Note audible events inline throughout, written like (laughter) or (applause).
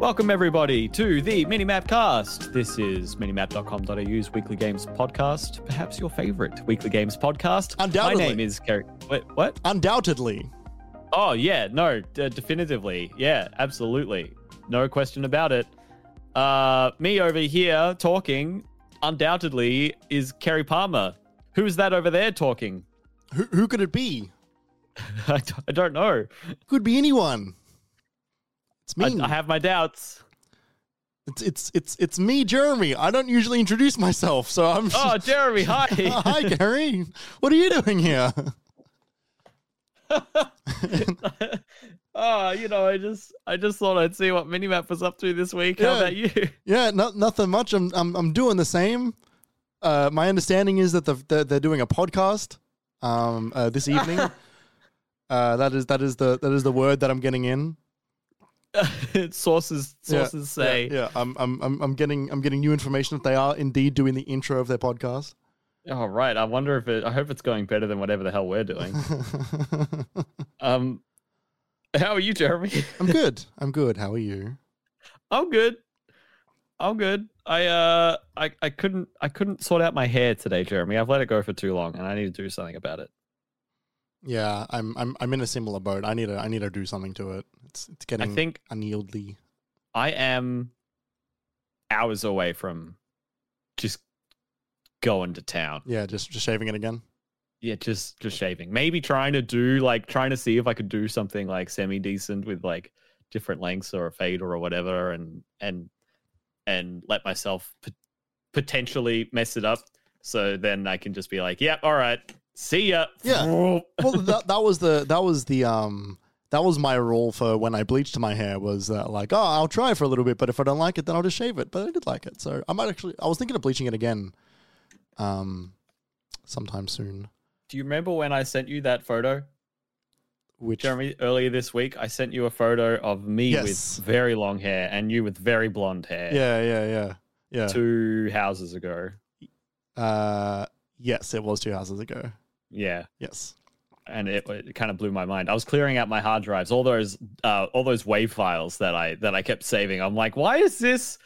Welcome, everybody, to the Minimap Cast. This is minimap.com.au's weekly games podcast, perhaps your favorite weekly games podcast. Undoubtedly. My name is Kerry. Wait, what? Undoubtedly. Oh, yeah, no, d- definitively. Yeah, absolutely. No question about it. Uh, me over here talking, undoubtedly, is Kerry Palmer. Who's that over there talking? Who, who could it be? I (laughs) d- I don't know. Could be anyone. It's me. I have my doubts. it's it's it's it's me, Jeremy. I don't usually introduce myself, so I'm. Oh, (laughs) Jeremy, hi. (laughs) Hi, Gary. What are you doing here? (laughs) oh, you know, I just I just thought I'd see what Minimap was up to this week. How Yeah. about you? Yeah, no, nothing much. I'm I'm I'm doing the same. Uh, my understanding is that the, they're, they're doing a podcast um uh, this evening. uh, that is that is the that is the word that I'm getting in. (laughs) sources Yeah, sources say. Yeah, yeah. I'm, I'm I'm I'm getting I'm getting new information that they are indeed doing the intro of their podcast. Oh right. I wonder if it I hope it's going better than whatever the hell we're doing. (laughs) um how are you, Jeremy? I'm (laughs) good. I'm good. How are you? I'm good. I'm good. I uh I, I couldn't I couldn't sort out my hair today, Jeremy. I've let it go for too long and I need to do something about it. Yeah, I'm I'm I'm in a similar boat. I need to I need to do something to it. It's it's I think unyieldly. I am hours away from just going to town. Yeah, just just shaving it again. Yeah, just just shaving. Maybe trying to do like trying to see if I could do something like semi decent with like different lengths or a fade or whatever, and and and let myself p- potentially mess it up. So then I can just be like, "Yep, all right, see ya." Yeah. (laughs) Well, that that was the that was the um that was my rule for when I bleached my hair was that like oh I'll try for a little bit, but if I don't like it, then I'll just shave it. But I did like it, so I might actually. I was thinking of bleaching it again, um, sometime soon. Do you remember when I sent you that photo, Which Jeremy? Earlier this week, I sent you a photo of me Yes. with very long hair and you with very blonde hair. yeah yeah yeah yeah. Two houses ago. Uh, yes, it was two houses ago. Yeah. Yes. And it, it kind of blew my mind. I was clearing out my hard drives, all those uh, all those wave files that I that I kept saving. I'm like, why is this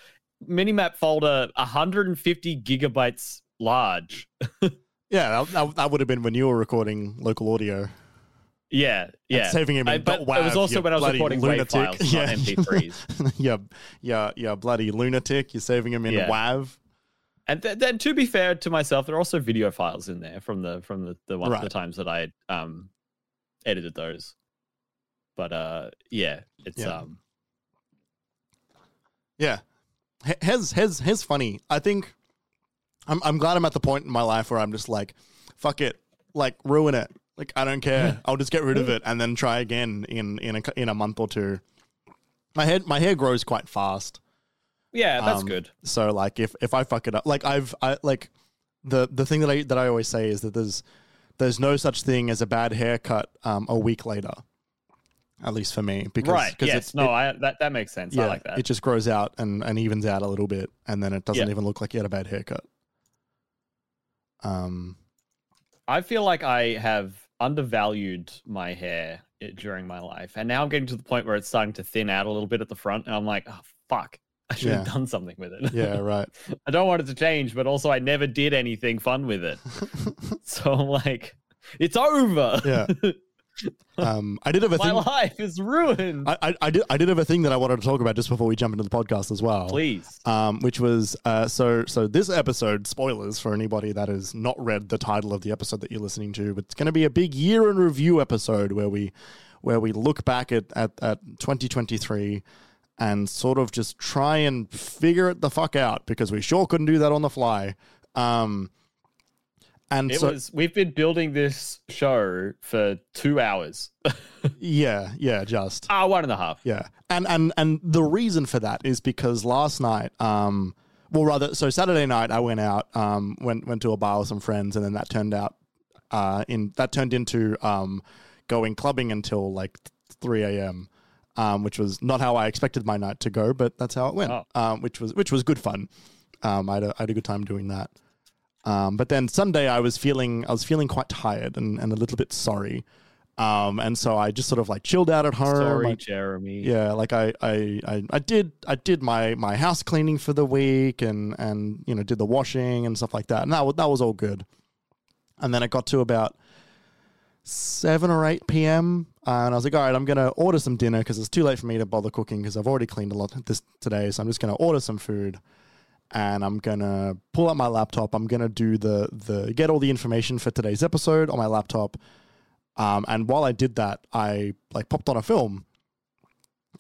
minimap folder 150 gigabytes large? (laughs) Yeah, that, that, would have been when you were recording local audio. Yeah, And yeah. saving him in I- but .wav, it was also when I was recording wave files, not (laughs) MP3s. (laughs) yeah, yeah, yeah, bloody lunatic. You're saving him in Yeah. WAV. And th- then, to be fair to myself, there are also video files in there from the from the the, one, the times that I um edited those. But uh, yeah, it's Yeah. um Yeah, H- Hez, Hez, Hez, funny. I think I'm, I'm glad I'm at the point in my life where I'm just like, fuck it, like ruin it. Like I don't care. (laughs) I'll just get rid of it and then try again in in a, in a month or two. My head, my hair grows quite fast. Yeah, that's Um, good. So like if if I fuck it up, like I've I like the the thing that I that I always say is that there's there's no such thing as a bad haircut um a week later. At least for me, because Right? Yes. it- no, it- I that that makes sense. I like that. It just grows out and, and evens out a little bit, and then it doesn't Yeah. even look like you had a bad haircut. Um, I feel like I have undervalued my hair during my life, and now I'm getting to the point where it's starting to thin out a little bit at the front, and I'm like, oh fuck, I should have done something with it. yeah, (laughs) right. I don't want it to change, but also I never did anything fun with it, (laughs) so I'm like, it's over. Yeah. (laughs) Um, I did have a my thing. life is ruined. I, I, I did I did have a thing that I wanted to talk about just before we jump into the podcast as well. Please. Um, which was uh, so so this episode spoilers for anybody that has not read the title of the episode that you're listening to, but it's going to be a big year in review episode where we where we look back at, at at 2023 and sort of just try and figure it the fuck out because we sure couldn't do that on the fly. Um, and It so was. We've been building this show for two hours. (laughs) yeah, yeah, just Ah, one and a half. Yeah, and and and the reason for that is because last night, um, well, rather, so Saturday night I went out, um, went went to a bar with some friends, and then that turned out, uh, in that turned into um, going clubbing until like three a.m. Um, which was not how I expected my night to go, but that's how it went. Oh. Um, which was which was good fun. Um, I had a, I had a good time doing that. Um, but then Sunday I was feeling I was feeling quite tired and, and a little bit sorry. Um, and so I just sort of like chilled out at home. Sorry, I- Jeremy. yeah, like I, I, I, I did, I did my my house cleaning for the week, and and you know did the washing and stuff like that, and that that was all good. And then it got to about seven or eight p.m. Uh, and I was like, all right, I'm gonna order some dinner because it's too late for me to bother cooking because I've already cleaned a lot this today, so I'm just gonna order some food. And I'm gonna pull out my laptop. I'm gonna do the the get all the information for today's episode on my laptop. Um, and while I did that, I like popped on a film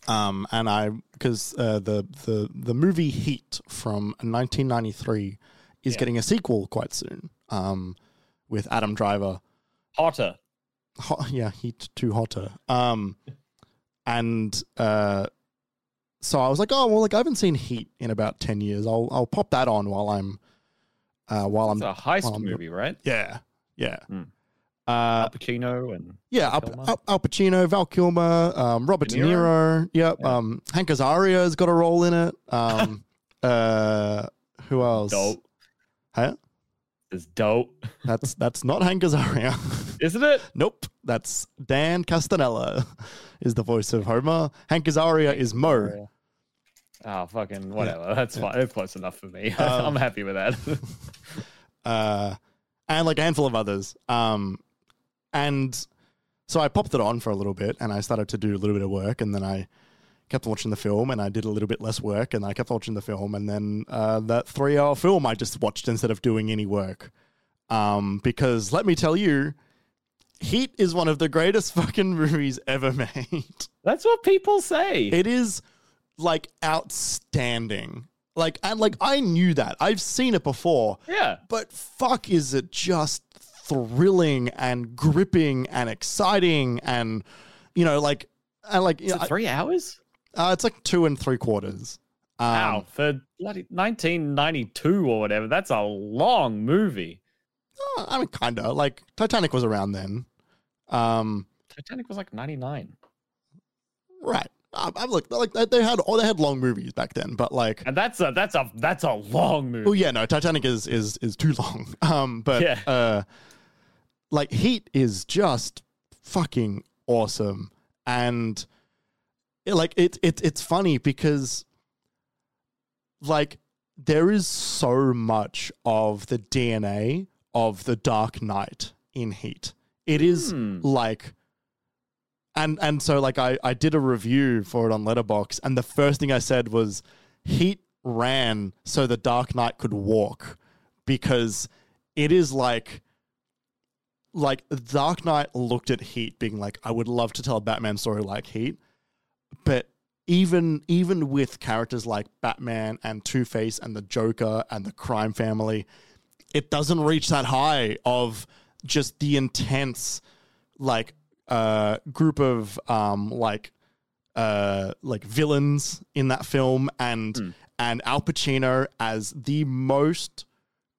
um, and I because uh, the the the movie Heat from 1993 is Yeah. getting a sequel quite soon. Um, with Adam Driver. Hotter. Hot, (laughs) yeah, Heat too Hotter. Um, and uh, so I was like, oh well, like I haven't seen Heat in about ten years. I'll I'll pop that on while I'm uh, while It's I'm a heist I'm- movie, right? yeah yeah. Hmm. Uh, Al Pacino and Yeah, Al? Al, Al Pacino, Val Kilmer, um, Robert De De Niro. Yep. Yeah. Um, Hank Azaria's got a role in it. Um, (laughs) uh, who else? dope. Huh? It's dope, That's that's not Hank Azaria. (laughs) isn't it? nope. That's Dan Castellaneta is the voice of Homer. Hank Azaria is Moe. Oh, fucking whatever. That's fine. That's close enough for me. (laughs) Um, I'm happy with that. (laughs) Uh, and like a handful of others. Um, and so I popped it on for a little bit, and I started to do a little bit of work, and then I kept watching the film, and I did a little bit less work, and I kept watching the film, and then uh, that three-hour film I just watched instead of doing any work. Um, because let me tell you, Heat is one of the greatest (laughs) fucking movies ever made. That's what people say. It is like outstanding. Like and like I knew that. I've seen it before yeah. but fuck is it just thrilling and gripping and exciting and you know like and like you know, it three hours? Uh, it's like two and three quarters um, Wow. For bloody 1992 or whatever. That's a long movie. uh, i mean kind of like titanic was around then um Titanic was like 99. right I, I'm like like they- had oh they had long movies back then but like And that's a that's a that's a long movie. oh yeah no titanic is is is too long (laughs) um but Yeah. uh like heat is just fucking awesome and like it, it it's funny because like there is so much of the dna of the dark knight in heat it is Hmm. like and and so like I I did a review for it on Letterboxd and the first thing I said was Heat ran so the Dark Knight could walk because it is like like Dark Knight looked at Heat being like I would love to tell a Batman story like Heat but even even with characters like Batman and Two-Face and the Joker and the crime family it doesn't reach that high of just the intense like uh group of um like uh like villains in that film and Hmm. and Al Pacino as the most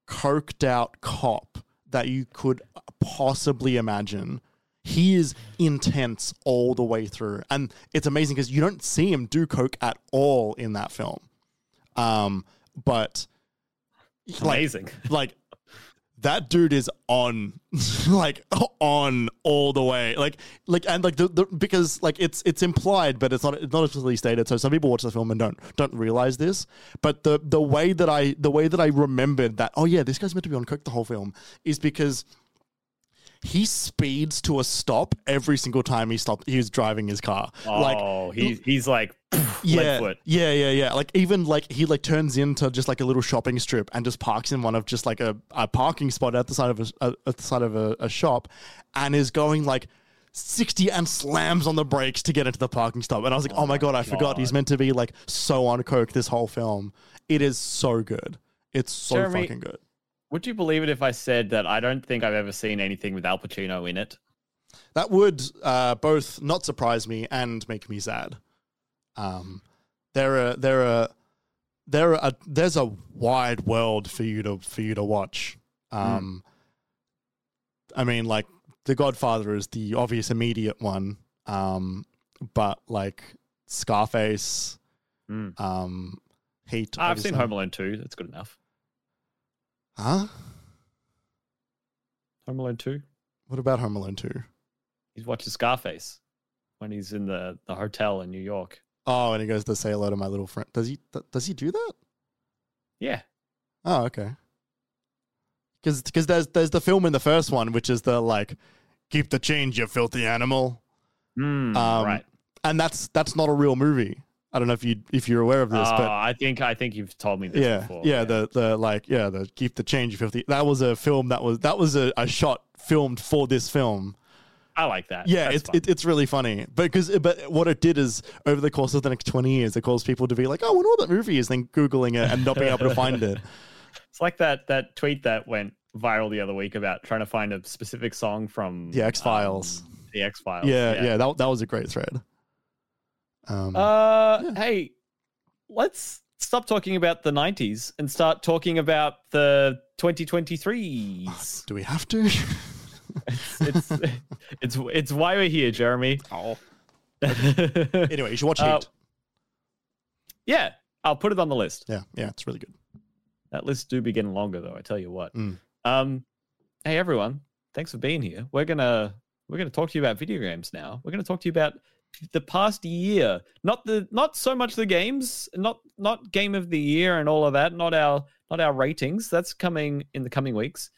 coked out cop that you could possibly imagine. He is intense all the way through. And it's amazing because you don't see him do coke at all in that film. Um but like Amazing. (laughs) like that dude is on (laughs) like on all the way like like and like the, the because like it's it's implied but it's not it's not explicitly stated so some people watch the film and don't don't realize this but the the way that i the way that i remembered that oh yeah this guy's meant to be on coke the whole film is because he speeds to a stop every single time he stopped he's driving his car like oh, he's he's like yeah, foot. yeah, yeah, yeah. Like even like he like turns into just like a little shopping strip and just parks in one of just like a, a parking spot at the side of a, a at the side of a, a shop, and is going like. 60 and slams on the brakes to get into the parking stop. And I was like, oh, oh my God, I forgot he's meant to be like so on coke this whole film. It is so good. It's so Jeremy- fucking good. Would you believe it if I said that I don't think I've ever seen anything with Al Pacino in it? That would uh, both not surprise me and make me sad. Um, there are there are there are there's a wide world for you to for you to watch. Um, I mean, like The Godfather is the obvious immediate one, um, but like Scarface, Mm. um, Heat. Ah, I've seen. Home Alone 2. That's good enough. Huh? Home Alone 2. What about Home Alone Two? He's watching Scarface when he's in the, the hotel in New York. Oh, and he goes to say hello to my little friend. Does he? th- does he do that? Yeah. Oh, okay. Because because there's there's the film in the first one, which is the like, keep the change, you filthy animal, Mm, Um, right. and that's that's not a real movie. I don't know if you if you're aware of this, Oh, but I think I think you've told me this yeah, before. yeah, the the like yeah, the keep the change, filthy. That was a film that was that was a, a shot filmed for this film. I like that. Yeah, That's it's it, it's really funny because but what it did is over the course of the next twenty years, it caused people to be like, oh, I wonder what that movie is, then googling it and not being able to find it. (laughs) It's like that that tweet that went viral the other week about trying to find a specific song from The X-Files. um, the X Files. Yeah, yeah, that that was a great thread. Um, Uh, Yeah. hey, let's stop talking about the '90s and start talking about the 2023s. do we have to? it's (laughs) it's it's why we're here, Jeremy. oh. (laughs) Anyway, you should watch Uh, Heat. I'll put it on the list. Yeah, yeah, it's really good. That list do be getting longer though. I tell you what. Mm. Um, hey everyone, thanks for being here. We're gonna we're gonna talk to you about video games now. We're gonna talk to you about the past year, not the not so much the games, not not game of the year and all of that. Not our not our ratings. That's coming in the coming weeks.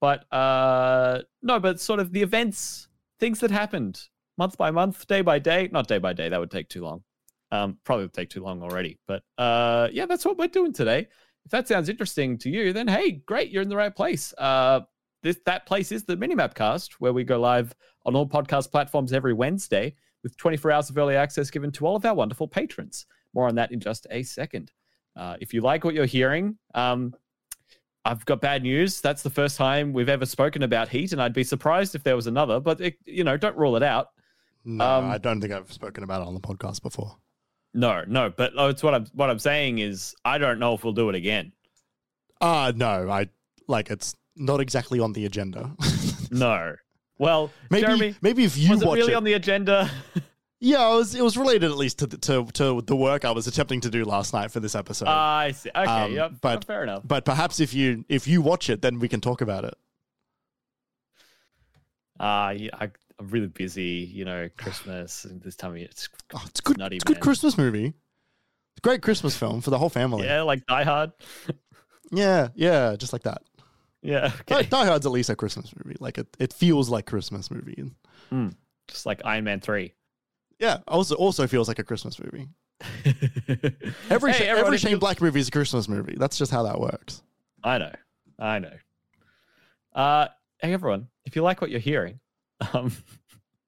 But uh no, but sort of the events, things that happened month by month, day by day. Not day by day. That would take too long. Um, probably would take too long already. But uh, yeah, that's what we're doing today if that sounds interesting to you, then hey, great, you're in the right place. Uh, this that place is the Minimap Cast, where we go live on all podcast platforms every Wednesday with 24 hours of early access given to all of our wonderful patrons. More on that in just a second. Uh, if you like what you're hearing, um, I've got bad news. That's the first time we've ever spoken about heat, and I'd be surprised if there was another. But it, you know, don't rule it out. No, Um, I don't think I've spoken about it on the podcast before. No, no. But oh, it's what I'm what I'm saying is I don't know if we'll do it again. Uh no, I like it's not exactly on the agenda. (laughs) No. Well, maybe Jeremy, maybe if you was it really it, on the agenda? (laughs) yeah, it was it was related at least to the, to to the work I was attempting to do last night for this episode. Ah, I see. Okay, Um, yep. but- fair enough. but perhaps if you if you watch it, then we can talk about it. Ah, yeah, I, I'm really busy. You know, Christmas and this time of year. It's, Oh, it's good. Nutty it's a good. Christmas movie. Great Christmas film for the whole family. yeah, like Die Hard. (laughs) yeah, yeah, just like that. Yeah, Die, okay. Die Hard's at least a Christmas movie. Like it, it feels like Christmas movie. Just like Iron Man three. Yeah, also also feels like a Christmas movie. (laughs) Every Hey, every Shane you- Black movie is a Christmas movie. That's just how that works. I know, I know. Uh, hey everyone, if you like what you're hearing, um,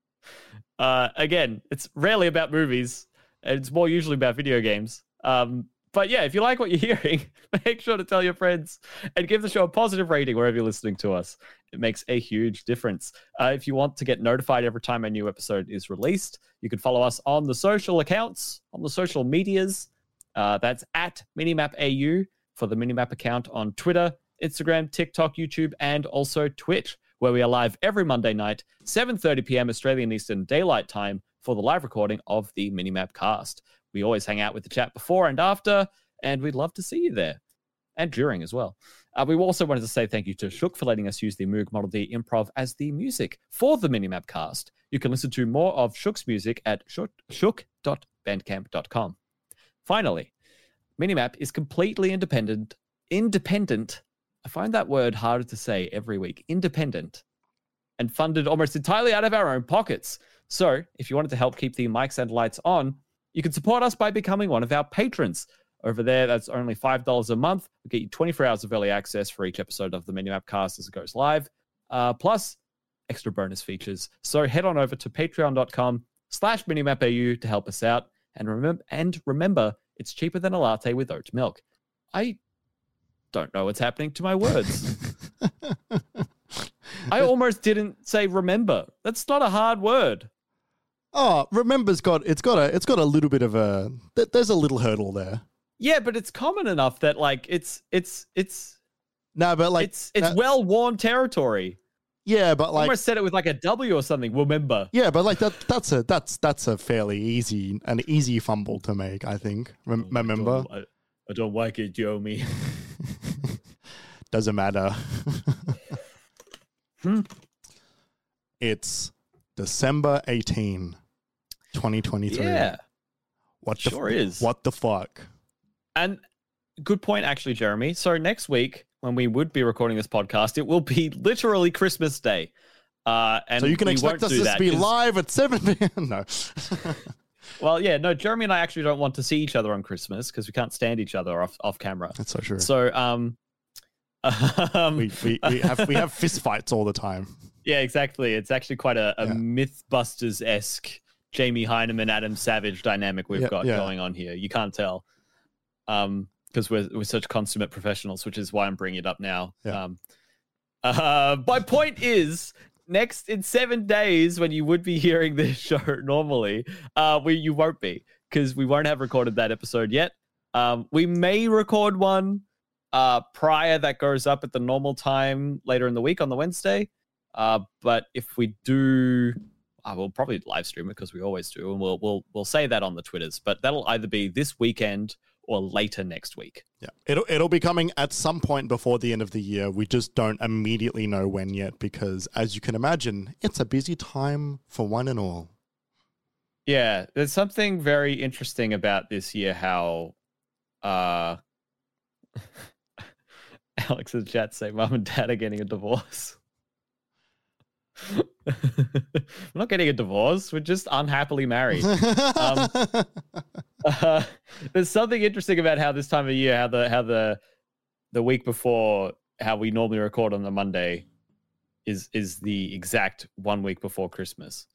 (laughs) uh, again, it's rarely about movies. It's more usually about video games. Um, but yeah, if you like what you're hearing, (laughs) make sure to tell your friends and give the show a positive rating wherever you're listening to us. It makes a huge difference. Uh, if you want to get notified every time a new episode is released, you can follow us on the social accounts, on the social medias. Uh, that's at MinimapAU for the Minimap account on Twitter, Instagram, TikTok, YouTube, and also Twitch, where we are live every Monday night, 7:30 p.m. Australian Eastern Daylight Time for the live recording of the Minimap cast. We always hang out with the chat before and after, and we'd love to see you there. And during as well. Uh, we also wanted to say thank you to Shook for letting us use the Moog Model D Improv as the music for the Minimap cast. You can listen to more of Shook's music at shook- shook.bandcamp.com. Finally, Minimap is completely independent. Independent. I find that word harder to say every week. Independent. And funded almost entirely out of our own pockets. So, if you wanted to help keep the mics and lights on, you can support us by becoming one of our patrons. Over there, that's only $5 a month. We get you 24 hours of early access for each episode of the Minimap cast as it goes live, uh, plus extra bonus features. So head on over to patreon.com slash minimapau to help us out. And remember, and remember, it's cheaper than a latte with oat milk. I don't know what's happening to my words. (laughs) I almost didn't say remember. That's not a hard word. Oh, remember's got it's got a it's got a little bit of a th- there's a little hurdle there. Yeah, but it's common enough that like it's it's it's No, but like it's it's uh, well worn territory. yeah, but I like almost said it with like a W or something. Remember? yeah, but like that that's a that's that's a fairly easy an easy fumble to make. I think. Rem- remember I don't, I, I don't like it, Jomi. (laughs) doesn't matter. Hmm. (laughs) It's December 18, 2023. Yeah, What the sure f- is. What the fuck? And good point, actually, Jeremy. So next week, when we would be recording this podcast, it will be (laughs) literally Christmas Day. Uh, and so you can expect us to be 'cause- live at 7 p.m. (laughs) no. (laughs) Well, yeah, no, Jeremy and I actually don't want to see each other on Christmas because we can't stand each other off off camera. That's so true. So, um, um we, we, we have we have fist fights all the time. yeah, exactly. It's actually quite a, a Yeah. MythBusters esque Jamie Hyneman, Adam Savage dynamic we've Yeah, got yeah. going on here. You can't tell, um, because we're we're such consummate professionals, which is why I'm bringing it up now. Yeah. Um, uh, my point is. Next in seven days, when you would be hearing this (laughs) show normally, uh, we you won't be because we won't have recorded that episode yet. Um, we may record one uh, prior that goes up at the normal time later in the week on the Wednesday. Uh, but if we do, I will probably live stream it because we always do, and we'll we'll we'll say that on the twitters. But that'll either be this weekend or later next week. Yeah, it'll it'll be coming at some point before the end of the year. We just don't immediately know when yet because, as you can imagine, it's a busy time for one and all. Yeah, there's something very interesting about this year. How, uh, (laughs) Alex the chat say, "Mom and Dad are getting a divorce." We're not getting a divorce. We're just unhappily married. (laughs) Um, uh, there's something interesting about how this time of year, how the how the the week before, how we normally record on the Monday, is is the exact one week before Christmas.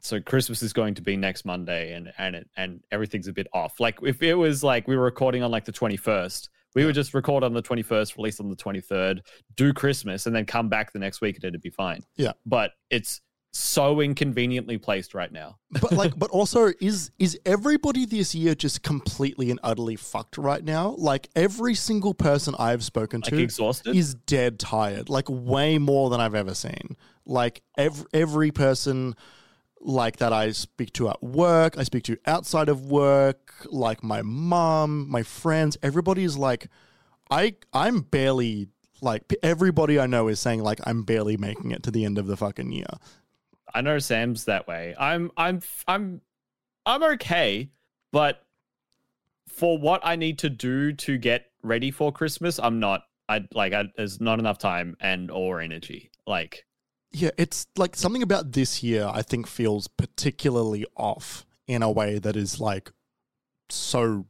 So Christmas is going to be next Monday, and and it, and everything's a bit off. Like if it was like we were recording on like the 21st, we would just record on the 21st, release on the 23rd, do Christmas, and then come back the next week, and it'd be fine. Yeah. but it's so inconveniently placed right now. (laughs) but like, but also, is is everybody this year just completely and utterly fucked right now? Like every single person I've spoken Like to exhausted. is dead tired, like way more than I've ever seen. Like every every person like that I speak to at work, I speak to outside of work, like my mom, my friends, everybody is like I I'm barely like everybody I know is saying like I'm barely making it to the end of the fucking year. I know Sam's that way. I'm I'm I'm I'm okay, but for what I need to do to get ready for Christmas, I'm not. I like I, there's not enough time and or energy. Like Yeah, it's like something about this year I think feels particularly off in a way that is like so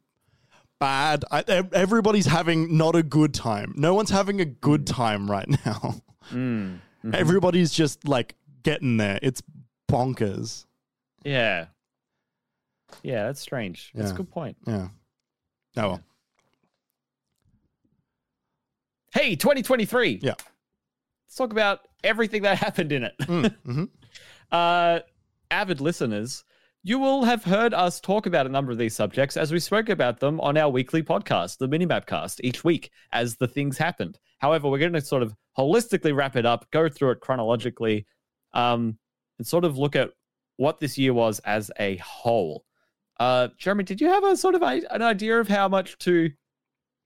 bad. I, everybody's having not a good time. No one's having a good time right now. (laughs) mm, mhm. Everybody's just like getting there. It's bonkers. yeah, yeah, that's strange. That's a good point. Yeah. Oh well. Hey, 2023. Yeah. Talk about everything that (laughs) happened in it. Mm, mhm. (laughs) uh, avid listeners, you will have heard us talk about a number of these subjects as we spoke about them on our weekly podcast, the Minimap Cast, each week as the things happened. However, we're going to sort of holistically wrap it up, go through it chronologically, um, and sort of look at what this year was as a whole. Uh, Jeremy, did you have a sort of i- an idea of how much to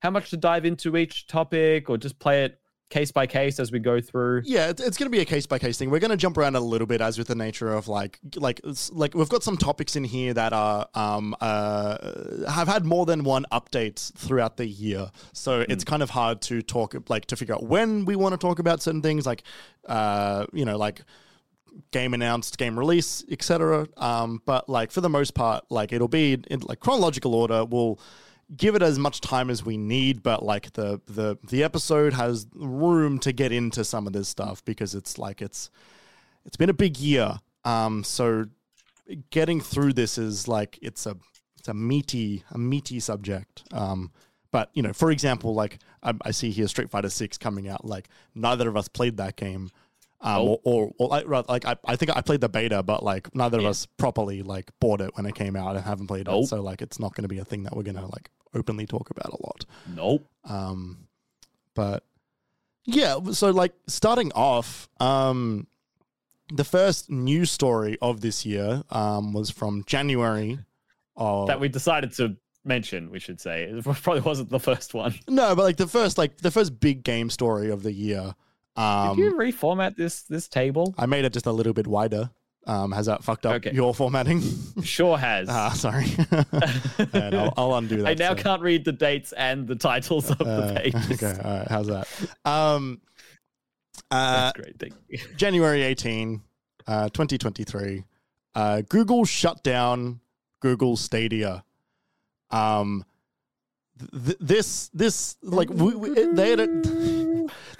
how much to dive into each topic, or just play it case by case as we go through? Yeah, it's, it's going to be a case by case thing. We're going to jump around a little bit as with the nature of like like like we've got some topics in here that are um uh have had more than one updates throughout the year. So it's kind of hard to talk like to figure out when we want to talk about certain things like uh you know like game announced, game release, etc. Um, but like for the most part, like it'll be in like chronological order. We'll give it as much time as we need, but like the the the episode has room to get into some of this stuff because it's like it's it's been a big year. Um, so getting through this is like it's a it's a meaty a meaty subject. Um, but you know, for example, like I, I see here Street Fighter Six coming out. Like neither of us played that game. Um, Nope. or, or, or like, like I, I think I played the beta, but like neither of us properly like bought it when it came out and haven't played it. So like it's not going to be a thing that we're gonna like openly talk about a lot. Nope. Um, but yeah, so like starting off, um, the first news story of this year um, was from January. Of, that we decided to mention, we should say. It (laughs) probably wasn't the first one. no, but like the first like the first big game story of the year. Um, Did you reformat this this table? I made it just a little bit wider. Um, has that fucked up Okay. your formatting? Sure has. (laughs) ah, sorry. (laughs) and I'll, I'll undo that. I now so- can't read the dates and the titles of uh, the pages. (laughs) Okay, all right. How's that? Um, uh, That's great. Thank you. January 18, uh, 2023. Uh, Google shut down Google Stadia. Um, th- this this like we, we, they had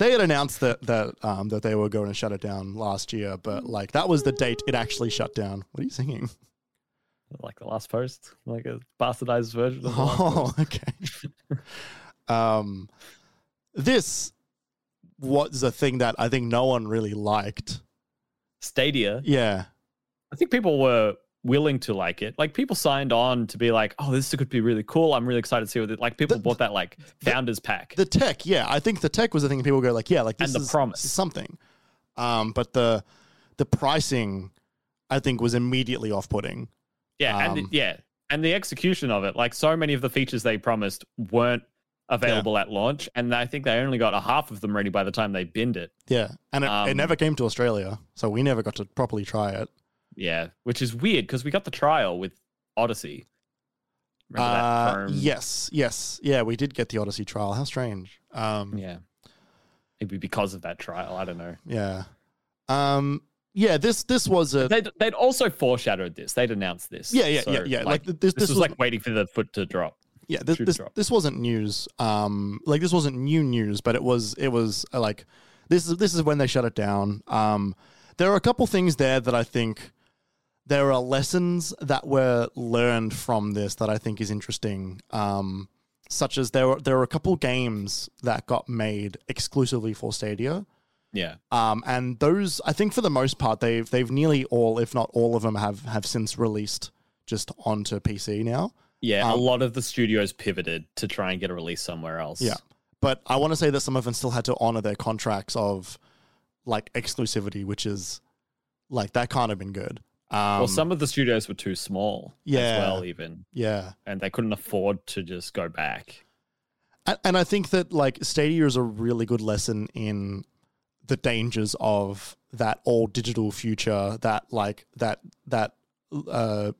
they had announced that that um that they were going to shut it down last year, but like that was the date it actually shut down. What are you singing? Like the last post, like a bastardized version of the. Oh, okay. um, this was a thing that I think no one really liked. Stadia. Yeah, I think people were willing to like it. Like people signed on to be like, "Oh, this could be really cool. I'm really excited to see what it." Like people The- bought that like founders pack. the tech. Yeah, I think the tech was the thing. People go like, yeah, like this And the is promise. something. Um, but the the pricing, I think, was immediately off putting. yeah, and um, the, yeah, and the execution of it. Like so many of the features they promised weren't available at launch, and I think they only got a half of them ready by the time they binned it. Yeah, and it, it Um, never came to Australia, so we never got to properly try it. Yeah, which is weird because we got the trial with Odyssey. Remember Uh, yes, yes, yeah, we did get the Odyssey trial. How strange. Um, Yeah. Maybe because of that trial. I don't know. yeah, um, yeah. This this was a They'd, they'd also foreshadowed this. They'd announced this. Yeah, yeah, So, yeah, yeah. Like, Like, this, this, this, was, was like waiting for the foot to drop. yeah. This this, drop. this wasn't news. Um, like this wasn't new news, but it was it was uh, like this is this is when they shut it down. Um, there are a couple things there that I think there are lessons that were learned from this that I think is interesting. Um, such as there were there are a couple games that got made exclusively for Stadia. Yeah. Um, and those, I think, for the most part, they've they've nearly all, if not all of them, have have since released just onto PC now. Yeah. a Um, lot of the studios pivoted to try and get a release somewhere else. Yeah. But I want to say that some of them still had to honor their contracts of like exclusivity, which is like that can't have been good. Um, well, some of the studios were too small Yeah. as well, even. yeah, And they couldn't afford to just go back. and, and I think that like Stadia is a really good lesson in the dangers of that all digital future, that like that that uh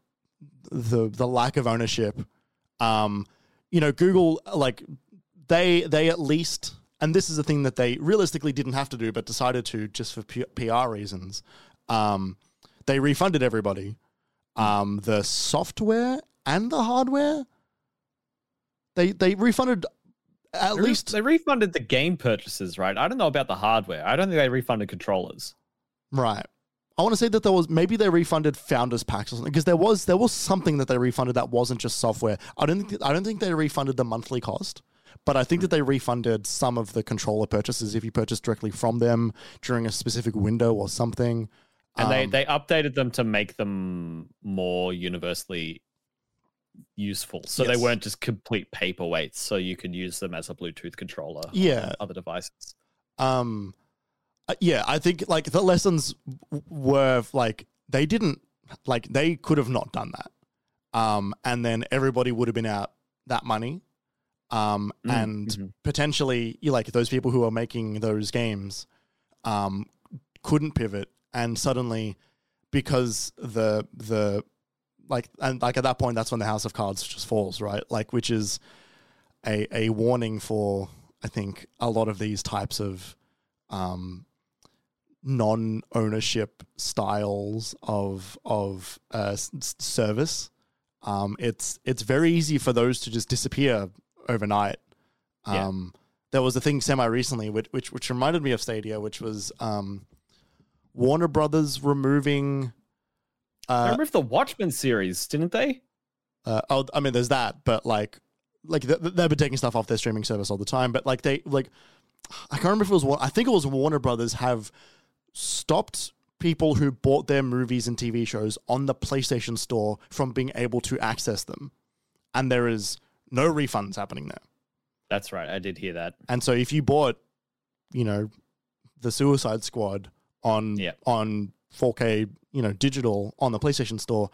the the lack of ownership. Um, you know, Google like they they at least and this is a thing that they realistically didn't have to do but decided to just for P- PR reasons. Um, they refunded everybody um, the software and the hardware. They they refunded at They least they refunded the game purchases, right? I don't know about the hardware. I don't think they refunded controllers. right. I want to say that there was maybe they refunded founders packs or something because there was there was something that they refunded that wasn't just software. I don't think I don't think they refunded the monthly cost, but I think that they refunded some of the controller purchases if you purchased directly from them during a specific window or something. And they, Um, they updated them to make them more universally useful. So Yes. they weren't just complete paperweights. So you could use them as a Bluetooth controller Yeah. other devices. um uh, yeah i think like the lessons were like they didn't like they could have not done that um and then everybody would have been out that money um Mm, and mhm. potentially you like those people who are making those games um couldn't pivot and suddenly because the the like and like at that point that's when the house of cards just falls right? Like which is a a warning for i think a lot of these types of um non-ownership styles of of uh, s- service. Um it's it's very easy for those to just disappear overnight. Yeah. um there was a thing semi recently which, which which reminded me of Stadia which was um Warner Brothers removing I uh, remember the Watchmen series, didn't they? uh oh I mean there's that but like like th- th- they've been taking stuff off their streaming service all the time but like they like I can't remember if it was I think it was Warner Brothers have stopped people who bought their movies and TV shows on the PlayStation store from being able to access them and there is no refunds happening there That's right. I did hear that. And so if you bought, you know, the Suicide Squad on Yeah. on 4K, you know, digital on the PlayStation Store,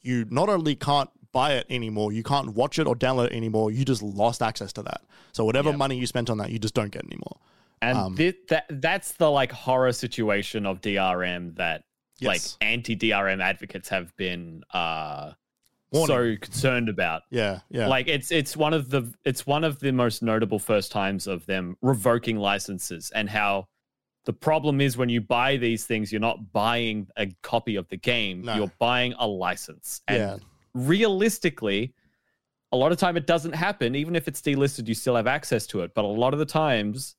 you not only can't buy it anymore, you can't watch it or download it anymore. You just lost access to that. So whatever Yeah. money you spent on that, you just don't get anymore. And Um, thi- that that's the like horror situation of DRM that Yes. like anti DRM advocates have been uh Warning. so concerned about. yeah, yeah, Like it's it's one of the it's one of the most notable first times of them revoking licenses and how the problem is when you buy these things, you're not buying a copy of the game, No. you're buying a license. And yeah, realistically, a lot of time it doesn't happen. Even if it's delisted, you still have access to it. But a lot of the times,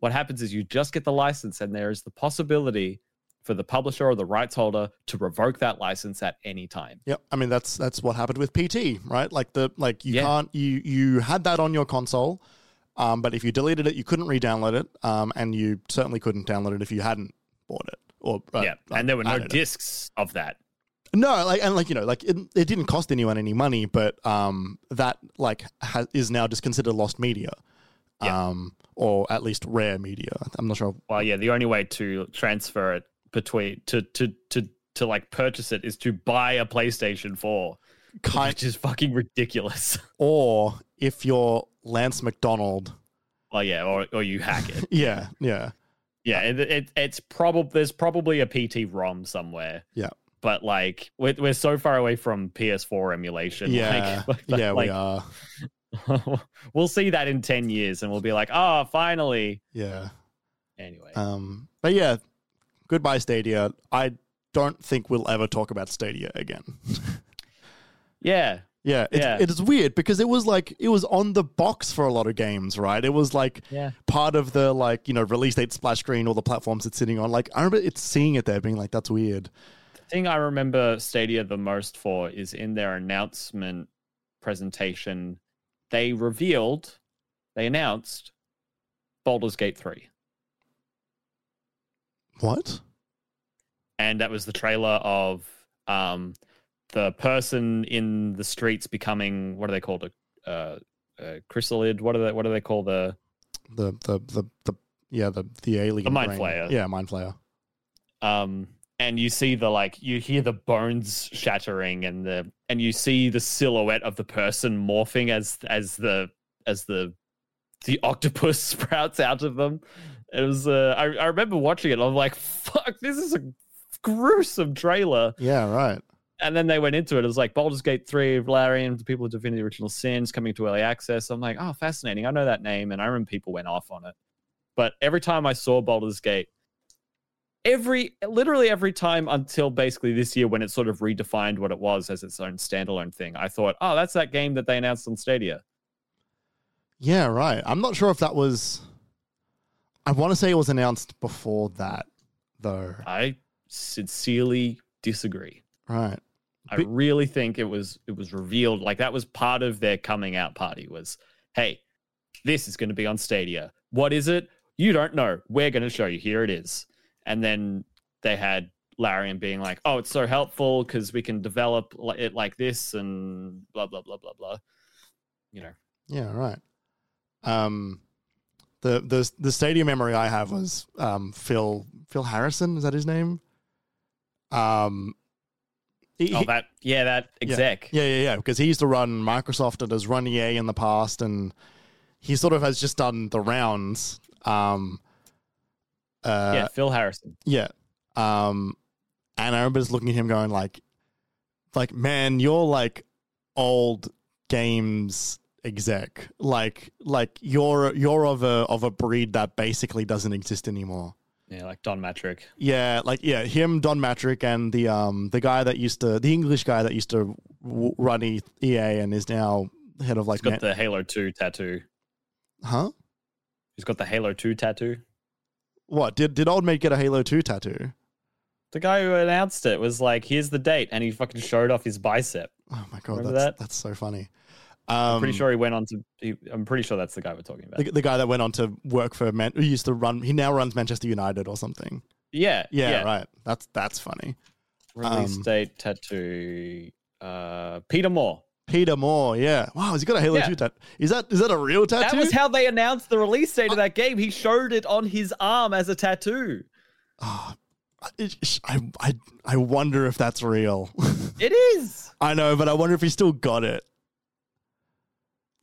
what happens is you just get the license, and there is the possibility for the publisher or the rights holder to revoke that license at any time. Yep. I mean that's that's what happened with PT, right? Like the like you Yeah. can't you you had that on your console, um, but if you deleted it, you couldn't re-download it, um, and you certainly couldn't download it if you hadn't bought it or uh, yeah, and there were no added it. discs of that. No, like and like you know, like it, it didn't cost anyone any money, but um, that like ha- is now just considered lost media, Yeah. um, or at least rare media. I'm not sure. Well, yeah, the only way to transfer it between to to to to like purchase it is to buy a PlayStation 4, Kind which is fucking ridiculous. (laughs) or if you're Lance McDonald, well, yeah, or or you hack it. (laughs) yeah, yeah, Yeah, it, it, it's probably there's probably a PT ROM somewhere. Yeah. but like we're we're so far away from PS4 emulation. yeah, like, yeah. (laughs) like, we are. (laughs) we'll see that in ten years, and we'll be like, oh, finally. Yeah. Anyway, Um, but yeah, goodbye Stadia. I don't think we'll ever talk about Stadia again. yeah, yeah, it's, Yeah. it is weird because it was like it was on the box for a lot of games, right? It was like yeah, part of the like you know release date splash screen, all the platforms it's sitting on. Like I remember it's seeing it there, being like, "That's weird." the thing I remember Stadia the most for is in their announcement presentation. They revealed, they announced Baldur's Gate three. What? and that was the trailer of um the person in the streets becoming what are they called a uh, uh chrysalid what are they what do they call the The the the the yeah the the alien The Mind brain. Flayer. Yeah, mind flayer. um and you see the like you hear the bones shattering and the and you see the silhouette of the person morphing as as the as the the octopus (laughs) sprouts out of them it was uh i, I remember watching it i'm like fuck this is a gruesome trailer Yeah, right. And then they went into it. It was like Baldur's Gate 3, Larian, the people who defended the original sins coming to early access. I'm like, oh, fascinating. I know that name. And I remember people went off on it. But every time I saw Baldur's Gate, every literally every time until basically this year when it sort of redefined what it was as its own standalone thing, I thought, oh, that's that game that they announced on Stadia. Yeah, right. I'm not sure if that was. I want to say it was announced before that, though. I sincerely disagree. Right. I really think it was it was revealed like that was part of their coming out party was hey this is going to be on Stadia what is it you don't know we're going to show you here it is and then they had Larian being like oh it's so helpful because we can develop it like this and blah blah blah blah blah you know Yeah, right. Um, the the the Stadia memory I have was um Phil Phil Harrison. Is that his name? Um, he- oh that yeah that exec yeah, yeah, yeah. Because he used to run Microsoft and has run EA in the past, and he sort of has just done the rounds. Um, uh, yeah Phil Harrison Yeah. Um, and I remember just looking at him going like, like, man, you're like old games exec. Like, like you're you're of a of a breed that basically doesn't exist anymore. Yeah like Don Mattrick Yeah, like yeah, him, Don Mattrick, and the um the guy that used to the English guy that used to w- run E- EA and is now head of like he's got the Halo 2 tattoo huh? he's got the Halo 2 tattoo What did did old mate get a Halo two tattoo? The guy who announced it was like, "Here's the date," and he fucking showed off his bicep. Oh my god, Remember that's that? that's so funny. Um, I'm pretty sure he went on to. He, I'm pretty sure that's the guy we're talking about. the, the guy that went on to work for Man, who used to run. He now runs Manchester United or something. yeah, Yeah, right. That's that's funny. Release Um, date tattoo. Uh, Peter Moore. Peter Moore. Yeah. Wow. Has he got a Halo Yeah. two tattoo? Is that is that a real tattoo? That was how they announced the release date of that game. He showed it on his arm as a tattoo. Oh, it- I I I wonder if that's real. (laughs) It is. I know, but I wonder if he still got it.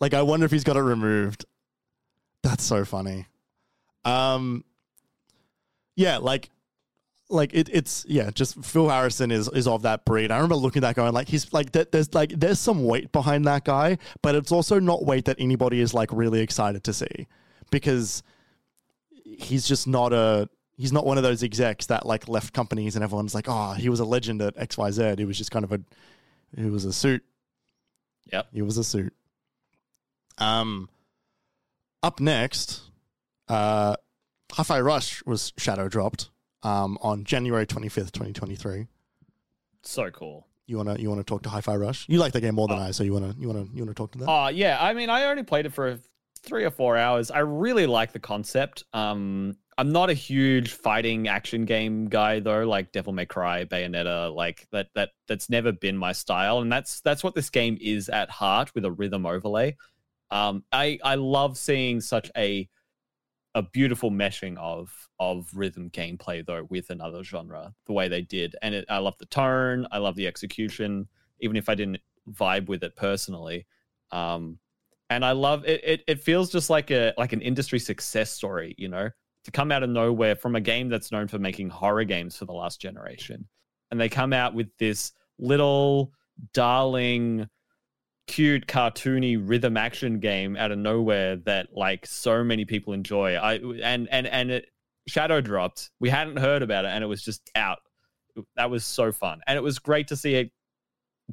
Like, I wonder if he's got it removed. That's so funny. Um, yeah, like, like it, it's yeah, just Phil Harrison is is of that breed. I remember looking at that going like he's like there- there's like there's some weight behind that guy, but it's also not weight that anybody is like really excited to see because he's just not a he's not one of those execs that like left companies and everyone's like oh he was a legend at X Y Z. He was just kind of a he was a suit. Yep. He was a suit. Um, up next, uh, Hi-Fi Rush was shadow dropped um, on January 25th, 2023. So cool. You wanna you wanna talk to Hi-Fi Rush? You like the game more than I, so you wanna you wanna you wanna talk to that? Oh yeah, I mean, I only played it for three or four hours. I really like the concept. Um, I'm not a huge fighting action game guy though, like Devil May Cry, Bayonetta, like that. That that's never been my style, and that's that's what this game is at heart with a rhythm overlay. Um, I I love seeing such a a beautiful meshing of of rhythm gameplay though with another genre the way they did. And it, i love the tone. I love the execution even if i didn't vibe with it personally. Um and i love it, it it feels just like a like an industry success story you know to come out of nowhere from a game that's known for making horror games for the last generation. And they come out with this little darling cute cartoony rhythm action game out of nowhere that like so many people enjoy. I and and and it shadow dropped. We hadn't heard about it and it was just out. That was so fun. And it was great to see it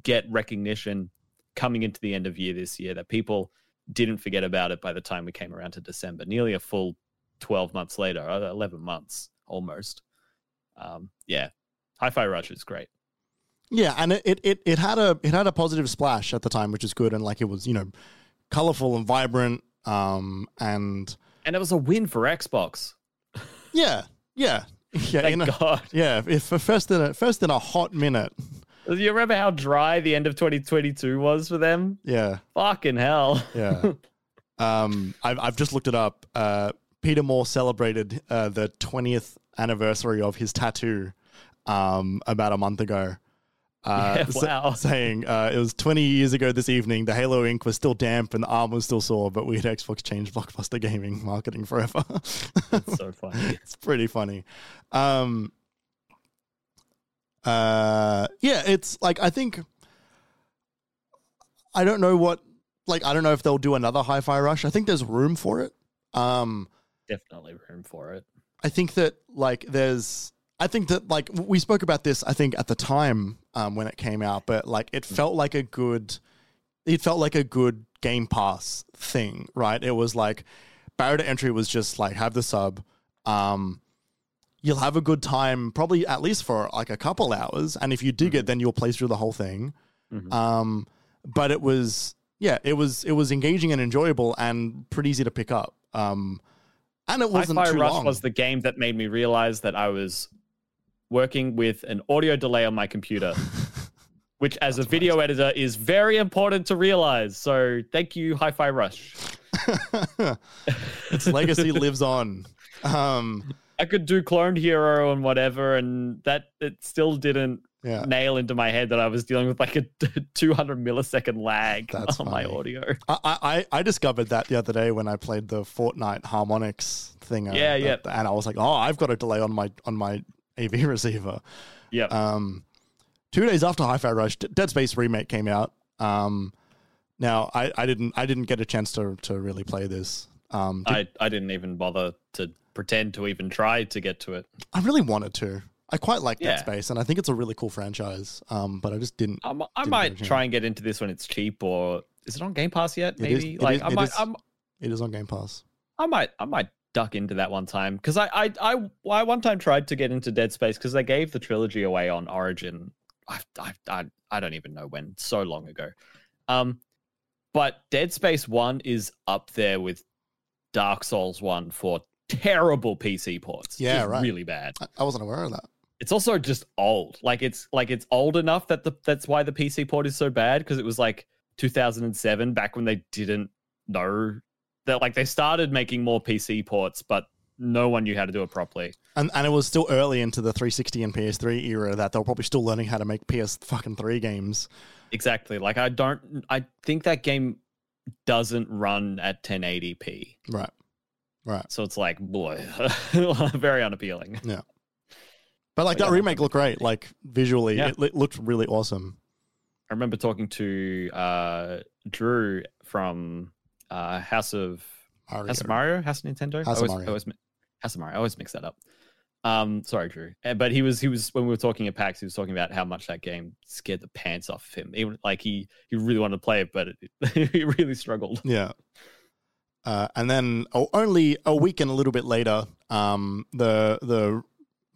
get recognition coming into the end of year this year that people didn't forget about it by the time we came around to december. Nearly a full 12 months later uh, 11 months almost. Um yeah. Hi-fi rush is great Yeah, and it, it, it, had a it had a positive splash at the time, which is good, and like it was you know colorful and vibrant, um, and and it was a win for xbox yeah, yeah, (laughs) yeah, thank in a- god yeah. If for first in a first in a hot minute, Do you remember how dry the end of 2022 was for them? yeah, Fucking hell. yeah. (laughs) um, I've I've just looked it up. Uh, Peter Moore celebrated uh, the twentieth anniversary of his tattoo, um, about a month ago. Uh, Yeah, sa- wow. (laughs) saying uh, it was 20 years ago this evening. The Halo ink was still damp and the arm was still sore, but we at Xbox changed Blockbuster Gaming marketing forever. (laughs) It's so funny. it's pretty funny. Um, uh, yeah, it's like I think I don't know what like I don't know if they'll do another Hi-Fi Rush. I think there's room for it. Um, Definitely room for it. I think that like there's I think that like we spoke about this I think at the time um, when it came out, but like it felt like a good it felt like a good Game Pass thing, right? It was like barrier to entry was just like have the sub, um, you'll have a good time probably at least for like a couple hours, and if you dig it, then you'll play through the whole thing. Mhm. Um, but it was yeah, it was it was engaging and enjoyable and pretty easy to pick up. Um, and it wasn't Hi-Fi too Rush long. was the game that made me realize that I was working with an audio delay on my computer, (laughs) which as a video editor is very important to realize. So thank you, Hi-Fi Rush. (laughs) its legacy lives on. Um, I could do Clone Hero and whatever, and that it still didn't yeah, nail into my head that I was dealing with like a (laughs) 200 millisecond lag That's on my audio. I, I I discovered that the other day when I played the Fortnite Harmonix thing. uh, Yeah, yeah. uh, And I was like, oh, I've got a delay on my on my AV (laughs) receiver. Yeah. Um, two days after Hi-Fi Rush, Dead Space remake came out. Um, now I, I didn't I didn't get a chance to to really play this. Um, did- I, I didn't even bother to pretend to even try to get to it. I really wanted to. I quite like Dead Space, and I think it's a really cool franchise. Um, but I just didn't. I Didn't might try and get into this when it's cheap, or is it on Game Pass yet? It is- Maybe it like is- I might, is- I'm, It is on Game Pass. I might, I might duck into that one time because I, I, I, I one time tried to get into Dead Space because they gave the trilogy away on Origin. I, I, I, I don't even know when, so long ago. Um, but Dead Space One is up there with Dark Souls One for terrible PC ports. Yeah, right. really bad. I, I wasn't aware of that. it's also just old. Like it's like it's old enough that the that's why the PC port is so bad because it was like 2007 back when they didn't know that like they started making more PC ports, but no one knew how to do it properly. And and it was still early into the 360 and PS3 era that they were probably still learning how to make PS fucking three games. Exactly. Like I don't. I think that game doesn't run at 1080p, Right. Right. so it's like boy, (laughs) very unappealing. Yeah. But like Oh, that yeah, remake looked great. Like visually, Yeah. it, it looked really awesome. I remember talking to uh, Drew from uh, House of Mario. House of Mario, House of Nintendo. House I of always, Mario. I always, House of Mario. I always mix that up. Um, sorry, Drew. Uh, But he was he was when we were talking at PAX, he was talking about how much that game scared the pants off of him. Even like he he really wanted to play it, but it, (laughs) he really struggled. Yeah. Uh, and then oh, only a week and a little bit later, um, the the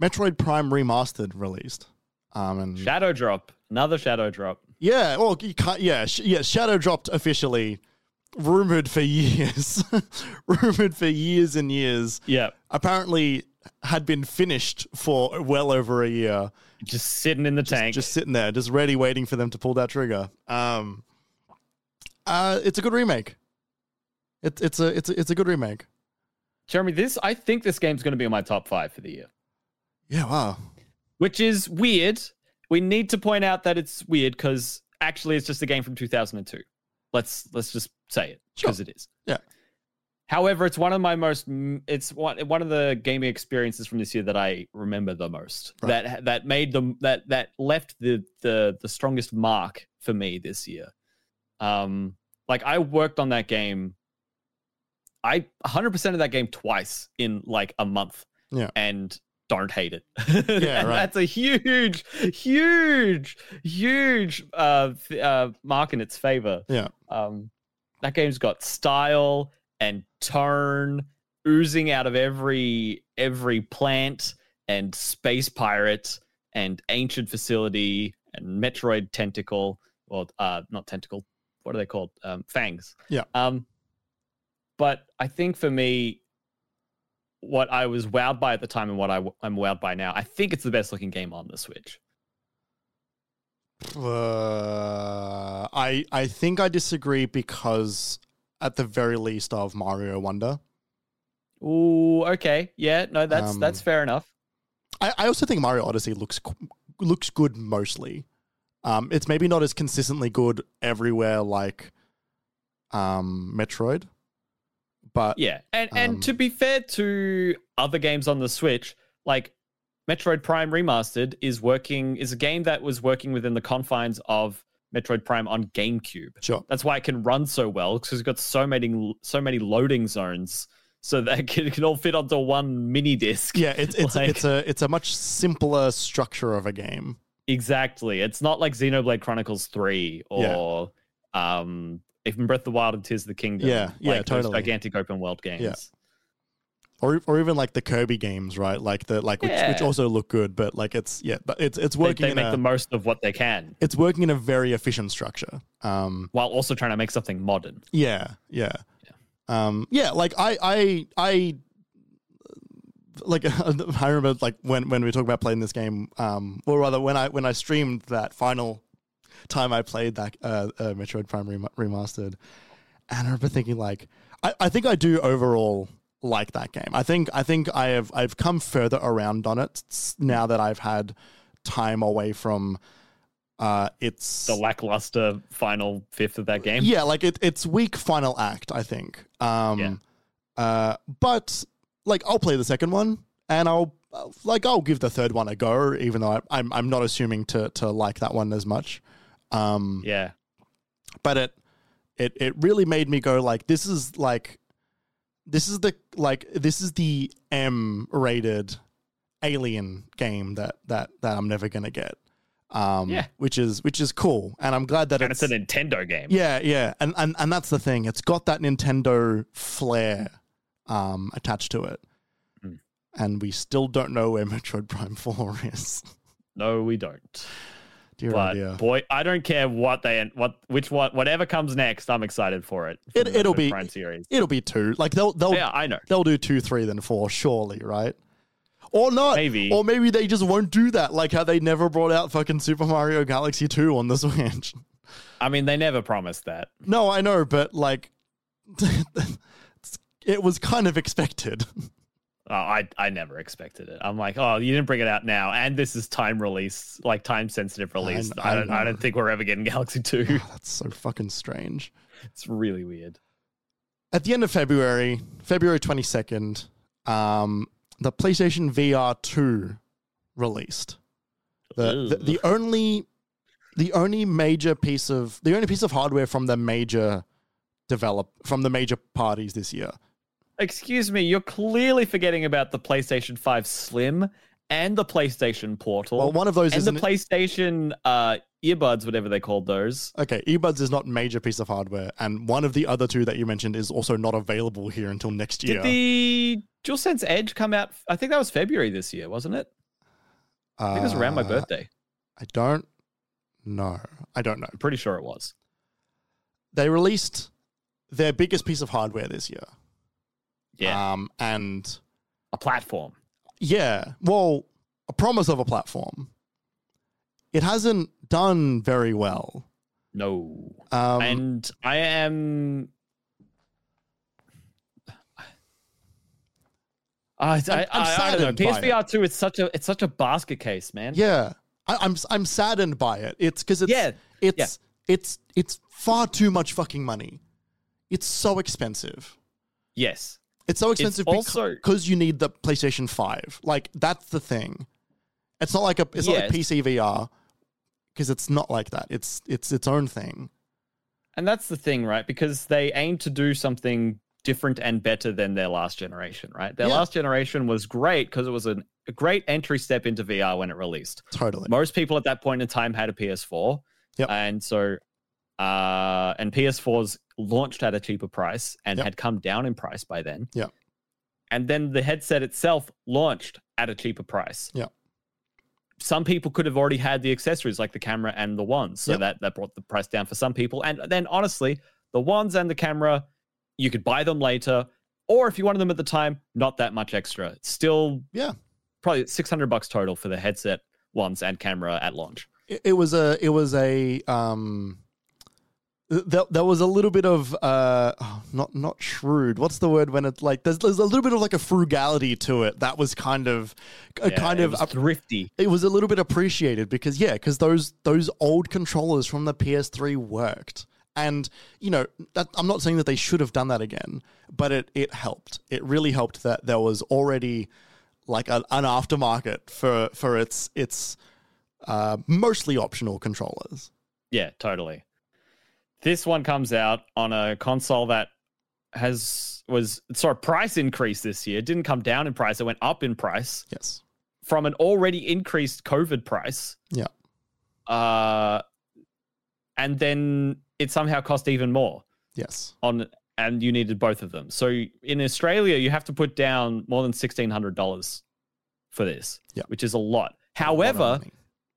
Metroid Prime remastered released. Um, and Shadow drop, another shadow drop. yeah, well, you can't, yeah, sh- yeah, Shadow dropped officially, rumored for years, (laughs) rumored for years and years. Yeah, Apparently, had been finished for well over a year. just sitting in the just, tank. just sitting there, just ready, waiting for them to pull that trigger. Um, uh, it's a good remake. It's it's a it's a, it's a good remake. Jeremy, this I think this game's going to be in my top five for the year, Yeah, wow. which is weird. We need to point out that it's weird because actually it's just a game from 2002. Let's let's just say it because it is. Yeah. However, it's one of my most it's one one of the gaming experiences from this year that I remember the most. Right. That that made them that that left the the the strongest mark for me this year. Um like I worked on that game I 100% of that game twice in like a month. Yeah. And don't hate it. Yeah, (laughs) right. That's a huge, huge, huge uh, th- uh, mark in its favor. Yeah. Um, that game's got style and tone oozing out of every every plant and space pirate and ancient facility and Metroid tentacle. Well, uh, not tentacle. What are they called? Um, fangs. Yeah. Um, but I think for me, what I was wowed by at the time and what I, I'm wowed by now, I think it's the best looking game on the Switch. Uh, I I think I disagree because at the very least of Mario Wonder. Ooh, okay, yeah, no, that's Um, that's fair enough. I, I also think Mario Odyssey looks looks good mostly. Um, it's maybe not as consistently good everywhere like um, Metroid, but Yeah, and um, and to be fair to other games on the Switch, like Metroid Prime Remastered is working is a game that was working within the confines of Metroid Prime on GameCube. sure. That's why it can run so well because it's got so many so many loading zones, so that (laughs) it can, it can all fit onto one mini disc. Yeah, it's it's Like- it's a it's a much simpler structure of a game. Exactly. It's not like Xenoblade Chronicles 3 or um even Breath of the Wild and Tears of the Kingdom. Yeah, yeah, like those totally. gigantic open world games. Yeah. Or, or even like the Kirby games, right? Like the like which, which also look good, but like it's yeah, but it's it's working they in make a, the most of what they can it's working in a very efficient structure. Um, while also trying to make something modern. yeah, yeah, um, yeah. Like I, I, I, like (laughs) I remember like when when we talk about playing this game, um, or rather when I when I streamed that final time I played that uh, uh Metroid Prime rem- remastered, and I remember thinking like, I, I think I do overall like that game. I think I think I have I've come further around on it now that I've had time away from uh its The lackluster final fifth of that game. yeah, like it, it's weak final act, I think. Um, Yeah. uh, but like I'll play the second one, and I'll like I'll give the third one a go, even though I, I'm I'm not assuming to to like that one as much. Um, Yeah. but it it it really made me go like this is like this is the like this is the M rated alien game that that that I'm never gonna get. Um, Yeah. which is which is cool, and I'm glad that And it's a Nintendo game. yeah, yeah, and and and that's the thing. It's got that Nintendo flair um, attached to it, Mm. and we still don't know where Metroid Prime (laughs) Four is. No, we don't. Dear but idea. boy, I don't care what they what which one whatever comes next. I'm excited for it. it it'll Metroid be- Prime series. It'll be two. Like they'll they'll Yeah, I know. they'll do two, three, then four, surely, right? Or not. Maybe. Or maybe they just won't do that, like how they never brought out fucking Super Mario Galaxy 2 on the (laughs) Switch. I mean, they never promised that. No, I know, but like (laughs) it was kind of expected. (laughs) Oh, I I never expected it. I'm like, oh, you didn't bring it out now, and this is time release, like time sensitive release. I I, don't I don't think we're ever getting (laughs) Galaxy Two. That's so fucking strange. it's really weird. At the end of February, February 22nd, um, the PlayStation VR 2 released. The, the the only the only major piece of the only piece of hardware from the major develop from the major parties this year. Excuse me, you're clearly forgetting about the PlayStation 5 Slim and the PlayStation Portal. Well, one of those and is the PlayStation uh, earbuds, whatever they called those. Okay, earbuds is not major piece of hardware, and one of the other two that you mentioned is also not available here until next year. Did the DualSense Edge come out? I think that was February this year, wasn't it? I think it was around my Uh, birthday. I don't know. I don't know. I'm pretty sure it was. They released their biggest piece of hardware this year. Yeah, Um, and a platform. yeah, well, a promise of a platform. It hasn't done very well. No, Um, and I am. I, I, I'm I, I don't know. saddened by it. PSVR two. It's such a it's such a basket case, man. yeah, I, I'm I'm saddened by it. It's because it's Yeah, it's it's it's far too much fucking money. It's so expensive. Yes. It's so expensive also- because you need the PlayStation 5. Like that's the thing. It's not like a it's not like PC VR because it's not like that. It's it's its own thing. And that's the thing, right? Because they aim to do something different and better than their last generation, right? Their Yeah. last generation was great because it was an, a great entry step into VR when it released. Totally. Most people at that point in time had a PS4. Yep. And so, uh, and PS4s launched at a cheaper price and Yep. had come down in price by then. Yeah. And then the headset itself launched at a cheaper price. Yeah. Some people could have already had the accessories like the camera and the wands. So Yep. that, that brought the price down for some people. And then honestly, the wands and the camera, you could buy them later. Or if you wanted them at the time, not that much extra. It's still Yeah. probably 600 bucks total for the headset, wands, and camera at launch. It, it was a it was a um there, there was a little bit of uh oh, not not shrewd what's the word when it's like there's, there's a little bit of like a frugality to it that was kind of a Yeah, kind of thrifty. it was a little bit appreciated because yeah, because those those old controllers from the PS3 worked, and you know that, I'm not saying that they should have done that again, but it it helped. It really helped that there was already like a, an aftermarket for for its its uh, mostly optional controllers. Yeah, totally. This one comes out on a console that has was sorry price increase this year. It didn't come down in price; it went up in price Yes. from an already increased COVID price. Yeah. Uh, and then it somehow cost even more Yes. on, and you needed both of them. So in Australia, you have to put down more than sixteen hundred dollars for this, Yeah. which is a lot. A lot However,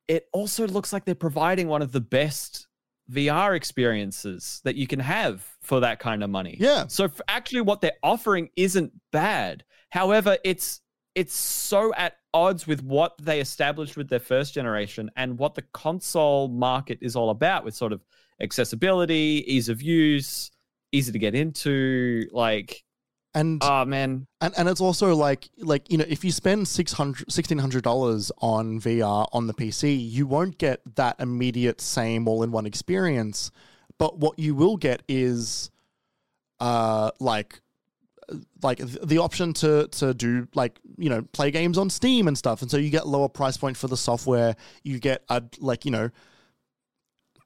it also looks like they're providing one of the best VR experiences that you can have for that kind of money. yeah, So f actually, what they're offering isn't bad. However, it's it's so at odds with what they established with their first generation and what the console market is all about, with sort of accessibility, ease of use, easy to get into. Like, and oh man, And and it's also like like you know if you spend 600 1600 dollars on VR on the PC, you won't get that immediate same all in one experience. But what you will get is uh like like the option to to do like you know play games on Steam and stuff, and so you get lower price point for the software. You get a like you know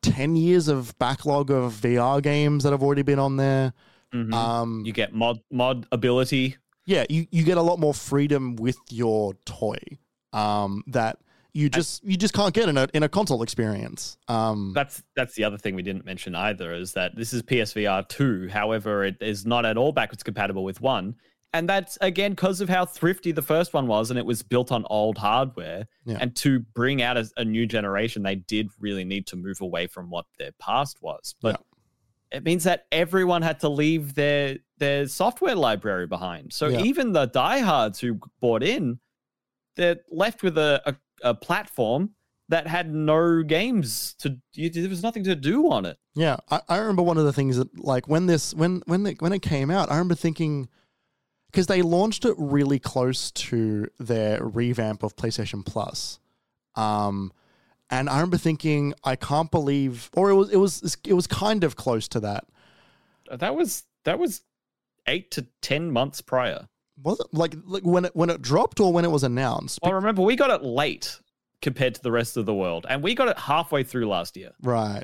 ten years of backlog of VR games that have already been on there. Mhm. Um, you get mod mod ability. yeah, you, you get a lot more freedom with your toy um, that you just you just can't get in a in a console experience. Um, That's that's the other thing we didn't mention either is that this is PSVR two. However, it is not at all backwards compatible with one, and that's again because of how thrifty the first one was, and it was built on old hardware. Yeah. And to bring out a, a new generation, they did really need to move away from what their past was. But it means that everyone had to leave their their software library behind. So Yeah. even the diehards who bought in, they're left with a, a, a platform that had no games to. you- There was nothing to do on it. yeah, I, I remember one of the things that like when this when when it, when it came out, I remember thinking because they launched it really close to their revamp of PlayStation Plus. Um, and I remember thinking, I can't believe, or it was it was it was kind of close to that. That was that was eight to ten months prior. Was it like, like when it when it dropped or when it was announced? Well, remember we got it late compared to the rest of the world, and we got it halfway through last year. Right.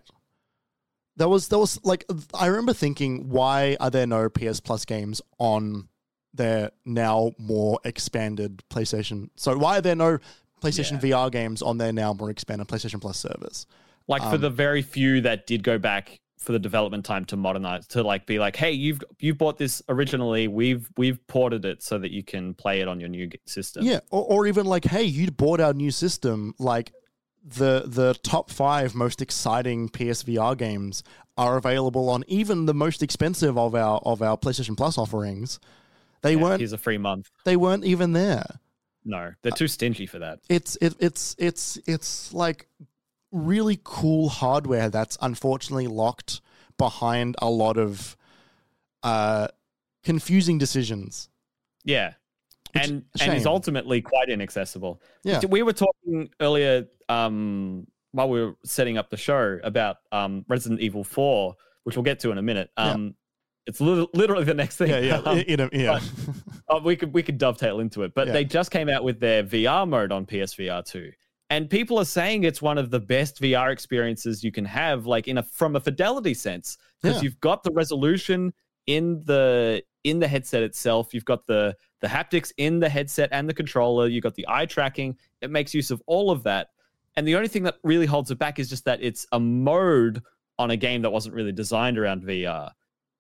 There was there was like I remember thinking, why are there no PS Plus games on their now more expanded PlayStation? So why are there no PlayStation VR games on their now more expanded PlayStation Plus service? Like for Um, the very few that did go back for the development time to modernize, to like be like, hey, you've you've bought this originally, we've we've ported it so that you can play it on your new system. Yeah, or, or even like, hey, you bought our new system. Like the the top five most exciting PSVR games are available on even the most expensive of our of our PlayStation Plus offerings. They Yeah, weren't Here's a free month. they weren't even there. No, they're too stingy for that. It's it, it's it's it's like really cool hardware that's unfortunately locked behind a lot of uh confusing decisions. Yeah. Which- And and is ultimately quite inaccessible. Yeah. We were talking earlier um while we were setting up the show about um Resident Evil 4, which we'll get to in a minute. Yeah. Um it's lit- literally the next thing. Yeah, yeah, (laughs) Um, in a, yeah. (laughs) Oh, we could we could dovetail into it, but Yeah. they just came out with their VR mode on PSVR two, and people are saying it's one of the best VR experiences you can have, like in a from a fidelity sense, because Yeah. you've got the resolution in the in the headset itself, you've got the the haptics in the headset and the controller, you've got the eye tracking. It makes use of all of that, and the only thing that really holds it back is just that it's a mode on a game that wasn't really designed around VR,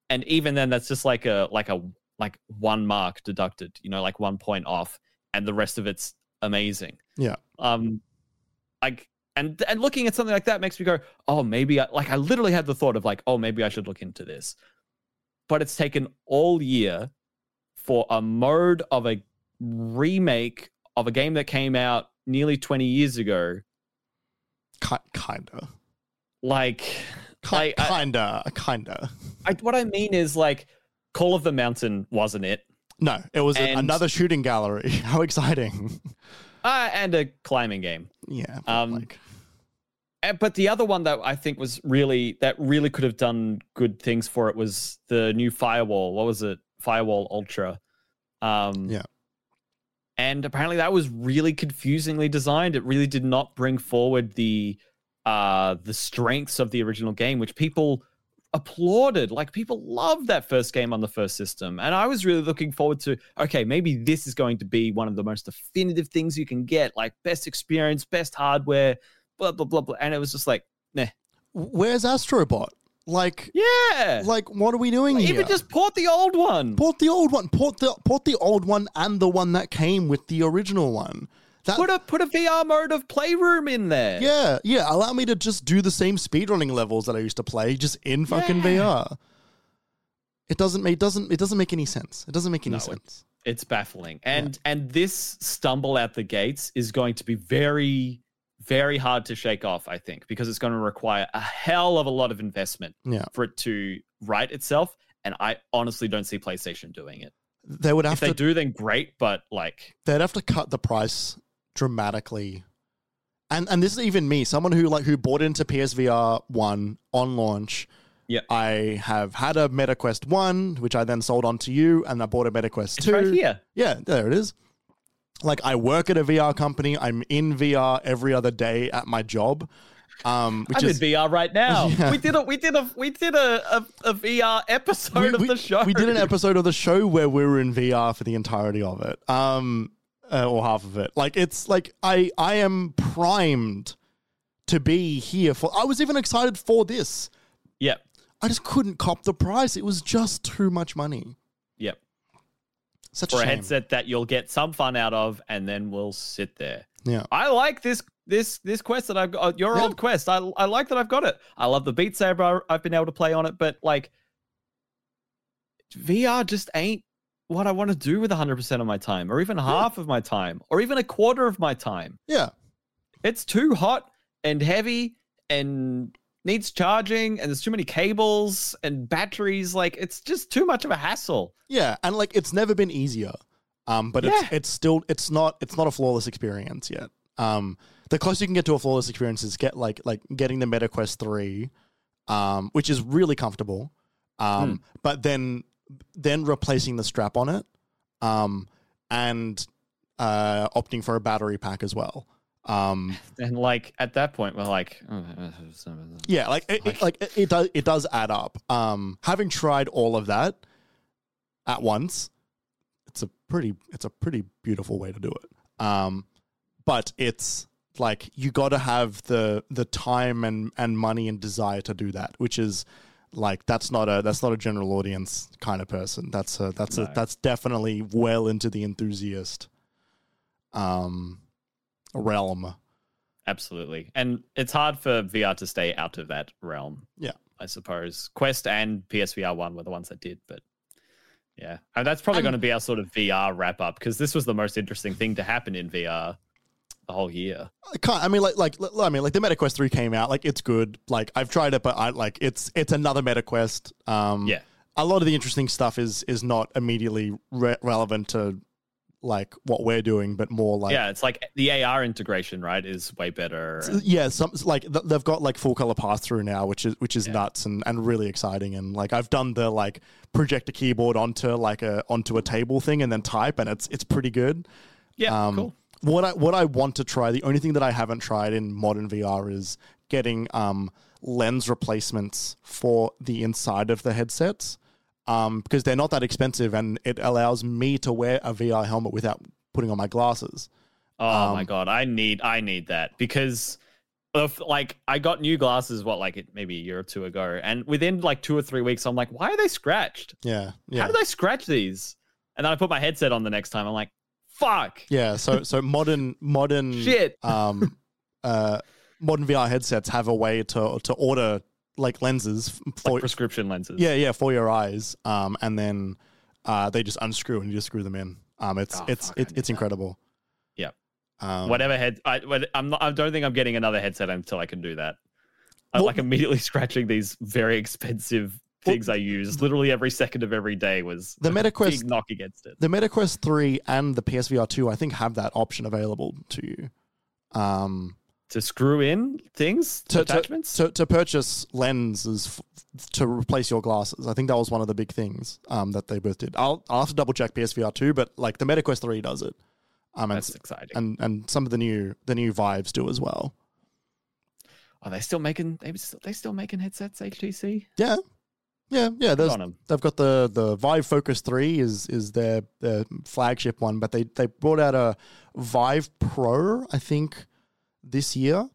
and even then, that's just like a like a like one mark deducted, you know, like one point off, and the rest of it's amazing. Yeah. Um, like and and looking at something like that makes me go, oh, maybe I like I literally had the thought of like, oh, maybe I should look into this, but it's taken all year for a mode of a remake of a game that came out nearly 20 years ago. Kinda. Like, Ki- I- I- kinda, kinda. I, what I mean is like, Call of the Mountain wasn't it, No, it was And- another shooting gallery. (laughs) How exciting! uh, and a climbing game. Yeah, but Um, like, Uh, but the other one that I think was really that really could have done good things for it was the new firewall. What was it? Firewall Ultra. Um, Yeah. And apparently that was really confusingly designed. It really did not bring forward the uh the strengths of the original game, which people applauded. Like people loved that first game on the first system. And I was really looking forward to, okay, maybe this is going to be one of the most definitive things you can get, like best experience, best hardware, blah blah blah blah. And it was just like, nah. where's Astrobot? Like, Yeah. like what are we doing here? Even just port the old one. port the old one. Port the port the old one and the one that came with the original one. That, Put a put a VR mode of Playroom in there. yeah, yeah. Allow me to just do the same speedrunning levels that I used to play, just in fucking Yeah. VR. It doesn't make doesn't it doesn't make any sense. It doesn't make any No, it- sense. It's baffling. And and this stumble out the gates is going to be very very hard to shake off, I think, because it's going to require a hell of a lot of investment Yeah. for it to right itself. And I honestly don't see PlayStation doing it. They would have If they do, then great. But like, they'd have to cut the price dramatically. And and this is even me, someone who like who bought into PSVR one on launch. Yeah. I have had a MetaQuest one, which I then sold on to you, and I bought a MetaQuest it's two. right here. Yeah, there it is. Like I work at a VR company. I'm in VR every other day at my job. Um, which I'm is in VR right now. (laughs) Yeah. We did a we did a we did a a, a VR episode we, of we- the show. we did an episode of the show where we were in VR for the entirety of it. Um, uh, or half of it. Like it's like I I am primed to be here for. I was even excited for this. Yep. I just couldn't cop the price. It was just too much money. Yep. Such For a a headset that you'll get some fun out of, and then we'll sit there. Yeah. I like this this this quest that I've got. uh, Your Yeah. old quest. I I like that I've got it. I love the Beat Saber I've been able to play on it, but like VR just ain't what I want to do with 100% of my time, or even half of my time, or even a quarter of my time. Yeah. It's too hot and heavy and needs charging, and there's too many cables and batteries. Like it's just too much of a hassle. Yeah, and like it's never been easier. Um, but it's Yeah. it's still it's not it's not a flawless experience yet. Um, the closest you can get to a flawless experience is get like like getting the MetaQuest three, um, which is really comfortable. Um, but then then replacing the strap on it, um, and uh, opting for a battery pack as well. Um, (laughs) And like at that point, we're like, oh, yeah, like it, it- like it, it does it does add up. Um, having tried all of that at once, it's a pretty it's a pretty beautiful way to do it. Um, but it's like you got to have the the time and and money and desire to do that, which is like that's not a that's not a general audience kind of person. That's a that's a that's definitely well into the enthusiast um realm. absolutely. And it's hard for VR to stay out of that realm. Yeah. I suppose Quest and PSVR one were the ones that did, but yeah, and that's probably going to be our sort of VR wrap up because this was the most interesting thing to happen in VR the whole year. I can't. I mean, like, like, I mean, like, the MetaQuest three came out. Like, it's good. Like, I've tried it, but I like it's it's another MetaQuest. Um, Yeah. A lot of the interesting stuff is is not immediately re- relevant to like what we're doing, but more like yeah, it's like the AR integration, right, is way better. and- yeah, some like th- they've got like full color pass through now, which is which is Yeah. nuts and, and really exciting. And like I've done the like project a keyboard onto like a onto a table thing and then type, and it's it's pretty good. yeah, Um, cool. What I what I want to try, the only thing that I haven't tried in modern VR is getting um, lens replacements for the inside of the headsets, um, because they're not that expensive, and it allows me to wear a VR helmet without putting on my glasses. Oh my um, god, I need I need that because of like I got new glasses what like maybe a year or two ago, and within like two or three weeks, I'm like, why are they scratched? Yeah, yeah, How did I scratch these? And then I put my headset on the next time. I'm like, fuck, yeah. So so modern modern shit. um, (laughs) uh, modern VR headsets have a way to to order like lenses for like prescription lenses. Yeah, yeah, for your eyes. Um, and then uh, they just unscrew and you just screw them in. Um, it's Oh, it's fuck, I it's incredible. Yep. Um, Whatever head, I, I'm not. I don't think I'm getting another headset until I can do that. I'm like immediately (laughs) scratching these very expensive things I use. Literally every second of every day was The (laughs) a MetaQuest, big knock against it. the MetaQuest three and the PSVR two, I think, have that option available to you. Um, To screw in things, to, to, attachments. to to purchase lenses f- to replace your glasses. I think that was one of the big things um, that they both did. I'll I'll have to double check PSVR two, but like the MetaQuest three does it. Um, and, That's exciting. and and some of the new the new Vives do as well. Are they still making? They still, they still making headsets? HTC. Yeah, yeah, yeah. Good There's on 'em. they've got the the Vive Focus Three is is their their flagship one, but they they brought out a Vive Pro, I think, this year.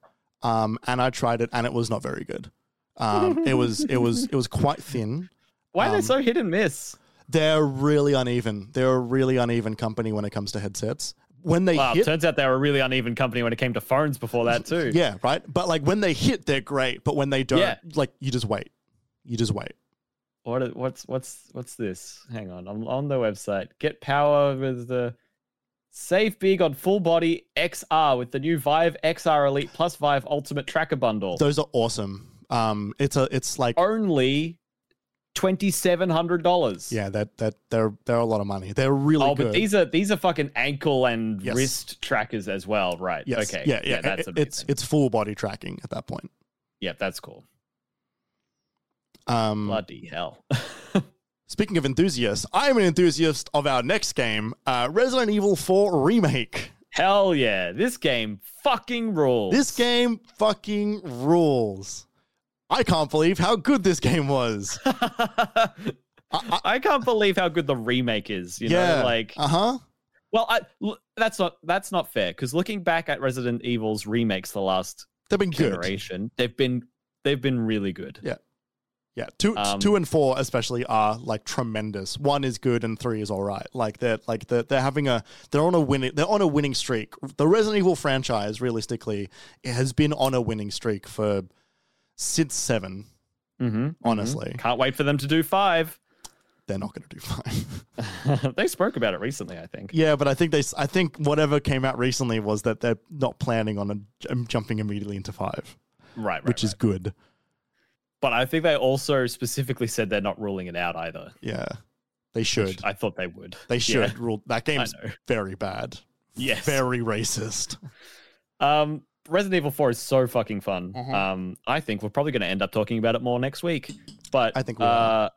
Um, and I tried it, and it was not very good. Um, it was it was it was quite thin. Why are they Um, so hit and miss? They're really uneven. They're a really uneven company when it comes to headsets. When they Wow, hit, turns out they were a really uneven company when it came to phones before that too. yeah, right. But like when they hit, they're great. But when they don't, Yeah. like you just wait. You just wait. What? What's what's what's this? Hang on, I'm on the website. Get power with the save big on full body XR with the new Vive XR Elite plus Vive Ultimate Tracker Bundle. Those are awesome. Um, it's a it's like Only twenty seven hundred dollars. Yeah, that that they're they're a lot of money. They're really Oh, good. but these are these are fucking ankle and Yes. wrist trackers as well, right? yes, Okay. yeah, yeah. that's it- amazing. it's it's full body tracking at that point. yeah, that's cool. Um, Bloody hell. (laughs) speaking of enthusiasts, I'm an enthusiast of our next game, uh, Resident Evil 4 remake. hell yeah. This game fucking rules. This game fucking rules. I can't believe how good this game was. I- (laughs) I can't believe how good the remake is. You yeah, know, like uh huh. Well, I, l- that's not that's not fair because looking back at Resident Evil's remakes the last They've been good. generation, they've been they've been really good. Yeah. Yeah, two, Um, two and four especially are like tremendous. One is good and three is all right. Like they're like they're, they're having a they're on a winning they're on a winning streak. The Resident Evil franchise, realistically, it has been on a winning streak for since seven. Mm-hmm, Honestly. can't wait for them to do five. They're not going to do five. (laughs) (laughs) they spoke about it recently, I think. yeah, but I think they I think whatever came out recently was that they're not planning on a, um, jumping immediately into five, Right, right. which is good. But I think they also specifically said they're not ruling it out either. Yeah, they which should. I thought they would. They Yeah, should rule. That I game's very bad. Yes. very racist. (laughs) Um, Resident Evil 4 is so fucking fun. Mhm. Um, I think we're probably going to end up talking about it more next week. But I think we uh,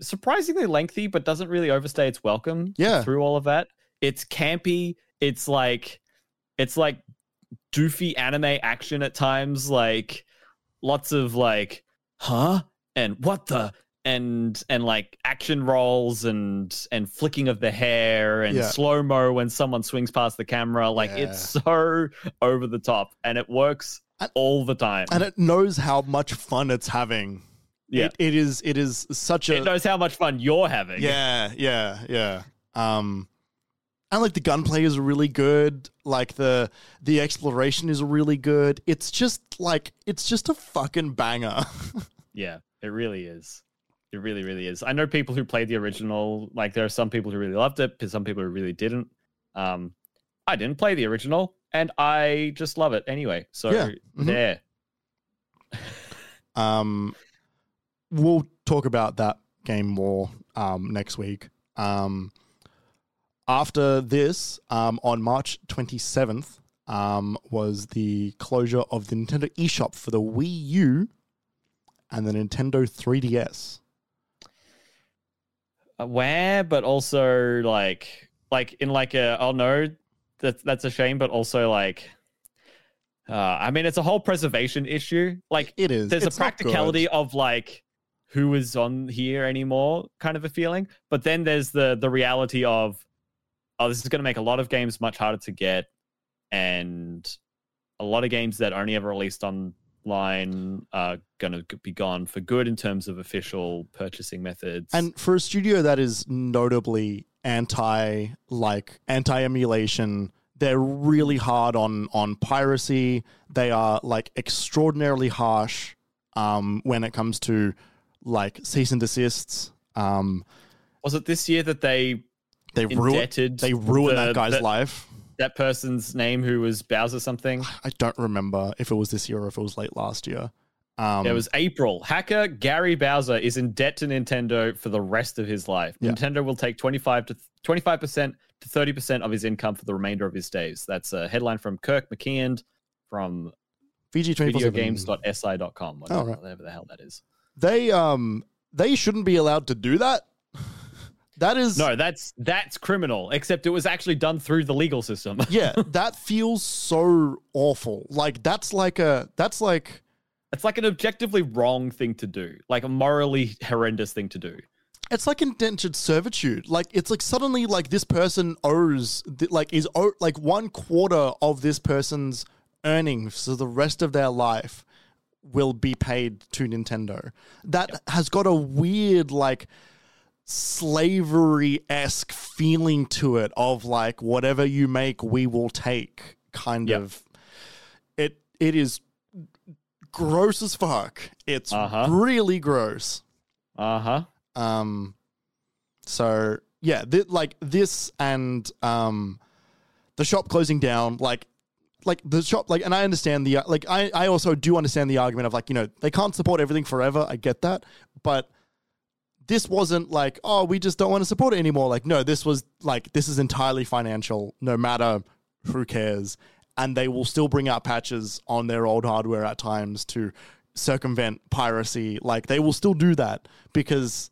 surprisingly lengthy, but doesn't really overstay its welcome. Yeah. Through all of that, it's campy. It's like, it's like doofy anime action at times. Like lots of like, huh, and what the, and and like action rolls and and flicking of the hair and Yeah. slow mo when someone swings past the camera. Like it's so over the top, and it works And- all the time. and it knows how much fun it's having. yeah. It, it is it is such a it knows how much fun you're having. Yeah, yeah, yeah. Um and like the gunplay is really good. Like the the exploration is really good. It's just like it's just a fucking banger. (laughs) Yeah, it really is. It really, really is. I know people who played the original. Like there are some people who really loved it, but some people who really didn't. Um, I didn't play the original, and I just love it anyway. So Yeah, mhm. there. (laughs) um we'll talk about that game more um next week. Um after this, um on March 27th, um was the closure of the Nintendo eShop for the Wii U and the Nintendo 3DS. Where, but also like like in like a oh no, that's that's a shame, but also like uh I mean it's a whole preservation issue. Like It is. there's It's a practicality of like who is on here anymore kind of a feeling. But then there's the the reality of oh this is gonna make a lot of games much harder to get and a lot of games that only ever released online are gonna be gone for good in terms of official purchasing methods. And for a studio that is notably anti like anti emulation, they're really hard on on piracy. They are like extraordinarily harsh um, when it comes to like cease and desists. Um, was it this year that they they ruin indebted they ruin the- that guy's the- life. that person's name who was Bowser something? I don't remember if it was this year or if it was late last year. Um, it was April. Hacker Gary Bowser is in debt to Nintendo for the rest of his life. Yeah. Nintendo will take 25 to 25% to 30% of his income for the remainder of his days. That's a headline from Kirk McKeand from VG videogames.si.com, whatever, Oh, right. whatever the hell that is. They um they shouldn't be allowed to do that. (laughs) That is No, that's that's criminal, except it was actually done through the legal system. (laughs) yeah, (laughs) that feels so awful. Like that's like a that's like it's like an objectively wrong thing to do, like a morally horrendous thing to do. it's like indentured servitude. Like it's like suddenly like this person owes like is o- like one quarter of this person's earnings for the rest of their life will be paid to Nintendo. That has got a weird like slavery esque feeling to it of like whatever you make we will take kind Yep. of it it is gross as fuck. It's Uh-huh. really gross. Uh huh. Um, so yeah, th- like this and um, the shop closing down, like like the shop, like, and I understand the like I I also do understand the argument of like you know they can't support everything forever. I get that, but this wasn't like oh we just don't want to support it anymore. Like no, this was like this is entirely financial. No matter who cares, and they will still bring out patches on their old hardware at times to circumvent piracy. Like they will still do that because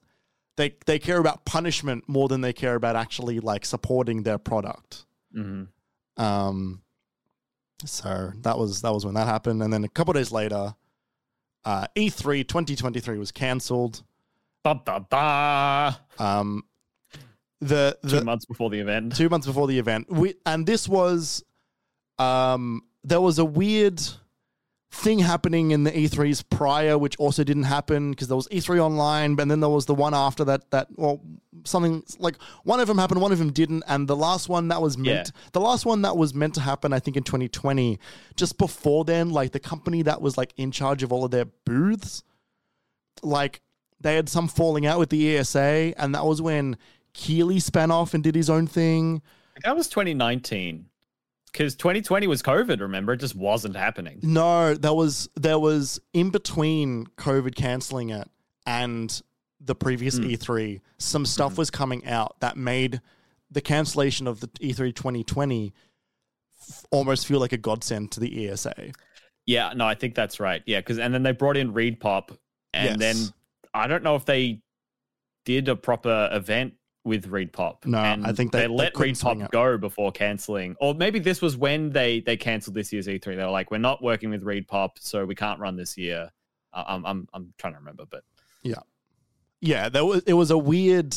they they care about punishment more than they care about actually like supporting their product. hmm Um, so that was that was when that happened, and then a couple days later, uh, E3 2023 was cancelled. Ba ba ba. Um, the Two the months before the event. two months before the event, we and this was, um, there was a weird thing happening in the E3s prior, which also didn't happen because there was E3 online, but then there was the one after that. That well, something like one of them happened, one of them didn't, and the last one that was meant, the last one that was meant to happen, I think in 2020. Just before then, like the company that was like in charge of all of their booths, like they had some falling out with the ESA, and that was when Keighley span off and did his own thing. That was 2019. Because 2020 was COVID, remember? It just wasn't happening. No, there was there was in between COVID canceling it and the previous Mm. E3, some stuff was coming out that made the cancellation of the E E3 2020 f- almost feel like a godsend to the ESA. Yeah, no, I think that's right. Yeah, because and then they brought in ReedPop, and Yes. then I don't know if they did a proper event with ReedPop. No, and I think they- they let couldn't ReedPop go before canceling, or maybe this was when they they canceled this year's E3. They were like, "We're not working with ReedPop, so we can't run this year." Uh, I'm I'm I'm trying to remember, but yeah, yeah, there was it was a weird.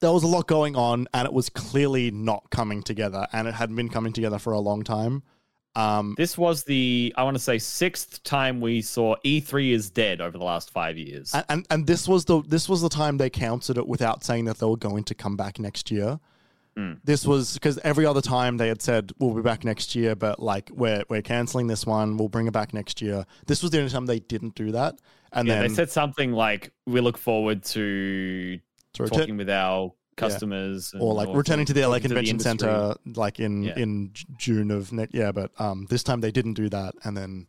There was a lot going on, and it was clearly not coming together, and it hadn't been coming together for a long time. Um, this was the I want to say sixth time we saw E3 is dead over the last five years. and, and and this was the this was the time they counted it without saying that they were going to come back next year. Mm. This was because every other time they had said we'll be back next year, but like we're we're canceling this one, we'll bring it back next year. This was the only time they didn't do that, and yeah, then they said something like, "We look forward to to talking with our customers," or and- like returning to the LA Convention industry." Center like in Yeah. in June of next yeah, but um this time they didn't do that, and then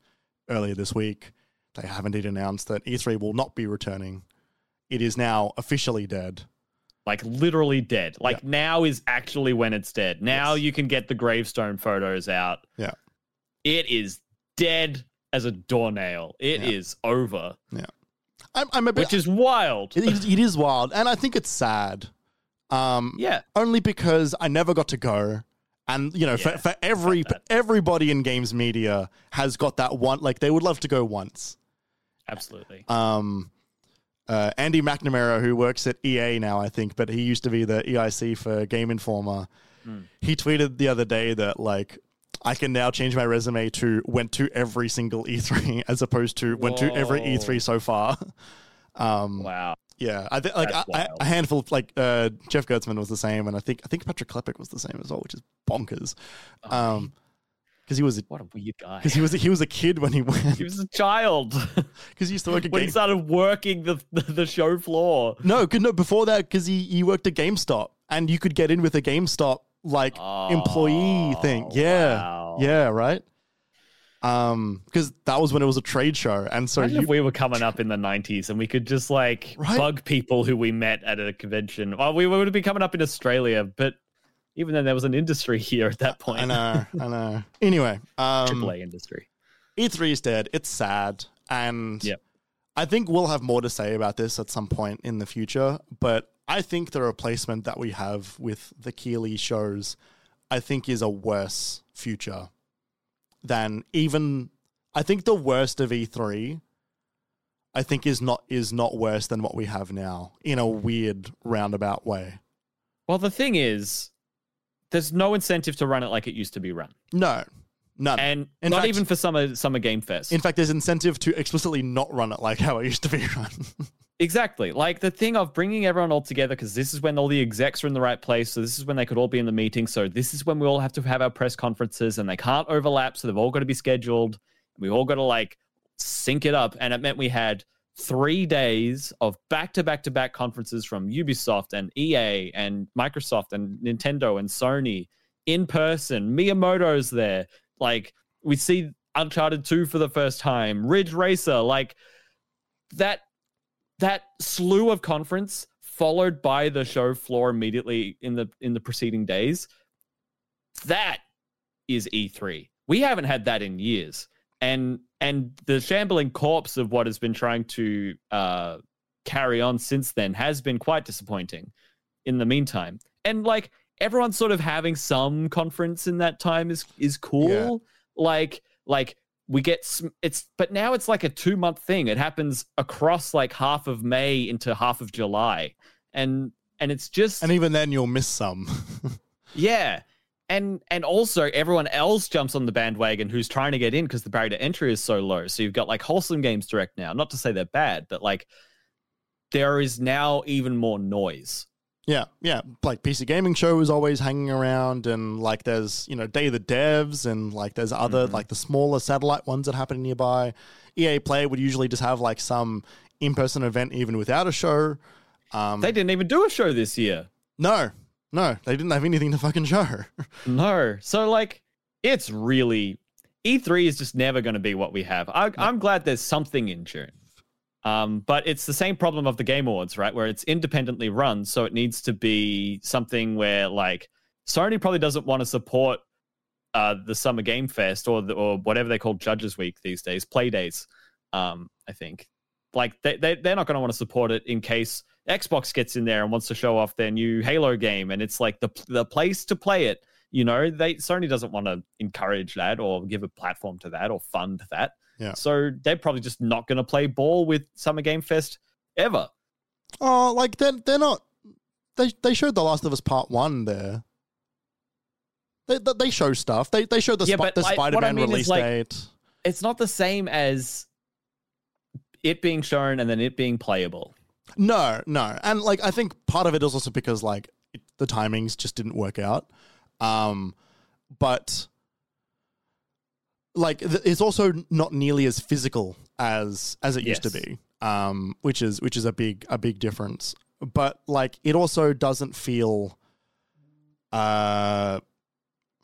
earlier this week they have indeed announced that E3 will not be returning. It is now officially dead. like literally dead. Like now is actually when it's dead. Now Yes. you can get the gravestone photos out. Yeah. It is dead as a doornail. It Yeah. is over, I'm, I'm a bit. which is wild. it, is, it is wild, and I think it's sad. Um, yeah. only because I never got to go. And you know, Yeah, for, for every everybody in games media has got that one. Like they would love to go once. Absolutely. Um, uh, Andy McNamara, who works at EA now, I think, but he used to be the EIC for Game Informer. Mm. He tweeted the other day that like I can now change my resume to went to every single E3 (laughs) as opposed to went to every E3 so far. (laughs) Um, Wow. Yeah, I think like That's a, handful of like uh, Jeff Gerstmann was the same, and I think I think Patrick Klepek was the same as well, which is bonkers. Oh, Um, because he was what a weird guy. because he was he was a kid when he went (laughs) He was a child (laughs) because he used to work at when he started working the, the, the show floor. no, no before that because he he worked at GameStop and you could get in with a GameStop like employee thing. Oh, Yeah, wow. yeah, right. Um, because that was when it was a trade show, and so you if we were coming up in the 90s and we could just like Right? bug people who we met at a convention. Well, we would have been coming up in Australia, but even then there was an industry (laughs) here at that point. I know, I know. Anyway, um, AAA industry. E3 is dead. It's sad. And Yep. I think we'll have more to say about this at some point in the future. But I think the replacement that we have with the Keighley shows, I think, is a worse future than even. I think the worst of E3. I think is not is not worse than what we have now in a weird roundabout way. Well, the thing is, there's no incentive to run it like it used to be run. No, none. And In not fact- even for summer summer game fest. in fact, there's incentive to explicitly not run it like how it used to be (laughs) run. Exactly. Like the thing of bringing everyone all together because this is when all the execs are in the right place. So this is when they could all be in the meeting. So this is when we all have to have our press conferences and they can't overlap. So they've all got to be scheduled. We've all got to like sync it up. And it meant we had three days of back to back to back conferences from Ubisoft and EA and Microsoft and Nintendo and Sony in person. Miyamoto's there. Like we see Uncharted 2 for the first time, Ridge Racer. Like that that slew of conference followed by the show floor immediately in the in the preceding days that is E3 we haven't had that in years. And and the shambling corpse of what has been trying to uh carry on since then has been quite disappointing in the meantime. And like everyone's sort of having some conference in that time is is cool. Yeah. like like we get it's but now it's like a two month thing. It happens across like half of may into half of july. And and it's just and even then, you'll miss some. (laughs) yeah. And and also everyone else jumps on the bandwagon who's trying to get in because the barrier to entry is so low. So you've got like wholesome games direct now. Not to say they're bad but like there is now even more noise Yeah, yeah. Like PC Gaming Show is always hanging around, and like there's you know Day of the Devs, and like there's other Mhm. like the smaller satellite ones that happen nearby. EA Play would usually just have like some in-person event even without a show. Um, they didn't even do a show this year no, no, they didn't have anything to fucking show. (laughs) No. So like it's really E3 is just never going to be what we have. I, I'm glad there's something in June. Um, but it's the same problem of the Game Awards, right? Where it's independently run, so it needs to be something where like Sony probably doesn't want to support uh, the Summer Game Fest or the, or whatever they call Judges Week these days, Play Days. Um, I think like they, they they're not going to want to support it in case Xbox gets in there and wants to show off their new Halo game, and it's like the the place to play it. You know, they Sony doesn't want to encourage that or give a platform to that or fund that. Yeah. So they're probably just not going to play ball with Summer Game Fest ever. Oh, like they're they're not. They they showed The Last of Us Part One there. They they, show stuff. They they showed the Yeah, Sp- the I- I Spider Man mean release like, date. It's not the same as it being shown and then it being playable. No, no, and like I think part of it is also because like it, the timings just didn't work out. Um, but like th- it's also not nearly as physical as as it used to be. Um, which is which is a big a big difference. But like it also doesn't feel, uh, (sighs)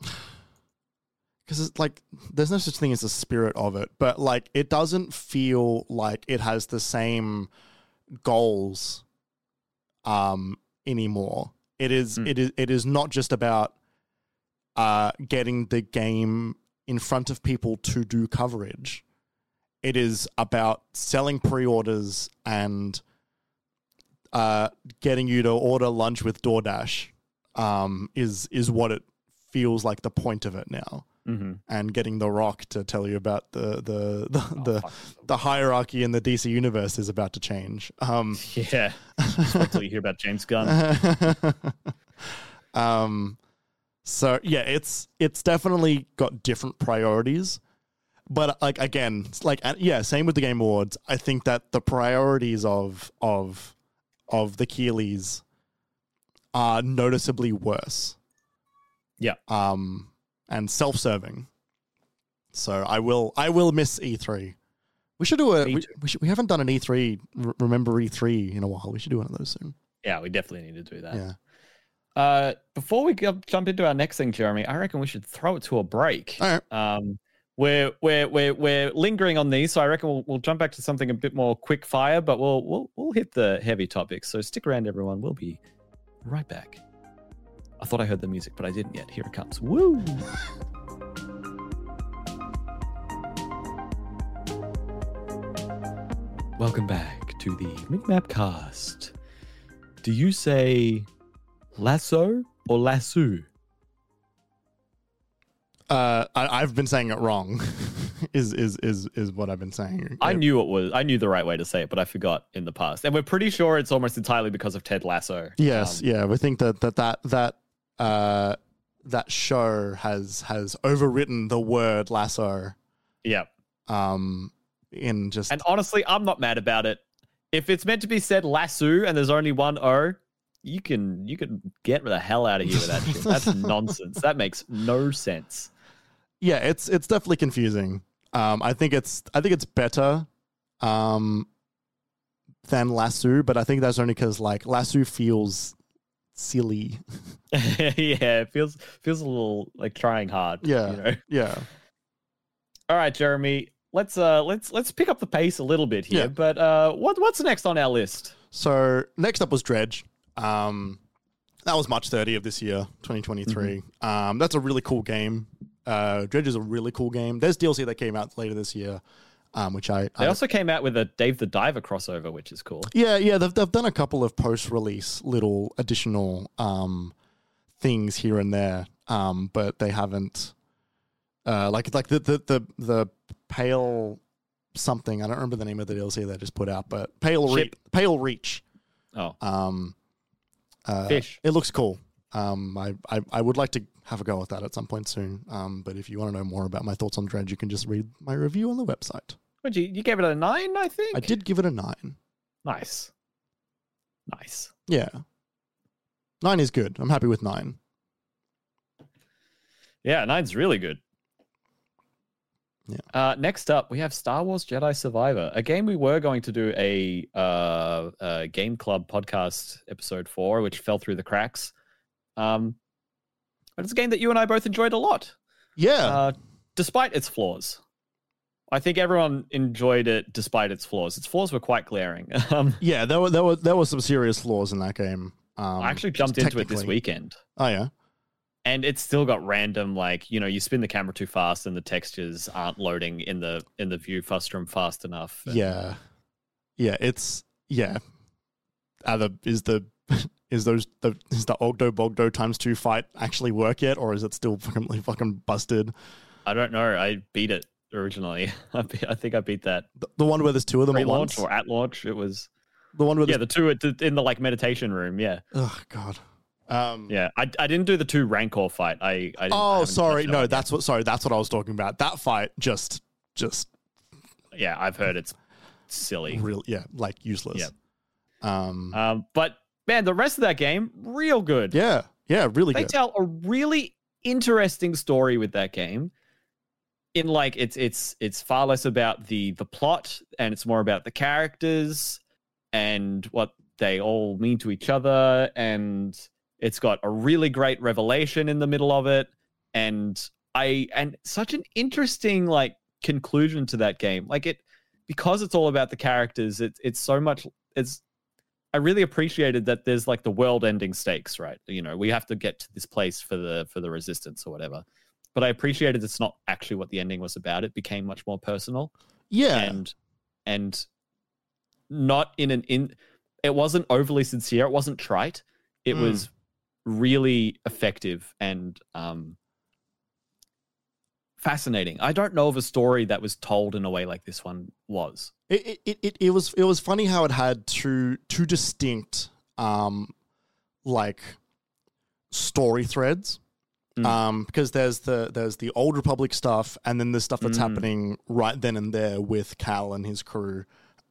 because it's like there's no such thing as the spirit of it, but like it doesn't feel like it has the same goals um anymore. It is Mm. it is it is not just about uh getting the game in front of people to do coverage. It is about selling pre-orders and uh getting you to order lunch with DoorDash um is is what it feels like the point of it now Mm-hmm. and getting the rock to tell you about the the (laughs) the, Oh, the, the hierarchy in the DC universe is about to change. Um, yeah. Until you hear about James Gunn. (laughs) um, so yeah, it's it's definitely got different priorities, but like again, like yeah, same with the Game Awards. I think that the priorities of of of the Keighleys are noticeably worse. Yeah. Um, and self-serving. So I will I will miss E3. We should do a we, we, should, we haven't done an E3 remember E3 in a while. We should do one of those soon. Yeah, we definitely need to do that. Yeah. Uh, before we jump into our next thing, Jeremy, I reckon we should throw it to a break. All right. Um, we're we're we're we're lingering on these, so I reckon we'll, we'll jump back to something a bit more quick fire, but we'll we'll we'll hit the heavy topics. So stick around, everyone. We'll be right back. I thought I heard the music, but I didn't yet. Here it comes. Woo! Welcome back to the Minimap Cast. Do you say lasso or lasso? Uh, I, I've been saying it wrong. (laughs) is is is is what I've been saying. I Yeah. knew it was. I knew the right way to say it, but I forgot in the past. And we're pretty sure it's almost entirely because of Ted Lasso. Yes, Um, yeah. We think that that that that uh that show has has overwritten the word lasso yeah. um in just And honestly, I'm not mad about it. If it's meant to be said lasso and there's only one O, you can you can get the hell out of here with that shit. That's (laughs) nonsense. That makes no sense. yeah, it's it's definitely confusing. Um, I think it's I think it's better, um, than lasso, but I think that's only because like lasso feels silly. (laughs) yeah, it feels feels a little like trying hard. Yeah. You know? (laughs) yeah, All right, Jeremy. Let's uh let's let's pick up the pace a little bit here. Yeah. But uh what what's next on our list? So next up was Dredge. Um, that was March 30 of this year, 2023. Um, that's a really cool game. Uh, Dredge is a really cool game. There's DLC that came out later this year, um, which I, They I also came out with a Dave the Diver crossover, which is cool. yeah yeah they've they've done a couple of post release little additional um things here and there. Um, but they haven't uh like like the the the, the pale something I don't remember the name of the DLC they just put out, but pale Re- pale reach. Oh, Um, uh, Fish. It looks cool. Um, I, I I would like to have a go at that at some point soon. Um, but if you want to know more about my thoughts on Dredge, you can just read my review on the website. you you gave it a nine, I think. I did give it a nine. Nice, nice. Yeah, nine is good. I'm happy with nine. Yeah, nine's really good. Yeah. Uh, next up, we have Star Wars Jedi Survivor, a game we were going to do a, uh, uh game club podcast episode for, which fell through the cracks. Um, but it's a game that you and I both enjoyed a lot, Yeah, uh, despite its flaws. I think everyone enjoyed it despite its flaws. Its flaws were quite glaring. (laughs) um, yeah. There were there were there were some serious flaws in that game. Um, I actually jumped into it this weekend. Oh yeah, and it's still got random like you know you spin the camera too fast and the textures aren't loading in the in the view frustum fast enough and- yeah, yeah. It's yeah. are the is the (laughs) is those the is the Oggdo Bogdo times two fight actually work yet, or is it still fucking fucking busted? I don't know. I beat it originally. (laughs) I, be- I think I beat that The, the one where there's two of them at once. or at launch. It was The one where yeah, the two in the like meditation room. Yeah, oh god. Um, yeah. I, I didn't do the two Rancor fight. I, I I Oh, haven't sorry. that No, that's what. Sorry, that's what I was talking about. That fight just, just yeah. I've heard it's silly. real. Yeah, like useless. Um. Um, but man, the rest of that game real good. yeah. Yeah. Really they good. tell a really interesting story with that game in like it's it's it's far less about the the plot and it's more about the characters and what they all mean to each other and it's got a really great revelation in the middle of it and i and such an interesting like conclusion to that game like it because it's all about the characters it's it's so much it's I really appreciated that there's like the world ending stakes, right? You know, we have to get to this place for the for the resistance or whatever. But I appreciated it's not actually what the ending was about. It became much more personal yeah. and and not in an in it wasn't overly sincere, it wasn't trite. It Mm. was really effective and um fascinating. I don't know of a story that was told in a way like this one was. It, it, it, it was it was funny how it had two two distinct um like story threads. Mm. Um, because there's the there's the old Republic stuff, and then the stuff that's Mm. happening right then and there with Cal and his crew.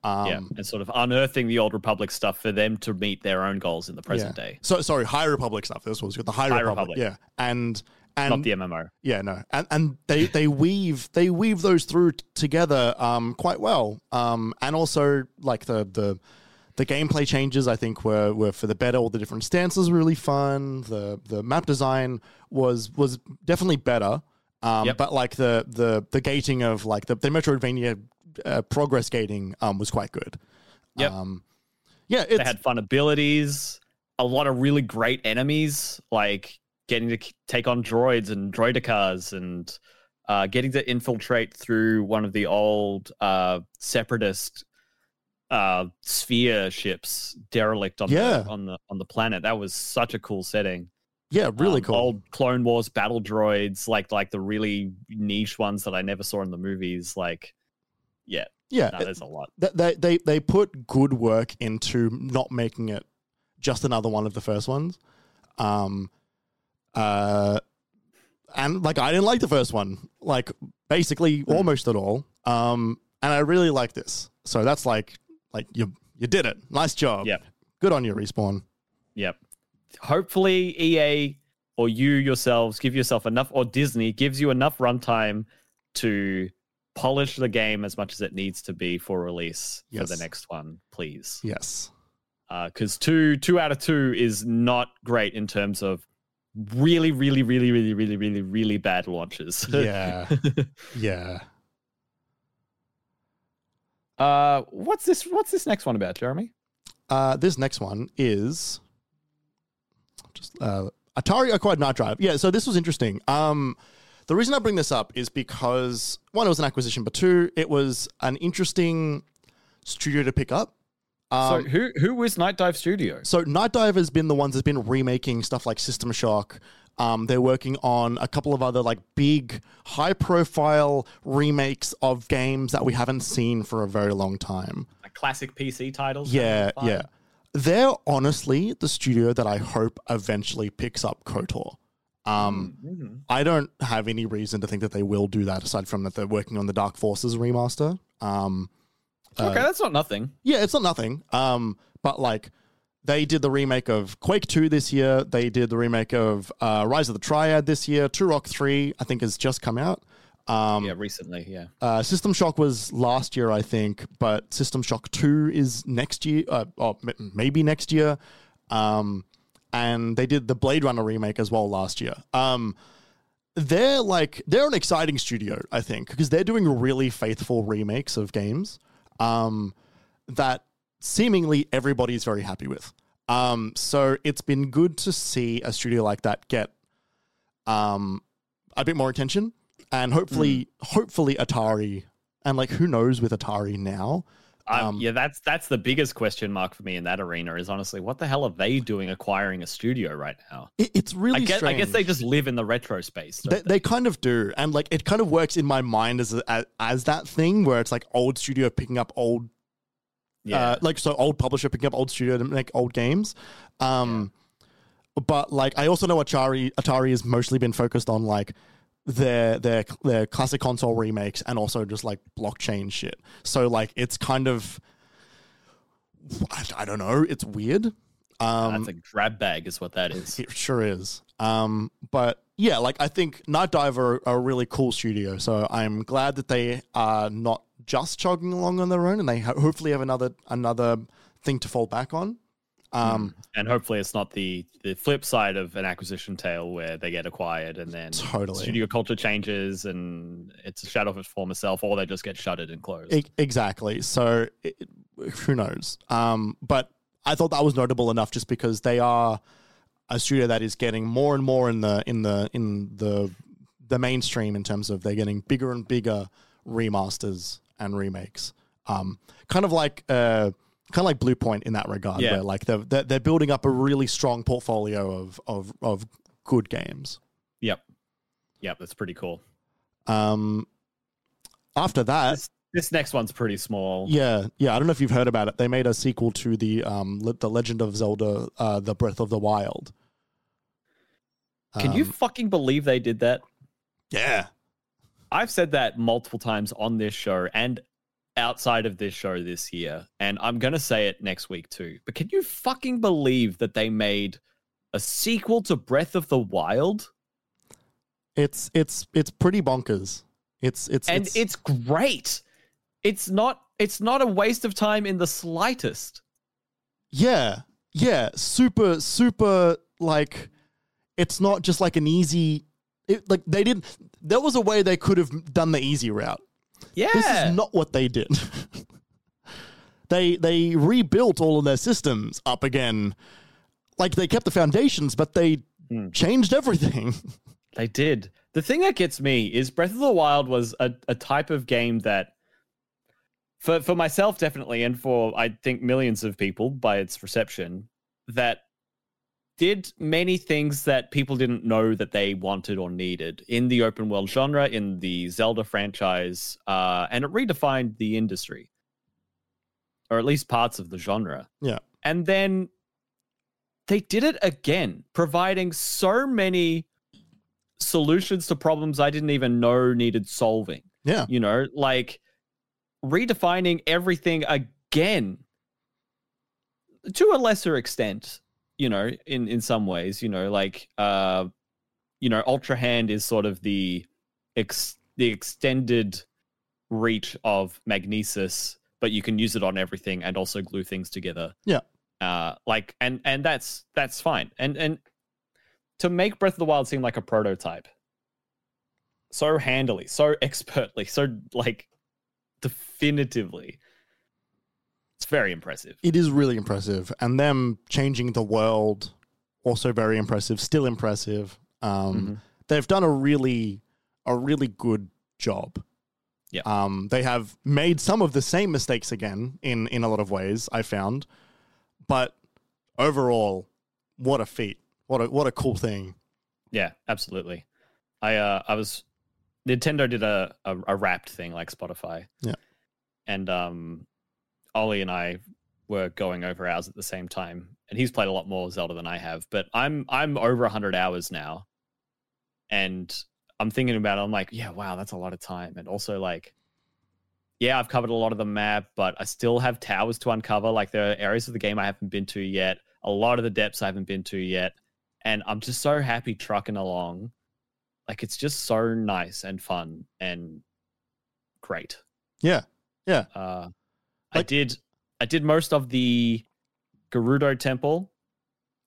Um, yeah, and sort of unearthing the old Republic stuff for them to meet their own goals in the present yeah. day, So sorry, High Republic stuff. This was the High, High Republic. Republic. Yeah, and and not the MMO. Yeah, no, and and they they weave they weave those through t- together um quite well. Um, and also like the the the gameplay changes I think were were for the better. All the different stances were really fun. The the map design was was definitely better. Um, Yep. but like the the the gating of like the the Metroidvania uh, progress gating um was quite good. Yep. Um, yeah, it's They had fun abilities, a lot of really great enemies, like getting to take on droids and droidekas and uh, getting to infiltrate through one of the old uh, separatist uh, sphere ships derelict on Yeah. the on the on the planet. That was such a cool setting. yeah really Um, cool. Old Clone Wars battle droids, like like the really niche ones that I never saw in the movies. Like, yeah, yeah, no, there's a lot. Th- they they they put good work into not making it just another one of the first ones. Um, uh, and like I didn't like the first one, like basically Hmm. almost at all. Um, and I really like this, so that's like like you you did it. Nice job. Yep. Good on you, respawn. Yep. Hopefully, EA or you yourselves give yourself enough, or Disney gives you enough runtime to polish the game as much as it needs to be for release for the next one, please. Yes. Because two two out of two is not great in terms of really, really, really, really, really, really, really bad launches. Yeah. (laughs) yeah. uh, what's this? What's this next one about, Jeremy? Uh, this next one is just uh, Atari acquired Nightdive. Yeah, so this was interesting. Um, the reason I bring this up is because one, it was an acquisition, but two, it was an interesting studio to pick up. Um, so who who was Nightdive Studio? so Nightdive has been the ones that's been remaking stuff like System Shock. Um, they're working on a couple of other like big, high-profile remakes of games that we haven't seen for a very long time. Like classic PC titles. Yeah, yeah. They're honestly the studio that I hope eventually picks up KOTOR. Um, Mhm. I don't have any reason to think that they will do that aside from that they're working on the Dark Forces remaster. Um, Okay, that's not nothing. yeah, it's not nothing. Um, but like they did the remake of Quake 2 this year. They did the remake of uh, Rise of the Triad this year. Turok 3, I think, has just come out. Um, yeah, recently, yeah. uh, System Shock was last year, I think, but System Shock 2 is next year, uh, or maybe next year. Um, and they did the Blade Runner remake as well last year. Um, they're like, they're an exciting studio, I think, because they're doing really faithful remakes of games um, that seemingly everybody is very happy with. Um, so it's been good to see a studio like that get um, a bit more attention and hopefully hopefully Atari and like who knows with Atari now Um, yeah, that's that's the biggest question mark for me in that arena. Is honestly, what the hell are they doing acquiring a studio right now? It, it's really I guess I guess they just live in the retro space. don't They, they kind of do, and like it kind of works in my mind as a, as, as that thing where it's like old studio picking up old, yeah, uh, like so old publisher picking up old studio to make old games. Um, but like I also know Atari Atari has mostly been focused on like their their their classic console remakes and also just like blockchain shit. So like it's kind of I, I don't know, it's weird. Um, that's a grab bag, is what that is. it sure is. Um, but yeah, like I think Night Diver are a really cool studio, so I'm glad that they are not just chugging along on their own, and they ho- hopefully have another another thing to fall back on. Um, and hopefully, it's not the the flip side of an acquisition tale where they get acquired and then Totally. studio culture changes and it's a shadow of its former self, or they just get shuttered and closed. e- exactly. So it, who knows? Um, but I thought that was notable enough just because they are a studio that is getting more and more in the in the in the the mainstream in terms of they're getting bigger and bigger remasters and remakes. Um, kind of like uh, kind of like Bluepoint in that regard, Yeah. where like they're, they're they're building up a really strong portfolio of of of good games. Yep, yep, that's pretty cool. Um, after that, This, this next one's pretty small. Yeah, yeah. I don't know if you've heard about it. They made a sequel to the um the Legend of Zelda, uh, the Breath of the Wild. Can you Um, fucking believe they did that? Yeah, I've said that multiple times on this show and outside of this show this year, and I'm gonna say it next week too. But can you fucking believe that they made a sequel to Breath of the Wild? it's it's it's pretty bonkers. It's it's and it's, it's, great. It's not it's not a waste of time in the slightest. yeah yeah super super like it's not just like an easy. It, like they didn't. There was a way they could have done the easy route. Yeah. This is not what they did. (laughs) they they rebuilt all of their systems up again. Like they kept the foundations, but they Hmm. changed everything. (laughs) They did. The thing that gets me is Breath of the Wild was a, a type of game that for for myself definitely and for I think millions of people by its reception that did many things that people didn't know that they wanted or needed in the open world genre in the Zelda franchise uh, and it redefined the industry or at least parts of the genre. Yeah. And then they did it again, providing so many solutions to problems I didn't even know needed solving. yeah. You know, like redefining everything again to a lesser extent, you know, in in some ways, you know, like uh you know, Ultra Hand is sort of the ex- the extended reach of magnesis, but you can use it on everything and also glue things together. Yeah. Uh like and and that's that's fine. And and to make Breath of the Wild seem like a prototype so handily, so (laughs) expertly, so like definitively. It's very impressive. It is really impressive, and them changing the world also very impressive. Still impressive. Um, Mhm. They've done a really a really good job. Yeah. Um, they have made some of the same mistakes again in in a lot of ways. I found, but overall, what a feat! What a what a cool thing. Yeah, absolutely. I uh I was Nintendo did a, a a wrapped thing like Spotify. Yeah. And um Ollie and I were going over ours at the same time. And he's played a lot more Zelda than I have, but I'm I'm over 100 hours now. And I'm thinking about it, I'm like, yeah, wow, that's a lot of time. And also like yeah, I've covered a lot of the map, but I still have towers to uncover. Like there are areas of the game I haven't been to yet. A lot of the depths I haven't been to yet and I'm just so happy trucking along. Like it's just so nice and fun and great. Yeah, yeah. Uh, I did I did most of the Gerudo Temple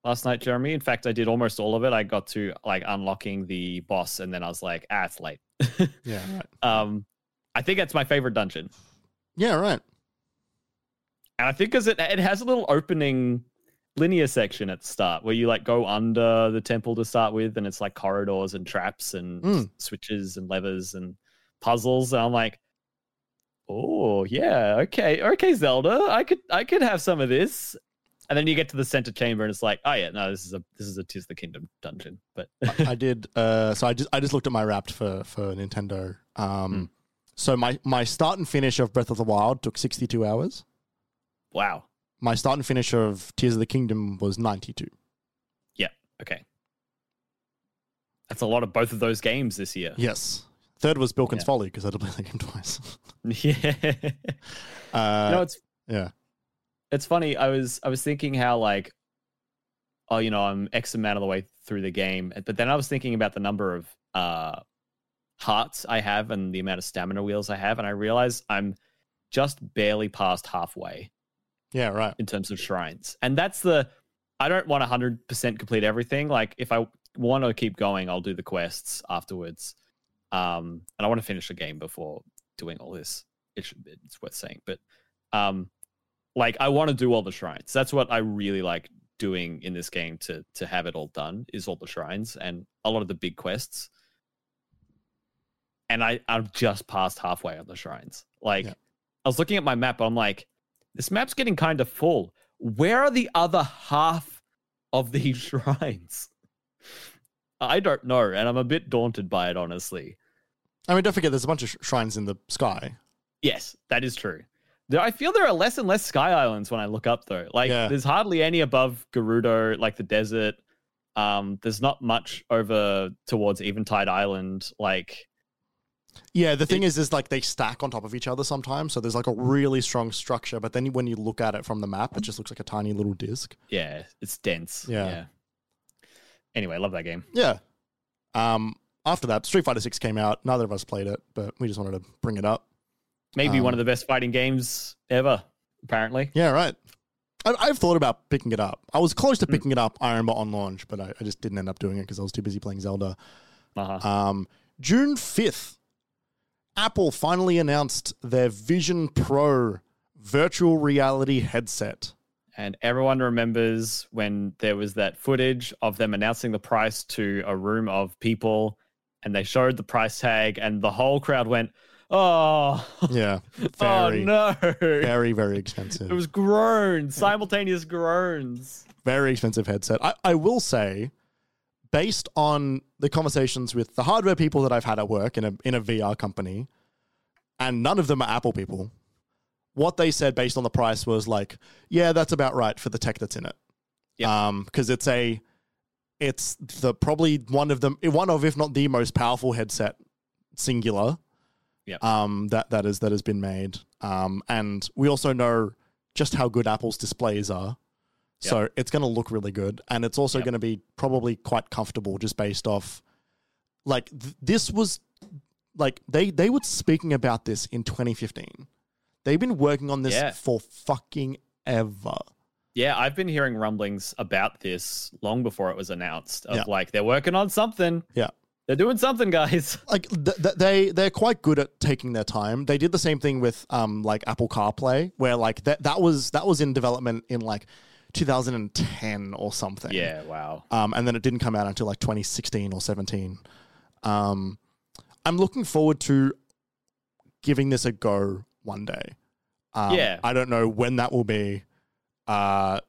last night, Jeremy. In fact, I did almost all of it. I got to like unlocking the boss, and then I was like, ah, it's late. (laughs) Yeah, right. um, I think that's my favorite dungeon, Yeah, right. and I think because it it has a little opening linear section at the start where you like go under the temple to start with, and it's like corridors and traps and Mm. switches and levers and puzzles. And I'm like, oh yeah, okay, okay, Zelda, I could I could have some of this. And then you get to the center chamber, and it's like, oh yeah, no, this is a this is a Tis the Kingdom dungeon. But I (laughs) did. Uh, so I just I just looked at my Wrapped for for Nintendo. Um, Mm. so my my start and finish of Breath of the Wild took sixty two hours. wow, My start and finish of Tears of the Kingdom was ninety two. Yeah. okay, that's a lot of both of those games this year. Yes. Third was Bilkin's Yeah. Folly because I had to play the game (laughs) twice. (laughs) yeah, Uh, you know, it's yeah. it's funny. I was I was thinking how like, oh, you know, I'm X amount of the way through the game, but then I was thinking about the number of uh hearts I have and the amount of stamina wheels I have, and I realized I'm just barely past halfway Yeah. Right. in terms of shrines, and that's the. I don't want 100% complete everything. Like if I want to keep going, I'll do the quests afterwards. Um, and I want to finish the game before doing all this. It should, it's worth saying, but um, like I want to do all the shrines. That's what I really like doing in this game to to have it all done is all the shrines and a lot of the big quests. And I I'm just past halfway on the shrines. Like Yeah. I was looking at my map, I'm like, this map's getting kind of full. Where are the other half of these (laughs) shrines? I don't know, and I'm a bit daunted by it, honestly. I mean, don't forget, there's a bunch of sh- shrines in the sky. Yes, that is true. There, I feel there are less and less sky islands when I look up, though. Like, Yeah. there's hardly any above Gerudo, like the desert. Um, there's not much over towards Eventide Island. Like, Yeah, the thing is, is like they stack on top of each other sometimes. So there's like a really strong structure, but then when you look at it from the map, it just looks like a tiny little disc. yeah, it's dense. Yeah. Anyway, love that game. Yeah. Um. After that, Street Fighter Six came out. Neither of us played it, but we just wanted to bring it up. Maybe one Um, of the best fighting games ever, apparently. Yeah, right. I, I've thought about picking it up. I was close to Mm. picking it up, I remember, on launch, but I, I just didn't end up doing it because I was too busy playing Zelda. Uh-huh. Um, June 5th, Apple finally announced their Vision Pro virtual reality headset. And everyone remembers when there was that footage of them announcing the price to a room of people and they showed the price tag and the whole crowd went, Oh, Yeah, (laughs) oh very, no. very, very expensive. It was groans, simultaneous groans. very expensive headset. I, I will say, based on the conversations with the hardware people that I've had at work in a in a VR company, and none of them are Apple people. What they said based on the price was like, yeah, that's about right for the tech that's in it. Yep. Um, because it's a, it's the probably one of them, one of if not the most powerful headset, singular. Yep. Um, that that is that has been made. Um, and we also know just how good Apple's displays are. So it's going to look really good, and it's also Yep. going to be probably quite comfortable, just based off. Like th- this was, like they they were speaking about this in 2015. They've been working on this Yeah. for fucking ever. Yeah, I've been hearing rumblings about this long before it was announced. Of Yeah. like they're working on something. Yeah. They're doing something, guys. (laughs) Like th- th- they they're quite good at taking their time. They did the same thing with um like Apple CarPlay, where like that that was that was in development in like 2010 or something. Yeah, wow. um, and then it didn't come out until like 2016 or 17. Um, I'm looking forward to giving this a go one day. Um, Yeah. I don't know when that will be. Uh,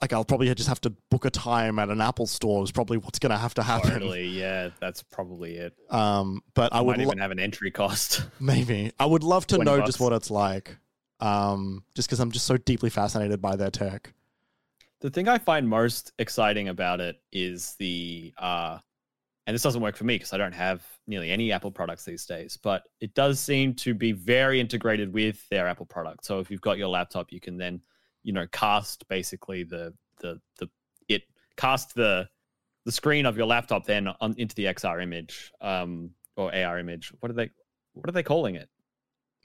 like I'll probably just have to book a time at an Apple store. Is probably what's going to have to happen. Totally. Yeah, that's probably it. Um, but I I would lo- even have an entry cost. (laughs) maybe I would love to know bucks. just what it's like. Um, just because I'm just so deeply fascinated by their tech. The thing I find most exciting about it is the uh and this doesn't work for me because I don't have nearly any Apple products these days, but it does seem to be very integrated with their Apple product. So if you've got your laptop, you can then, you know, cast basically the the the it cast the the screen of your laptop then on into the XR image um or AR image. What are they what are they calling it?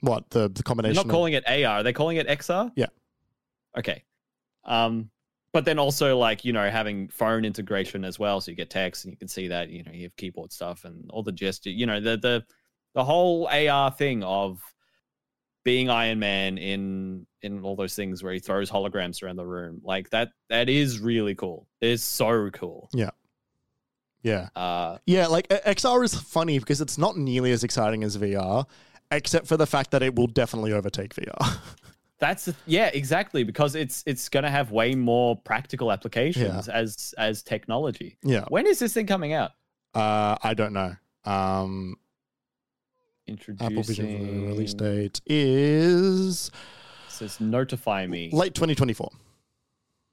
What the the They're not of- calling it AR. Are they calling it XR? Yeah. Okay. Um, but then also like you know having phone integration as well, so you get text and you can see that you know you have keyboard stuff and all the gesture. You know the the the whole AR thing of being Iron Man in in all those things where he throws holograms around the room. Like that that is really cool. It's so cool. yeah. Yeah. Uh, Yeah, like XR is funny because it's not nearly as exciting as VR, except for the fact that it will definitely overtake VR. (laughs) That's the- yeah, exactly because it's it's going to have way more practical applications as as technology. yeah. When is this thing coming out? Uh, I don't know. Um, Introducing Apple Vision release date is says notify me late 2024.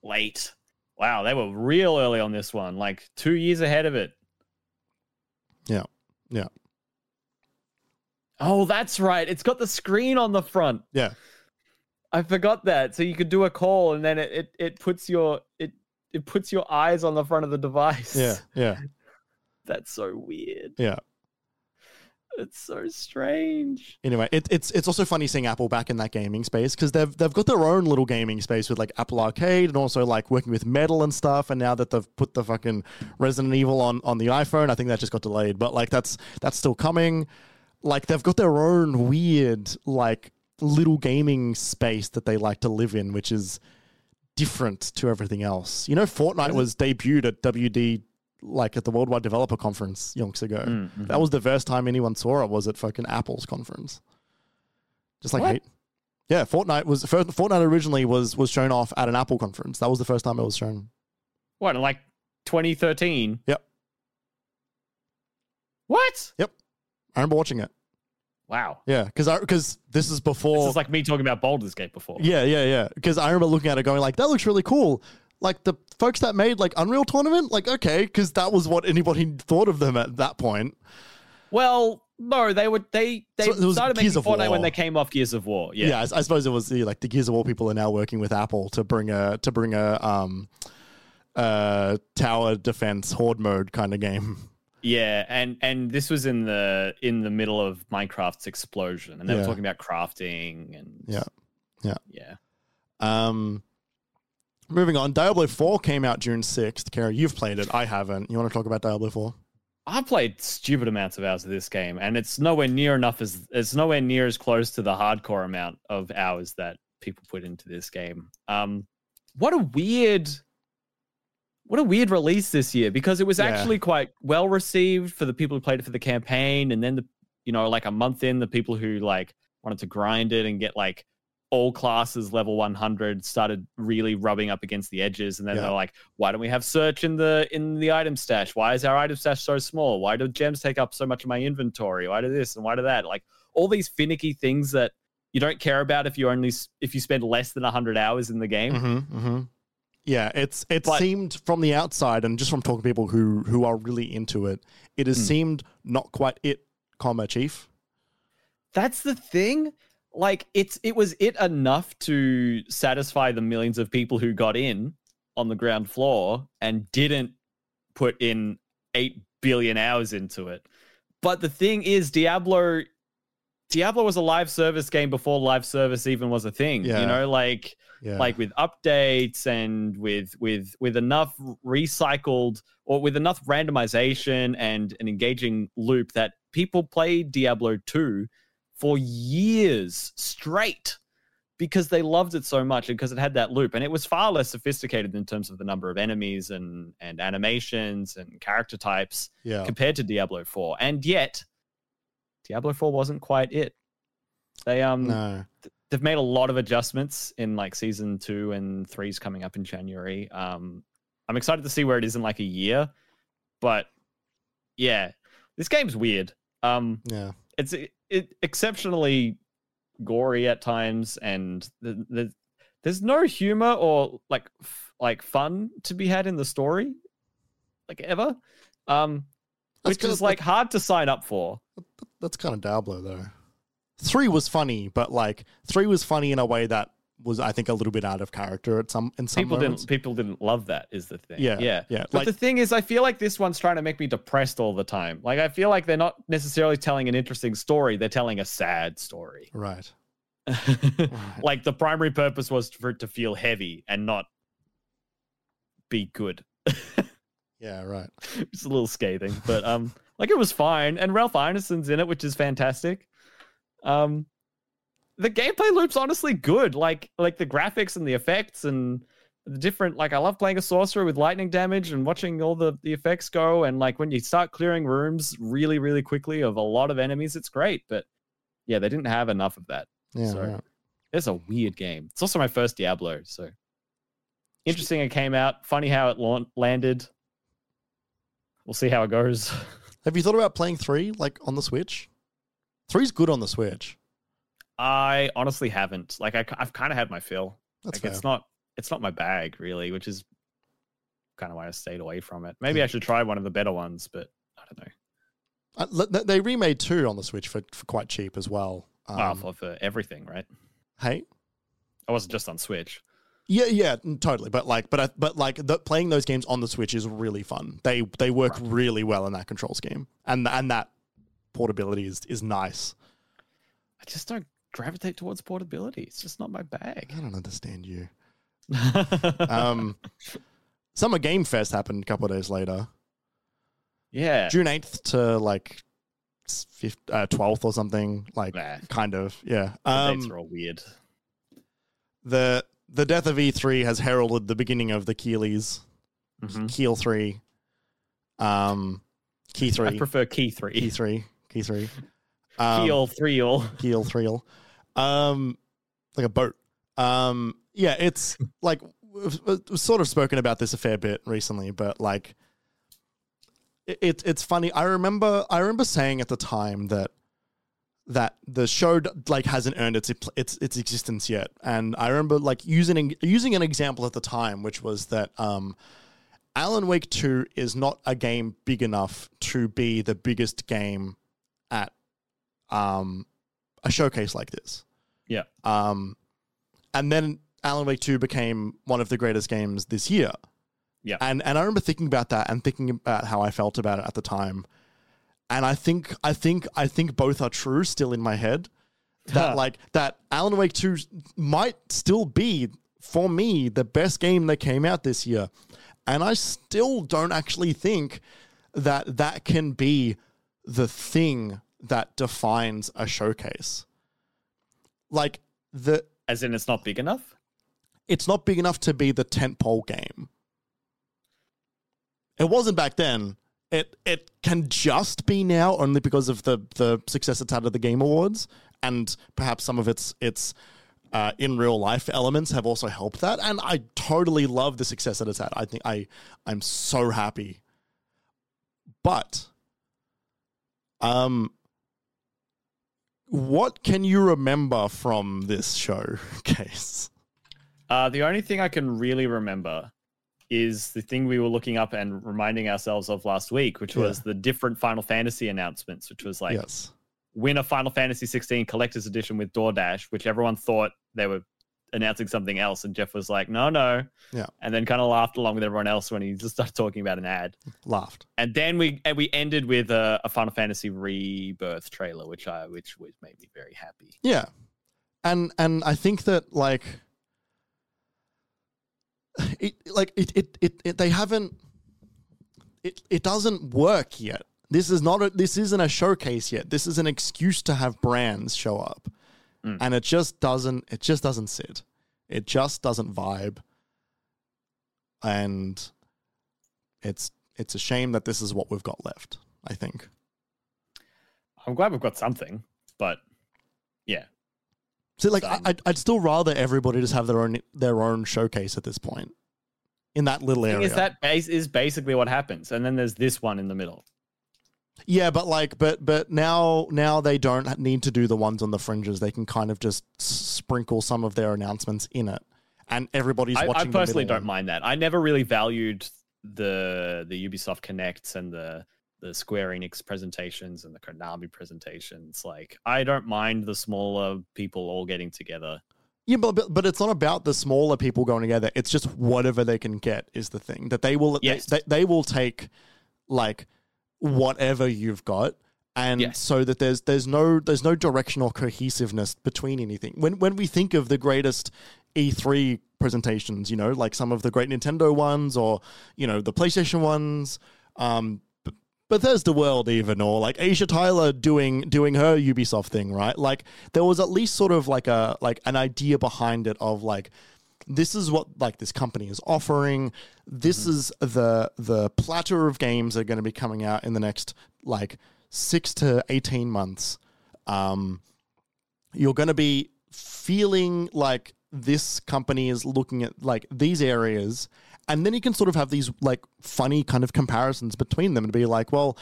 late. Wow, they were real early on this one, like two years ahead of it. Yeah. Yeah. Oh, that's right. It's got the screen on the front. Yeah. I forgot that. So you could do a call and then it it, it puts your it it puts your eyes on the front of the device. Yeah. Yeah. (laughs) That's so weird. Yeah. It's so strange. Anyway, it, it's it's also funny seeing Apple back in that gaming space because they've they've got their own little gaming space with like Apple Arcade and also like working with Metal and stuff. And now that they've put the fucking Resident Evil on on the iPhone, I think that just got delayed. But like that's that's still coming. Like they've got their own weird like little gaming space that they like to live in, which is different to everything else. You know, Fortnite was debuted at WD like at the Worldwide Developer Conference yonks ago. Mm, mhm. That was the first time anyone saw it. Was at fucking Apple's conference. Just like hate. Yeah, Fortnite was first, Fortnite originally was was shown off at an Apple conference. That was the first time it was shown. What, like 2013? Yep. What? Yep. I remember watching it. Wow. Yeah, because because this is before. This is like me talking about Baldur's Gate before. yeah, yeah, yeah. Because I remember looking at it, going like, "That looks really cool." Like the folks that made like Unreal Tournament, like okay, because that was what anybody thought of them at that point. Well, no, they would they they So started Gears making of Fortnite when they came off Gears of War. Yeah, Yeah. I, I suppose it was the, like the Gears of War people are now working with Apple to bring a to bring a um uh tower defense horde mode kind of game. (laughs) Yeah, and and this was in the in the middle of Minecraft's explosion, and they Yeah. were talking about crafting and Yeah. Yeah. yeah. Um, moving on, Diablo Four came out June sixth. Kara, you've played it. I haven't. You want to talk about Diablo Four? I played stupid amounts of hours of this game, and it's nowhere near enough as it's nowhere near as close to the hardcore amount of hours that people put into this game. Um, what a weird, what a weird release this year because it was Yeah. actually quite well received for the people who played it for the campaign, and then the you know like a month in, the people who like wanted to grind it and get like all classes level 100 started really rubbing up against the edges and then Yeah. they're like why don't we have search in the in the item stash why is our item stash so small why do gems take up so much of my inventory why do this and why do that like all these finicky things that you don't care about if you only if you spend less than 100 hours in the game Mm-hmm, mm-hmm. Yeah, it's it But- seemed from the outside and just from talking to people who who are really into it, it has Hmm. seemed not quite it, comma chief. that's the thing like it's it was it enough to satisfy the millions of people who got in on the ground floor and didn't put in 8 billion hours into it but the thing is diablo diablo was a live service game before live service even was a thing Yeah. you know like Yeah, like with updates and with with with enough recycled or with enough randomization and an engaging loop that people played Diablo 2 for years straight because they loved it so much and because it had that loop. And it was far less sophisticated in terms of the number of enemies and and animations and character types yeah, compared to Diablo 4 and yet Diablo 4 wasn't quite it they um no, they've made a lot of adjustments in like season two and three's coming up in January. Um, I'm excited to see where it is in like a year, but yeah, this game's weird. Um, yeah, it's it, it exceptionally gory at times, and the, the, there's no humor or like f- like fun to be had in the story, like ever. Um, which is like hard to sign up for. That's kind of Diablo though. Three was funny, but like three was funny in a way that was, I think, a little bit out of character at some in some people moments. didn't people didn't love that is the thing Yeah, yeah yeah, but like- the thing is i feel like this one's trying to make me depressed all the time like i feel like they're not necessarily telling an interesting story they're telling a sad story Right. (laughs) like the primary purpose was for it to feel heavy and not be good (laughs) Yeah. Right. it's a little scathing but um like it was fine and ralph ineson's in it which is fantastic um the gameplay loop's honestly good like like the graphics and the effects and the different like i love playing a sorcerer with lightning damage and watching all the the effects go and like when you start clearing rooms really really quickly of a lot of enemies it's great but yeah, they didn't have enough of that. Yeah, So- right. It's a weird game. It's also my first Diablo, so interesting. It came out. Funny how it laun- landed. We'll see how it goes. (laughs) Have you thought about playing three, like on the Switch? Three's good on the Switch. I honestly haven't. Like, I, have kind of had my fill. That's like, fair. it's not. It's not my bag really, which is kind of why I stayed away from it. Maybe I should try one of the better ones, but I don't know. Uh, they- they remade two on the Switch for, for quite cheap as well. Um, Wow, for, for everything, right? hey, I wasn't just on Switch. Yeah, yeah, totally. But like, but I, but like, the, playing those games on the Switch is really fun. They they work Right. really well in that control scheme, and and that portability is is nice. I just don't gravitate towards portability. It's just not my bag. I don't understand you. (laughs) Um, Summer Game Fest happened a couple of days later, yeah. June eighth to like uh, 12th or something. Like, Nah, kind of, yeah. the dates Um, are all weird. the the death of E3 has heralded the beginning of the Keighleys. Mhm. Keel three, um, Key I prefer key three. Key three, Key three, um, Keel three all. Keel three, um, like a boat. Um, yeah, it's like we've, we've sort of spoken about this a fair bit recently, but like it it's funny. I remember I remember saying at the time that that the show like hasn't earned its its its existence yet, and I remember like using using an example at the time, which was that um. Alan Wake 2 is not a game big enough to be the biggest game at um, a showcase like this. Yeah. Um, and then Alan Wake 2 became one of the greatest games this year. Yeah. And and I remember thinking about that and thinking about how I felt about it at the time. And I think I think I think both are true still in my head. That like that Alan Wake 2 might still be for me the best game that came out this year. And I still don't actually think that that can be the thing that defines a showcase. Like the As in, it's not big enough. it's not big enough to be the tentpole game. It wasn't back then. It it can just be now only because of the the success it's had at the Game Awards and perhaps some of its its uh, in real life elements have also helped that. And I totally love the success that it's had. I think I I'm so happy. But um what can you remember from this showcase? (laughs) Uh, the only thing I can really remember is the thing we were looking up and reminding ourselves of last week, which was the different Final Fantasy announcements, which was like yes. win a Final Fantasy 16 collector's edition with DoorDash, which everyone thought they were announcing something else, and Jeff was like, "No, no," Yeah. and then kind of laughed along with everyone else when he just started talking about an ad. Laughed. And then we and we ended with a, a Final Fantasy Rebirth trailer, which I which which made me very happy. Yeah. And and I think that like it like it it, it, it they haven't it it doesn't work yet. This is not a this isn't a showcase yet. This is an excuse to have brands show up. Mm. And it just doesn't it just doesn't sit. It just doesn't vibe. And it's it's a shame that this is what we've got left, I think. I'm glad we've got something, but yeah, So like Done. I, I'd, I'd still rather everybody just have their own their own showcase at this point in that little area. is that base is basically what happens, and then there's this one in the middle. yeah, but like but but now now they don't need to do the ones on the fringes. They can kind of just sprinkle some of their announcements in it, and everybody's I, watching. I personally don't one. mind that. I never really valued the the Ubisoft Connects and the the Square Enix presentations and the Konami presentations. Like, I don't mind the smaller people all getting together. Yeah, but, but but it's not about the smaller people going together. It's just whatever they can get is the thing that they will. Yes. They, they, they will take like whatever you've got, and Yes. so that there's there's no there's no direction or cohesiveness between anything. When when we think of the greatest E3 presentations, you know, like some of the great Nintendo ones or you know the PlayStation ones, um, Bethesda World even or like Aisha Tyler doing doing her Ubisoft thing, right? Like there was at least sort of like a like an idea behind it of like this is what like this company is offering. This is the the platter of games that are going to be coming out in the next like 6 to 18 months. Um you're going to be feeling like this company is looking at like these areas and then you can sort of have these like funny kind of comparisons between them and be like well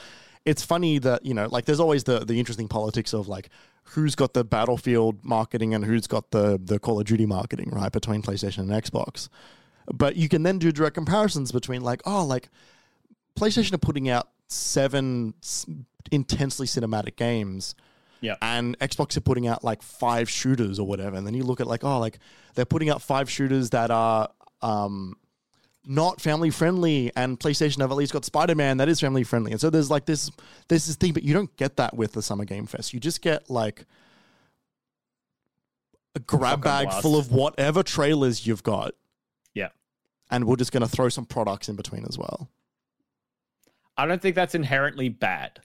it's funny that you know like there's always the the interesting politics of like who's got the battlefield marketing and who's got the the call of duty marketing right between playstation and xbox but you can then do direct comparisons between like oh like playstation are putting out seven s- intensely cinematic games Yeah. and Xbox are putting out like five shooters or whatever, and then you look at like, oh, like they're putting out five shooters that are um, not family friendly, and PlayStation have at least got Spider Man that is family friendly, and so there's like this there's this thing, but you don't get that with the Summer Game Fest. You just get like a grab bag blast. full of whatever trailers you've got. Yeah. and we're just going to throw some products in between as well. I don't think that's inherently bad.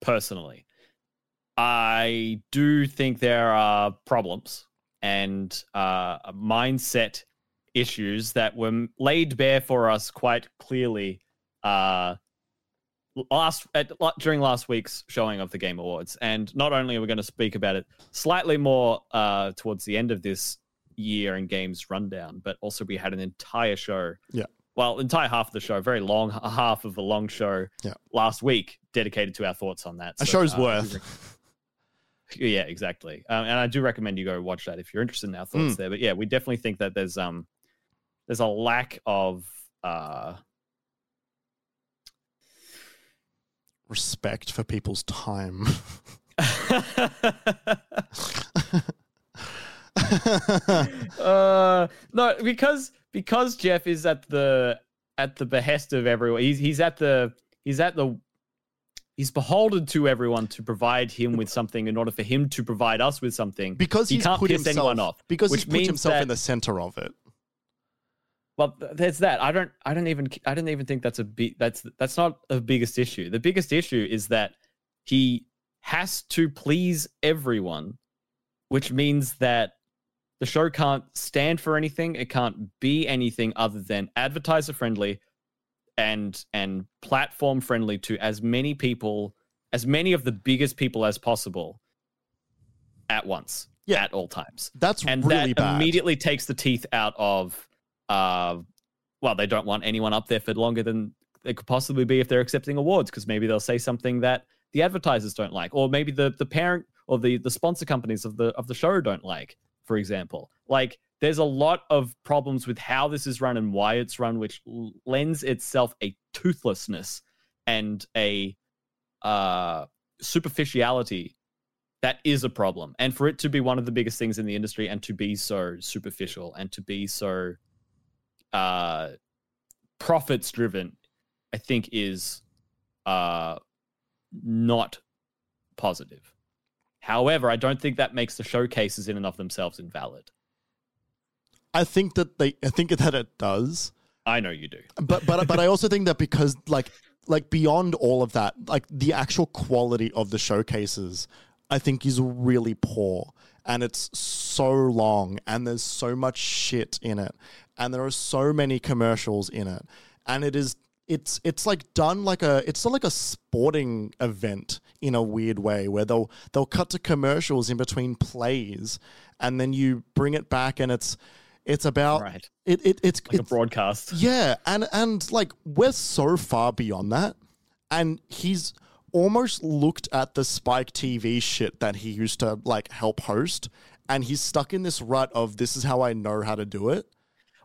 Personally, I do think there are problems and uh, mindset issues that were laid bare for us quite clearly uh, last at, during last week's showing of the Game Awards. And not only are we going to speak about it slightly more uh, towards the end of this year in games rundown, but also we had an entire show. Yeah. Well, entire half of the show, very long half of a long show Yeah. last week dedicated to our thoughts on that. A So, show's uh, worth. yeah, exactly. Um, and I do recommend you go watch that if you're interested in our thoughts Mm. there. But yeah, we definitely think that there's um there's a lack of uh Respect for people's time. (laughs) uh no because because Jeff is at the at the behest of everyone. He's he's at the he's at the he's beholden to everyone to provide him with something in order for him to provide us with something. because He he's can't put piss himself anyone off, because which he's put himself in the center of it. Well, th- there's that. I don't. I don't even. I don't even think that's a big. That's that's not the biggest issue. The biggest issue is that he has to please everyone, which means that the show can't stand for anything. It can't be anything other than advertiser friendly, and and platform friendly to as many people, as many of the biggest people as possible, at once. Yeah. At all times That's and really that bad. immediately takes the teeth out of uh well they don't want anyone up there for longer than they could possibly be if they're accepting awards because maybe they'll say something that the advertisers don't like or maybe the the parent or the the sponsor companies of the of the show don't like for example. Like there's a lot of problems with how this is run and why it's run which lends itself a toothlessness and a uh superficiality that is a problem. And for it to be one of the biggest things in the industry and to be so superficial and to be so uh profits driven i think is uh not positive. However i don't think that makes the showcases in and of themselves invalid. I think that they I think that it does. i know you do. But but but I also think that because like like beyond all of that, like the actual quality of the showcases I think is really poor and it's so long and there's so much shit in it and there are so many commercials in it and it is it's it's like done like a it's like a sporting event in a weird way where they'll they'll cut to commercials in between plays and then you bring it back and it's it's about right. it, it it's like a it's, broadcast. Yeah, and and like we're so far beyond that, and he's almost looked at the Spike TV shit that he used to like help host, and he's stuck in this rut of this is how I know how to do it.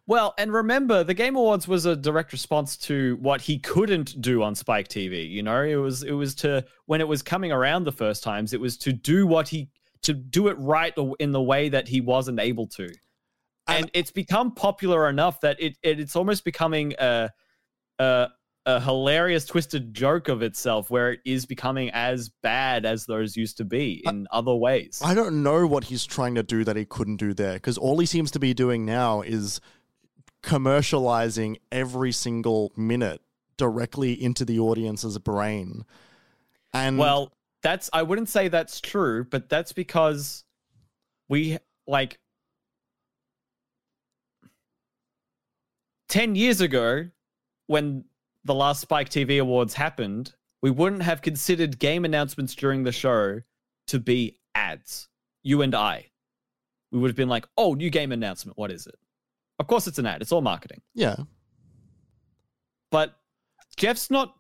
Well, and remember, the Game Awards was a direct response to what he couldn't do on Spike TV. You know, it was it was to when it was coming around the first times, it was to do what he to do it right in the way that he wasn't able to. And, And- it's become popular enough that it, it it's almost becoming a, a a hilarious twisted joke of itself where it is becoming as bad as those used to be in other ways. I don't know what he's trying to do that he couldn't do there because all he seems to be doing now is commercializing every single minute directly into the audience's brain. And Well, that's I wouldn't say that's true, but that's because we like 10 years ago when the last Spike TV Awards happened, we wouldn't have considered game announcements during the show to be ads. you and I, we would have been like, "Oh, new game announcement. What is it?" Of course, it's an ad. It's all marketing. Yeah. But Jeff's not.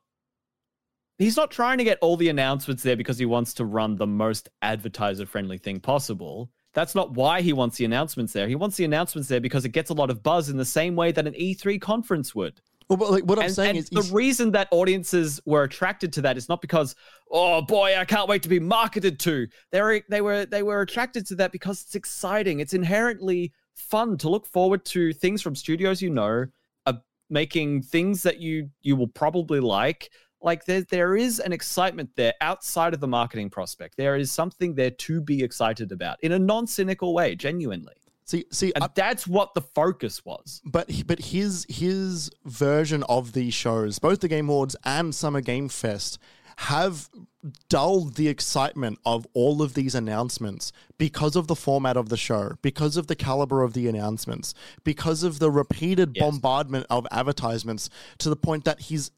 He's not trying to get all the announcements there because he wants to run the most advertiser friendly thing possible. That's not why he wants the announcements there. He wants the announcements there because it gets a lot of buzz in the same way that an E3 conference would. Well, but like what I'm and, saying and is, the he's- reason that audiences were attracted to that is not because oh boy I can't wait to be marketed to. They were they were they were attracted to that because it's exciting. It's inherently fun to look forward to things from studios you know, uh, making things that you you will probably like. Like there there is an excitement there outside of the marketing prospect. There is something there to be excited about in a non cynical way, genuinely. See, see, And I- that's what the focus was. but but his his version of these shows, both the Game Awards and Summer Game Fest, have dulled the excitement of all of these announcements because of the format of the show, because of the caliber of the announcements, because of the repeated Yes. bombardment of advertisements to the point that he's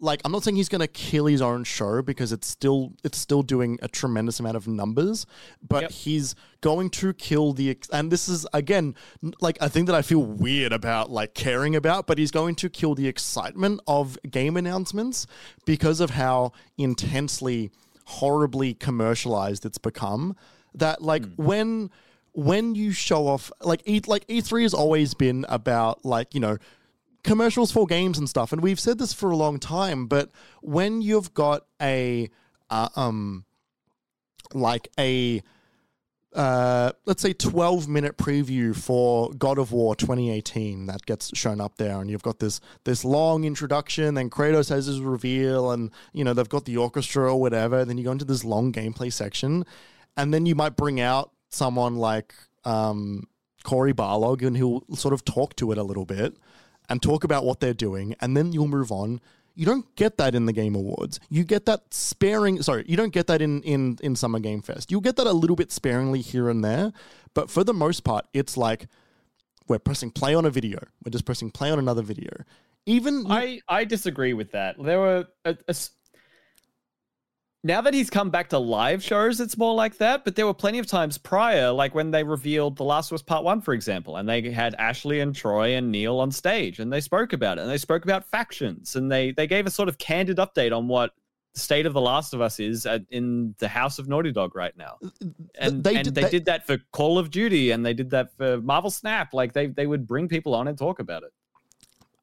like I'm not saying he's going to kill his own show because it's still it's still doing a tremendous amount of numbers, but Yep. he's going to kill the and this is again like a thing that I feel weird about like caring about, but he's going to kill the excitement of game announcements because of how intensely horribly commercialized it's become that like hmm. when when you show off like E like E3 has always been about like you know commercials for games and stuff and we've said this for a long time but when you've got a uh, um like a uh, let's say 12 minute preview for God of War 2018 that gets shown up there and you've got this this long introduction then Kratos has his reveal and you know they've got the orchestra or whatever then you go into this long gameplay section and then you might bring out someone like um, Cory Barlog and he'll sort of talk to it a little bit and talk about what they're doing and then you'll move on. You don't get that in the game awards. You get that sparing sorry you don't get that in in in summer game fest. You'll get that a little bit sparingly here and there but for the most part it's like we're pressing play on a video. We're just pressing play on another video. Even I I disagree with that. There were uh, a, a s- now that he's come back to live shows, it's more like that. But there were plenty of times prior, like when they revealed The Last of Us Part One, for example, and they had Ashley and Troy and Neil on stage, and they spoke about it, and they spoke about factions, and they they gave a sort of candid update on what the state of The Last of Us is at, in the House of Naughty Dog right now. And they and did- they, they- did that for Call of Duty, and they did that for Marvel Snap. Like they they would bring people on and talk about it.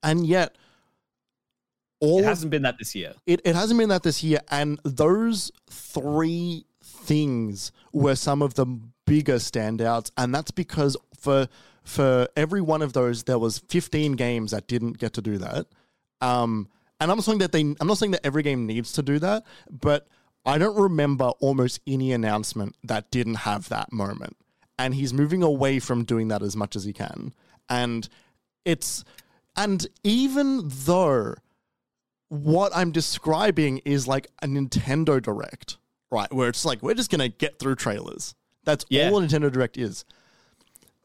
and yet all It hasn't been that this year. It, it hasn't been that this year, and those three things were some of the bigger standouts, and that's because for for every one of those, there was 15 games that didn't get to do that. Um, and I'm not saying that they, I'm not saying that every game needs to do that, but I don't remember almost any announcement that didn't have that moment. And he's moving away from doing that as much as he can, and it's, and even though what I'm describing is like a Nintendo Direct, right? Where it's like we're just gonna get through trailers. That's Yeah. all a Nintendo Direct is.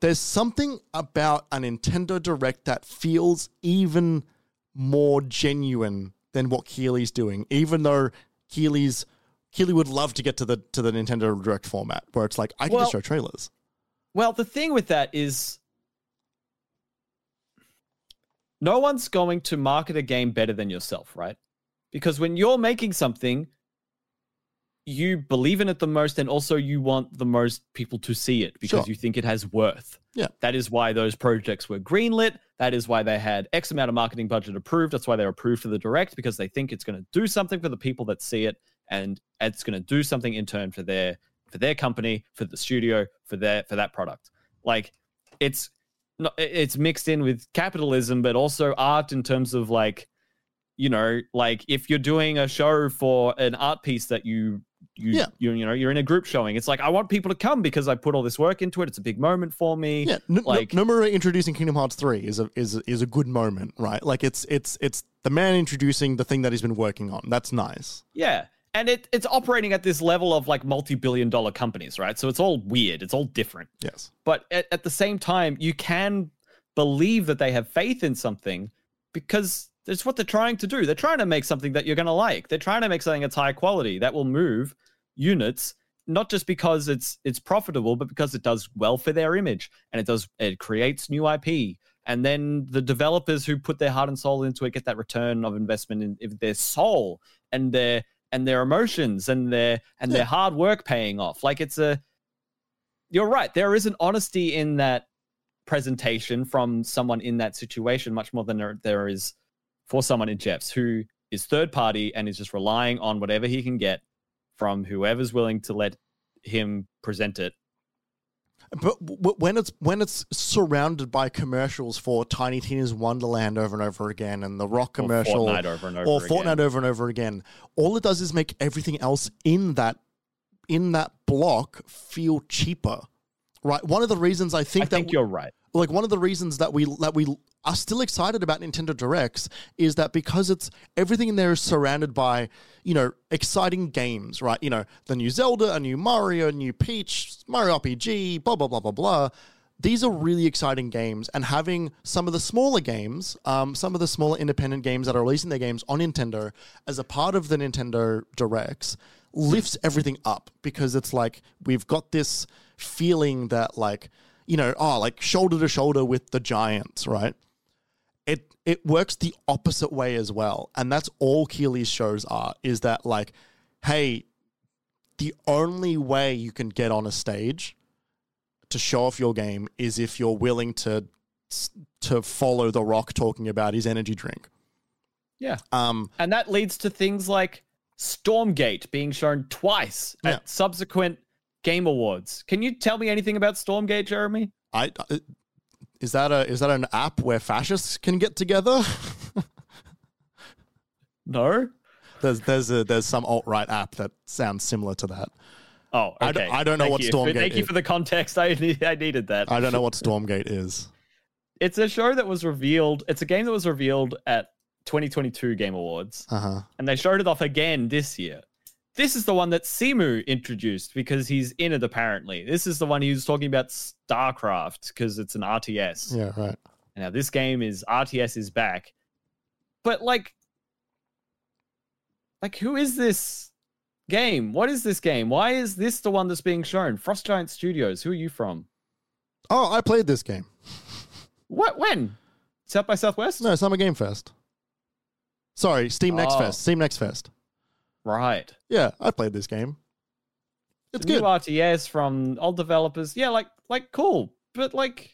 There's something about a Nintendo Direct that feels even more genuine than what Keighley's doing, even though Keighley's Keighley would love to get to the to the Nintendo Direct format where it's like I can just show trailers. Well, the thing with that is no one's going to market a game better than yourself, right? Because when you're making something, you believe in it the most, and also you want the most people to see it because Sure. you think it has worth. Yeah. That is why those projects were greenlit. That is why they had X amount of marketing budget approved. That's why they were approved for the direct because they think it's going to do something for the people that see it, and it's going to do something in turn for their for their company, for the studio, for their for that product. Like it's not it's mixed in with capitalism, but also art in terms of like, you know, like if you're doing a show for an art piece that you you Yeah. you, you know you're in a group showing, it's like I want people to come because I put all this work into it. It's a big moment for me. Yeah, N- like- N- Nomura introducing Kingdom Hearts three is a is a- is a good moment, right? Like it's it's it's the man introducing the thing that he's been working on. That's nice. Yeah. And it, it's operating at this level of like multi-billion dollar companies, right? So it's all weird. It's all different. Yes. but at, at the same time you can believe that they have faith in something because it's what they're trying to do they're trying to make something that you're going to like they're trying to make something that's high quality that will move units not just because it's it's profitable, but because it does well for their image and it does it creates new IP. And then the developers who put their heart and soul into it get that return of investment in, in their soul and their and their emotions and their and Yeah. their (laughs) hard work paying off. Like it's a you're right. There is an honesty in that presentation from someone in that situation, much more than there, there is for someone in Jeff's who is third party and is just relying on whatever he can get from whoever's willing to let him present it. But when it's when it's surrounded by commercials for Tiny Tina's Wonderland over and over again, and the Rock or commercial, Fortnite over and over or again. Fortnite over and over again, all it does is make everything else in that in that block feel cheaper. Right. One of the reasons I think I that think you're right. Like one of the reasons that we that we are still excited about Nintendo Directs is that because it's everything in there is surrounded by you know exciting games, right? You know the new Zelda, a new Mario, a new Peach, Mario RPG, blah blah blah blah blah. These are really exciting games, and having some of the smaller games, um, some of the smaller independent games that are releasing their games on Nintendo as a part of the Nintendo Directs lifts everything up because it's like we've got this feeling that like you know oh like shoulder to shoulder with the giants right it it works the opposite way as well and that's all Keighley's shows are is that like hey the only way you can get on a stage to show off your game is if you're willing to to follow the rock talking about his energy drink Yeah. um And that leads to things like Stormgate being shown twice Yeah. at subsequent game awards. Can you tell me anything about Stormgate, Jeremy? i uh, is that a is that an app where fascists can get together (laughs) No. There's there's a there's some alt right app that sounds similar to that. Oh, I okay. don't- I don't know Thank what you. Stormgate Thank you for the context. I need, I needed that. I don't know what (laughs) Stormgate is. It's a show that was revealed. It's a game that was revealed at 2022 Game Awards, Uh huh. and they showed it off again this year. This is the one that Simu introduced because he's in it apparently. This is the one he was talking about StarCraft because it's an RTS. Yeah. Right. Now this game is RTS is back. But like like who is this game? What is this game? Why is this the one that's being shown? Frost Giant Studios. Who are you from? Oh, I played this game. What when? South by Southwest? No, Summer Game Fest. Sorry, Steam Next Oh. Fest. Steam Next Fest. Right. Yeah, I played this game. It's new good. RTS from old developers. Yeah, like like cool. But like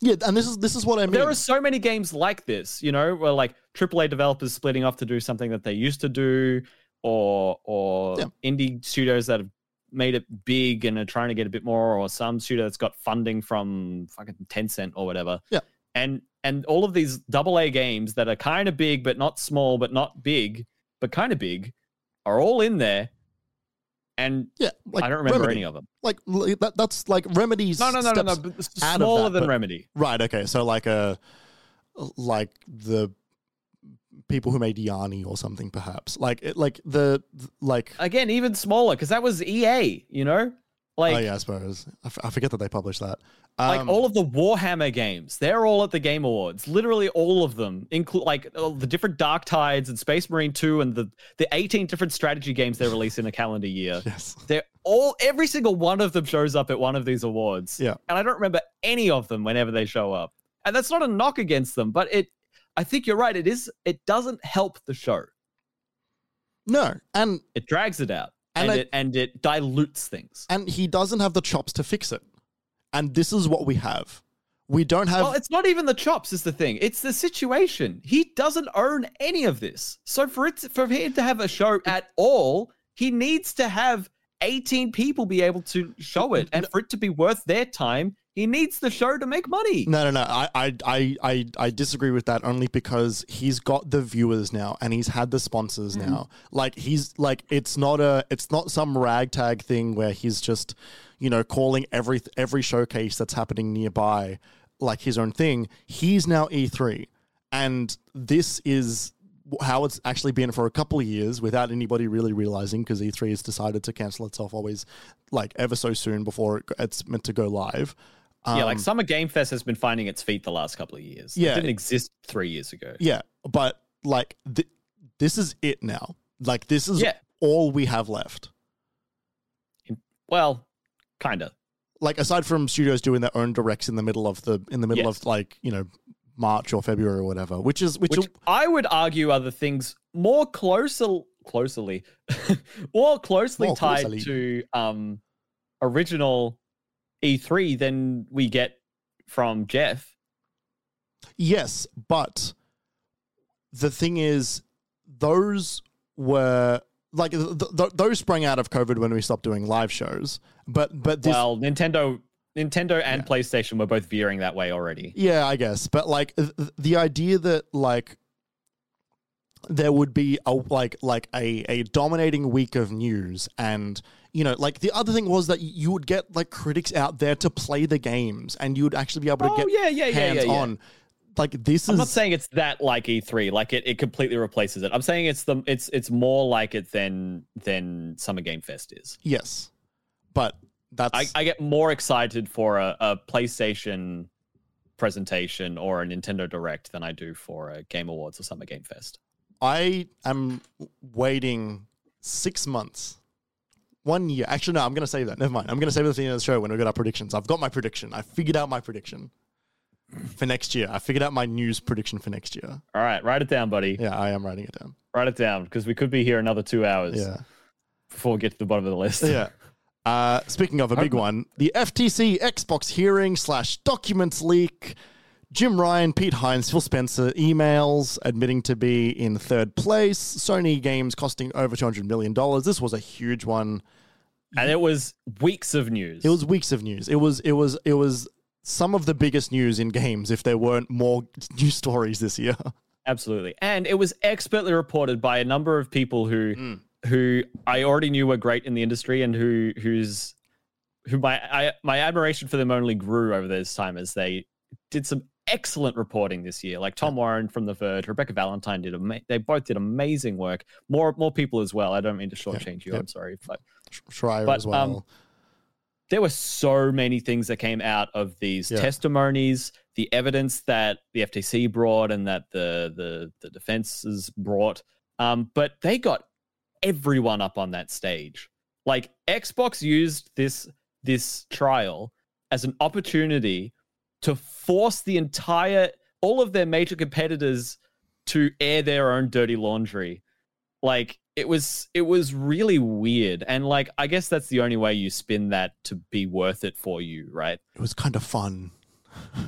Yeah, and this is this is what I mean. there are so many games like this, you know, where like AAA developers splitting off to do something that they used to do, or or Yeah. indie studios that have made it big and are trying to get a bit more, or some studio that's got funding from fucking Tencent or whatever. Yeah. And and all of these double A games that are kind of big but not small, but not big, but kind of big, are all in there. And yeah, like I don't remember Remedy. any of them. Like that, that's like Remedies. No, no, no, no, no. steps- but it's out of Smaller that, than but- Remedy. Right. Okay. So like a like the people who made Yanni or something, perhaps. Like it, like the like. Again, even smaller because that was EA. You know, oh, like oh yeah, I suppose I, f- I forget that they published that. Like Um, all of the Warhammer games, they're all at the Game Awards. Literally all of them, include like all the different Darktides and Space Marine 2 and the the 18 different strategy games they release in a calendar year. (laughs) yes. They're all every single one of them shows up at one of these awards. Yeah. And I don't remember any of them whenever they show up. And that's not a knock against them, but it I think you're right. It is it doesn't help the show. No, and It drags it out. And And, I- it and it dilutes things. and he doesn't have the chops to fix it. And this is what we have. We don't have. Well, it's not even the chops is the thing. It's the situation. He doesn't own any of this. So for it for him to have a show at all, he needs to have 18 people be able to show it. And for it to be worth their time, he needs the show to make money. no, no, no. I, I, I, I, I disagree with that only because he's got the viewers now and he's had the sponsors Mm-hmm. now. Like he's like it's not a it's not some ragtag thing where he's just you know calling every every showcase that's happening nearby like his own thing. He's now E3, and this is how it's actually been for a couple of years without anybody really realizing because E3 has decided to cancel itself always like ever so soon before it's meant to go live. Yeah, like Um, Summer Game Fest has been finding its feet the last couple of years. Yeah. It didn't exist three years ago. Yeah, but like th- this is it now. Like this is Yeah. all we have left. Well, kind of. Like aside from studios doing their own directs in the middle of the in the middle Yes. of like you know March or February or whatever, which is which, Which I would argue are the things more closer, closely, (laughs) more closely More tied closely. to um, original E3 than we get from Jeff. Yes, but the thing is, those were like th- th- those sprang out of COVID when we stopped doing live shows. But but this, well, Nintendo, Nintendo and Yeah. PlayStation were both veering that way already. yeah, I guess. But like th- th- the idea that like there would be a like like a a dominating week of news and you know like the other thing was that you would get like critics out there to play the games and you would actually be able to Oh get yeah, yeah, yeah, yeah, yeah. on like this is I'm not saying it's that like E3, like it, it completely replaces it. I'm saying it's the it's it's more like it than than Summer Game Fest is. yes but that's I, I get more excited for a, a PlayStation presentation or a Nintendo Direct than I do for a Game Awards or Summer Game Fest. I am waiting six months, one year. Actually, no, I'm going to save that. Never mind. I'm going to save it at the end of the show when we got our predictions. I've got my prediction. I figured out my prediction for next year. I figured out my news prediction for next year. All right, write it down, buddy. Yeah, I am writing it down. Write it down because we could be here another two hours Yeah. before we get to the bottom of the list. Yeah. Uh, speaking of a big one, the FTC Xbox hearing slash documents leak. Jim Ryan, Pete Hines, Phil Spencer emails admitting to be in third place. Sony games costing over $200 million. This was a huge one. and it was weeks of news. It was weeks of news. It was it was it was some of the biggest news in games if there weren't more (laughs) news stories this year. Absolutely. And it was expertly reported by a number of people who Mm. who I already knew were great in the industry and who who's who my I, my admiration for them only grew over this time as they did some excellent reporting this year. Like Tom Warren from The Verge, Rebekah Valentine did ama- they both did amazing work. More more people as well. I don't mean to shortchange you. yeah. I'm sorry, but Schreier But, as well. um, there were so many things that came out of these Yeah. testimonies, the evidence that the FTC brought and that the the the defenses brought. Um, but they got everyone up on that stage. Like Xbox used this this trial as an opportunity to force the entire all of their major competitors to air their own dirty laundry like it was it was really weird and like i guess that's the only way you spin that to be worth it for you right it was kind of fun.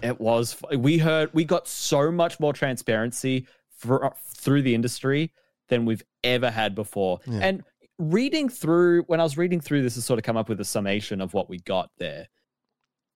it was we heard we got so much more transparency for, through the industry than we've ever had before Yeah. and reading through when i was reading through this to sort of come up with a summation of what we got there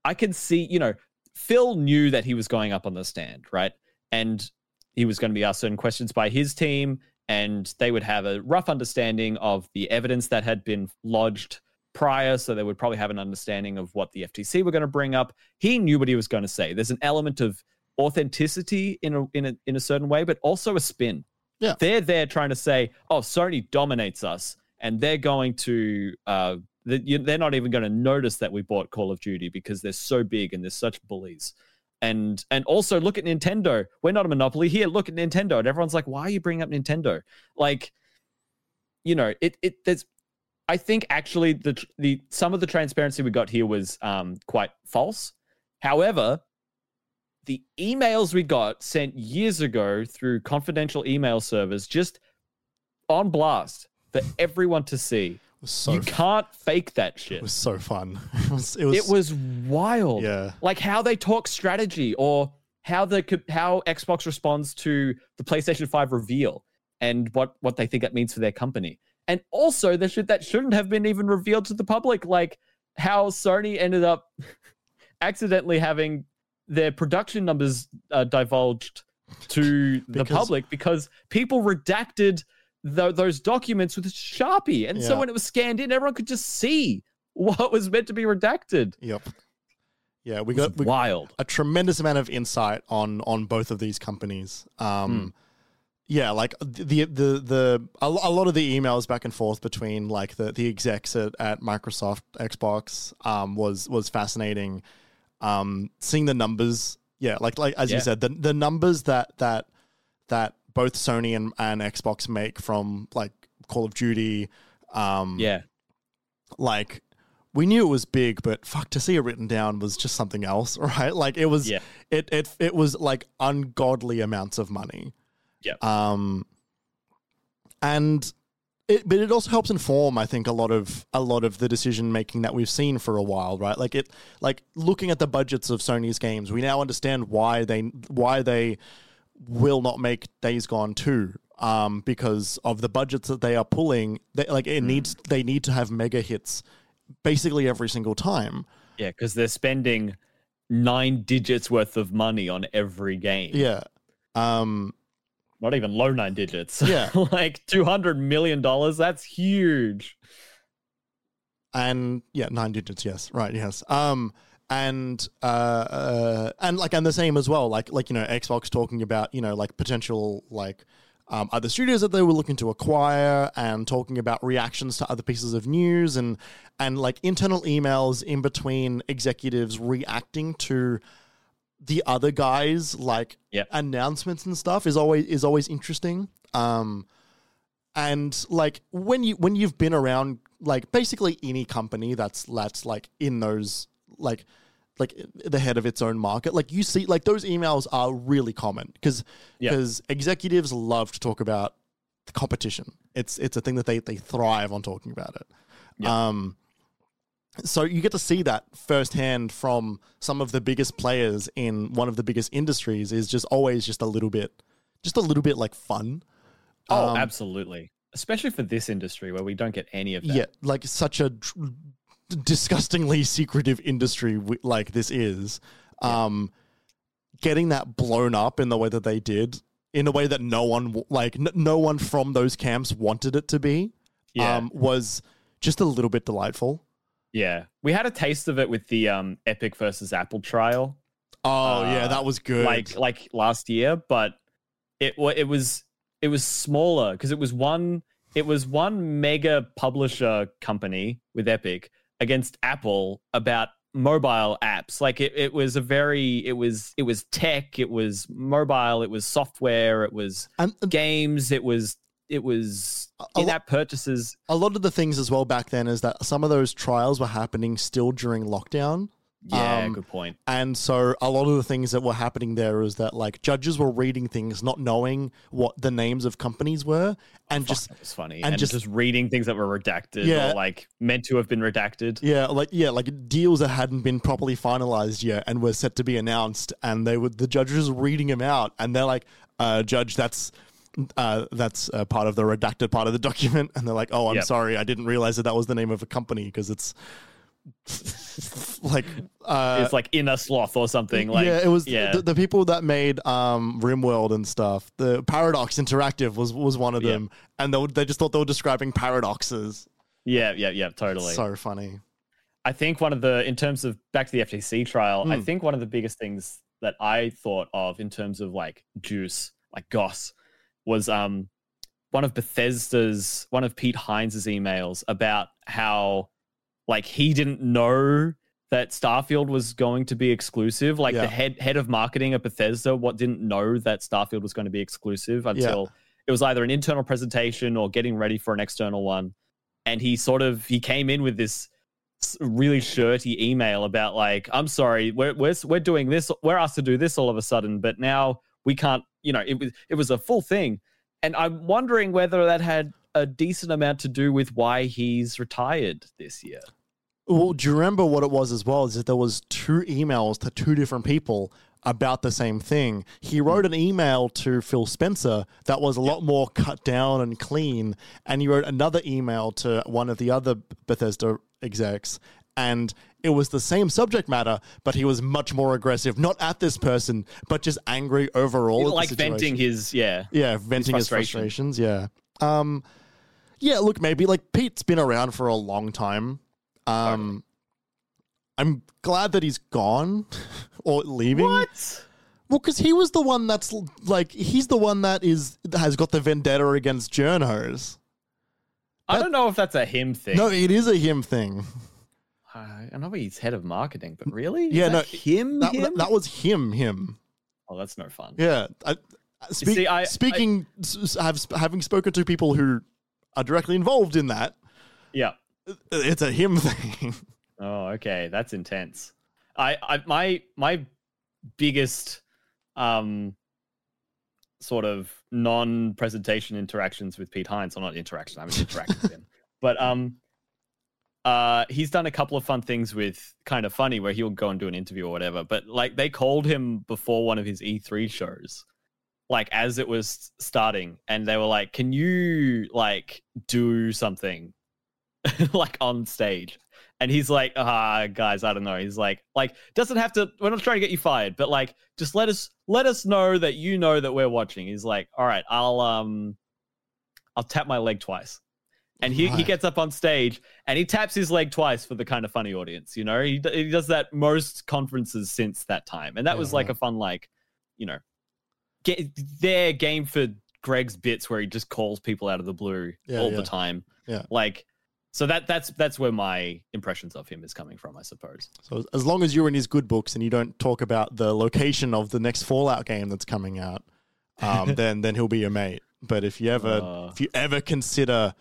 i can see you know phil knew that he was going up on the stand right? And he was going to be asked certain questions by his team and they would have a rough understanding of the evidence that had been lodged prior so they would probably have an understanding of what the ftc were going to bring up. He knew what he was going to say. There's an element of authenticity in a in a in a certain way but also a spin. Yeah. they're there trying to say oh sony dominates us and they're going to uh that you- they're not even going to notice that we bought call of duty because they're so big and they're such bullies and and also look at Nintendo. We're not a monopoly here. Look at Nintendo, and everyone's like, "Why are you bringing up Nintendo?" Like, you know, it it there's. I think actually the the some of the transparency we got here was um quite false. However, the emails we got sent years ago through confidential email servers just on blast for everyone to see. Was so you can't fake that shit. it was so fun. (laughs) It was it was, It was wild yeah. like how they talk strategy or how the how Xbox responds to the PlayStation 5 reveal and what what they think that means for their company. And also the shit that shouldn't have been even revealed to the public like how Sony ended up (laughs) accidentally having their production numbers uh, divulged to the public because people redacted tho- those documents with Sharpie. And so when it was scanned in everyone could just see (laughs) what was meant to be redacted. Yep. Yeah, we got we, wild. a tremendous amount of insight on on both of these companies. Um, yeah, like the the the a, lot of the emails back and forth between like the the execs at, at Microsoft Xbox um, was was fascinating. Um, seeing the numbers, yeah, like like as you said, the the numbers that that that both Sony and, and Xbox make from like Call of Duty, um, Yeah. like we knew it was big, but fuck to see it written down was just something else, (laughs) right? Like it was Yeah. it it it was like ungodly amounts of money. Yeah. Um and it, but it also helps inform, I think, a lot of a lot of the decision making that we've seen for a while, right? Like it, like looking at the budgets of Sony's games, we now understand why they why they will not make Days Gone two, um, because of the budgets that they are pulling. They, like it needs, they need to have mega hits, basically every single time. Yeah, because they're spending nine digits worth of money on every game. Yeah. Um, Not even low nine digits. (laughs) Yeah. like two hundred million dollars. That's huge. and yeah, nine digits. Yes, right. Yes. Um, and uh, uh, and like and the same as well. Like like you know, Xbox talking about you know like potential like. Um, other studios that they were looking to acquire and talking about reactions to other pieces of news and and like internal emails in between executives reacting to the other guys like Yep. announcements and stuff is always is always interesting um and like when you when you've been around like basically any company that's that's like in those like like the head of its own market like you see like those emails are really common because Yeah. because executives love to talk about the competition it's it's a thing that they they thrive on talking about it Yeah. um so you get to see that firsthand from some of the biggest players in one of the biggest industries is just always just a little bit just a little bit like fun Oh, Um, absolutely. Especially for this industry where we don't get any of that. yeah like such a disgustingly (laughs) secretive industry wi- like this is um getting that blown up in the way that they did in a way that no one w- like n- no one from those camps wanted it to be Yeah. um was just a little bit delightful Yeah. We had a taste of it with the um Epic versus Apple trial. oh yeah Uh, that was good like like last year, but it wa- it was it was smaller because it was one it was one mega publisher company with Epic against Apple about mobile apps. Like it, it was a very it was it was tech, it was mobile, it was software, it was and um, games, it was it was A- a in-app purchases. a lot of the things as well back then is that some of those trials were happening still during lockdown Yeah, Um, good point. And so a lot of the things that were happening there is that like judges were reading things not knowing what the names of companies were and Fuck, just was funny. and And, just- just, reading things that were redacted Yeah. or like meant to have been redacted. yeah, like yeah, like deals that hadn't been properly finalized yet and were set to be announced and they were the judges were reading them out and they're like, uh, judge, that's uh, that's uh, part of the redacted part of the (laughs) document and they're like, "Oh, I'm Yep. sorry. I didn't realize that that was the name of a company because it's (laughs) like uh it's like Innersloth or something. Like yeah, it was yeah. The, the people that made um, RimWorld and stuff. The Paradox Interactive was was one of Yeah. them, and they, they just thought they were describing paradoxes. yeah, yeah, yeah, totally. So funny. I think one of the in terms of back to the FTC trial, I Hmm. think one of the biggest things that I thought of in terms of like juice, like goss, was um one of Bethesda's one of Pete Hines' emails about how like he didn't know that Starfield was going to be exclusive. Like Yeah. the head head of marketing at Bethesda, what didn't know that Starfield was going to be exclusive until it was either an internal presentation or getting ready for an external one. And he sort of he came in with this really shirty email about like, I'm sorry, we're we're we're doing this, we're asked to do this all of a sudden, but now we can't. You know, it was it was a full thing, and I'm wondering whether that had a decent amount to do with why he's retired this year. Well, do you remember what it was as well? Is that there was two emails to two different people about the same thing. He wrote an email to Phil Spencer that was a lot more cut down and clean, and he wrote another email to one of the other Bethesda execs, and it was the same subject matter, but he was much more aggressive, not at this person, but just angry overall. like venting his yeah. Yeah, venting his, frustration. frustrations. Yeah. Um, yeah. Look, maybe like Pete's been around for a long time. Um, I'm glad that he's gone (laughs) or leaving. What? Well, because he was the one that's like he's the one that is has got the vendetta against journos. I That- don't know if that's a him thing. No, it is a him thing. I I know he's head of marketing, but really, Is Yeah, that no, him. That, him? that, was him. Him. oh, that's no fun. Yeah. I, I- speak, see, I- speaking, s- s- have, having spoken to people who are directly involved in that, Yeah. It's a him (laughs) thing. Oh, okay, that's intense. I, I my my biggest um sort of non-presentation interactions with Pete Hines, or not interaction, I haven't (laughs) interacted with him, but um uh he's done a couple of fun things with kind of funny where he'll go and do an interview or whatever but like they called him before one of his e3 shows like as it was starting and they were like can you like do something (laughs) like on stage. And he's like ah guys i don't know. He's like like doesn't have to we're not trying to get you fired but like just let us let us know that you know that we're watching. He's like all right i'll um i'll tap my leg twice. And he, he gets up on stage and he taps his leg twice for the Kinda Funny audience you know? He, he does that most conferences since that time. And that was like yeah. a fun like you know get their game for greg's bits where he just calls people out of the blue Yeah, all yeah. the time. Yeah. like so that that's that's where my impressions of him is coming from i suppose So as long as you're in his good books and you don't talk about the location of the next Fallout game that's coming out, um, (laughs) then then he'll be your mate. But if you ever Uh. if you ever consider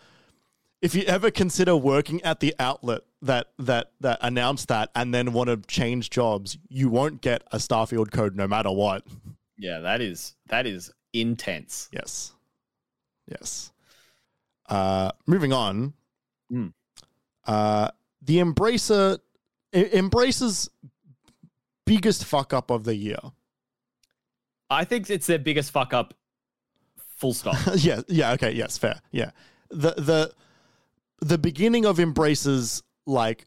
if you ever consider working at the outlet that that that announced that and then want to change jobs, you won't get a Starfield code no matter what. yeah that is that is intense Yes. Yes. Uh, moving on. Hmm. Uh, the Embracer Embracer's biggest fuck up of the year. i think it's their biggest fuck up full stop (laughs) yeah, yeah, okay, yes, fair. Yeah. The the the beginning of Embracer's like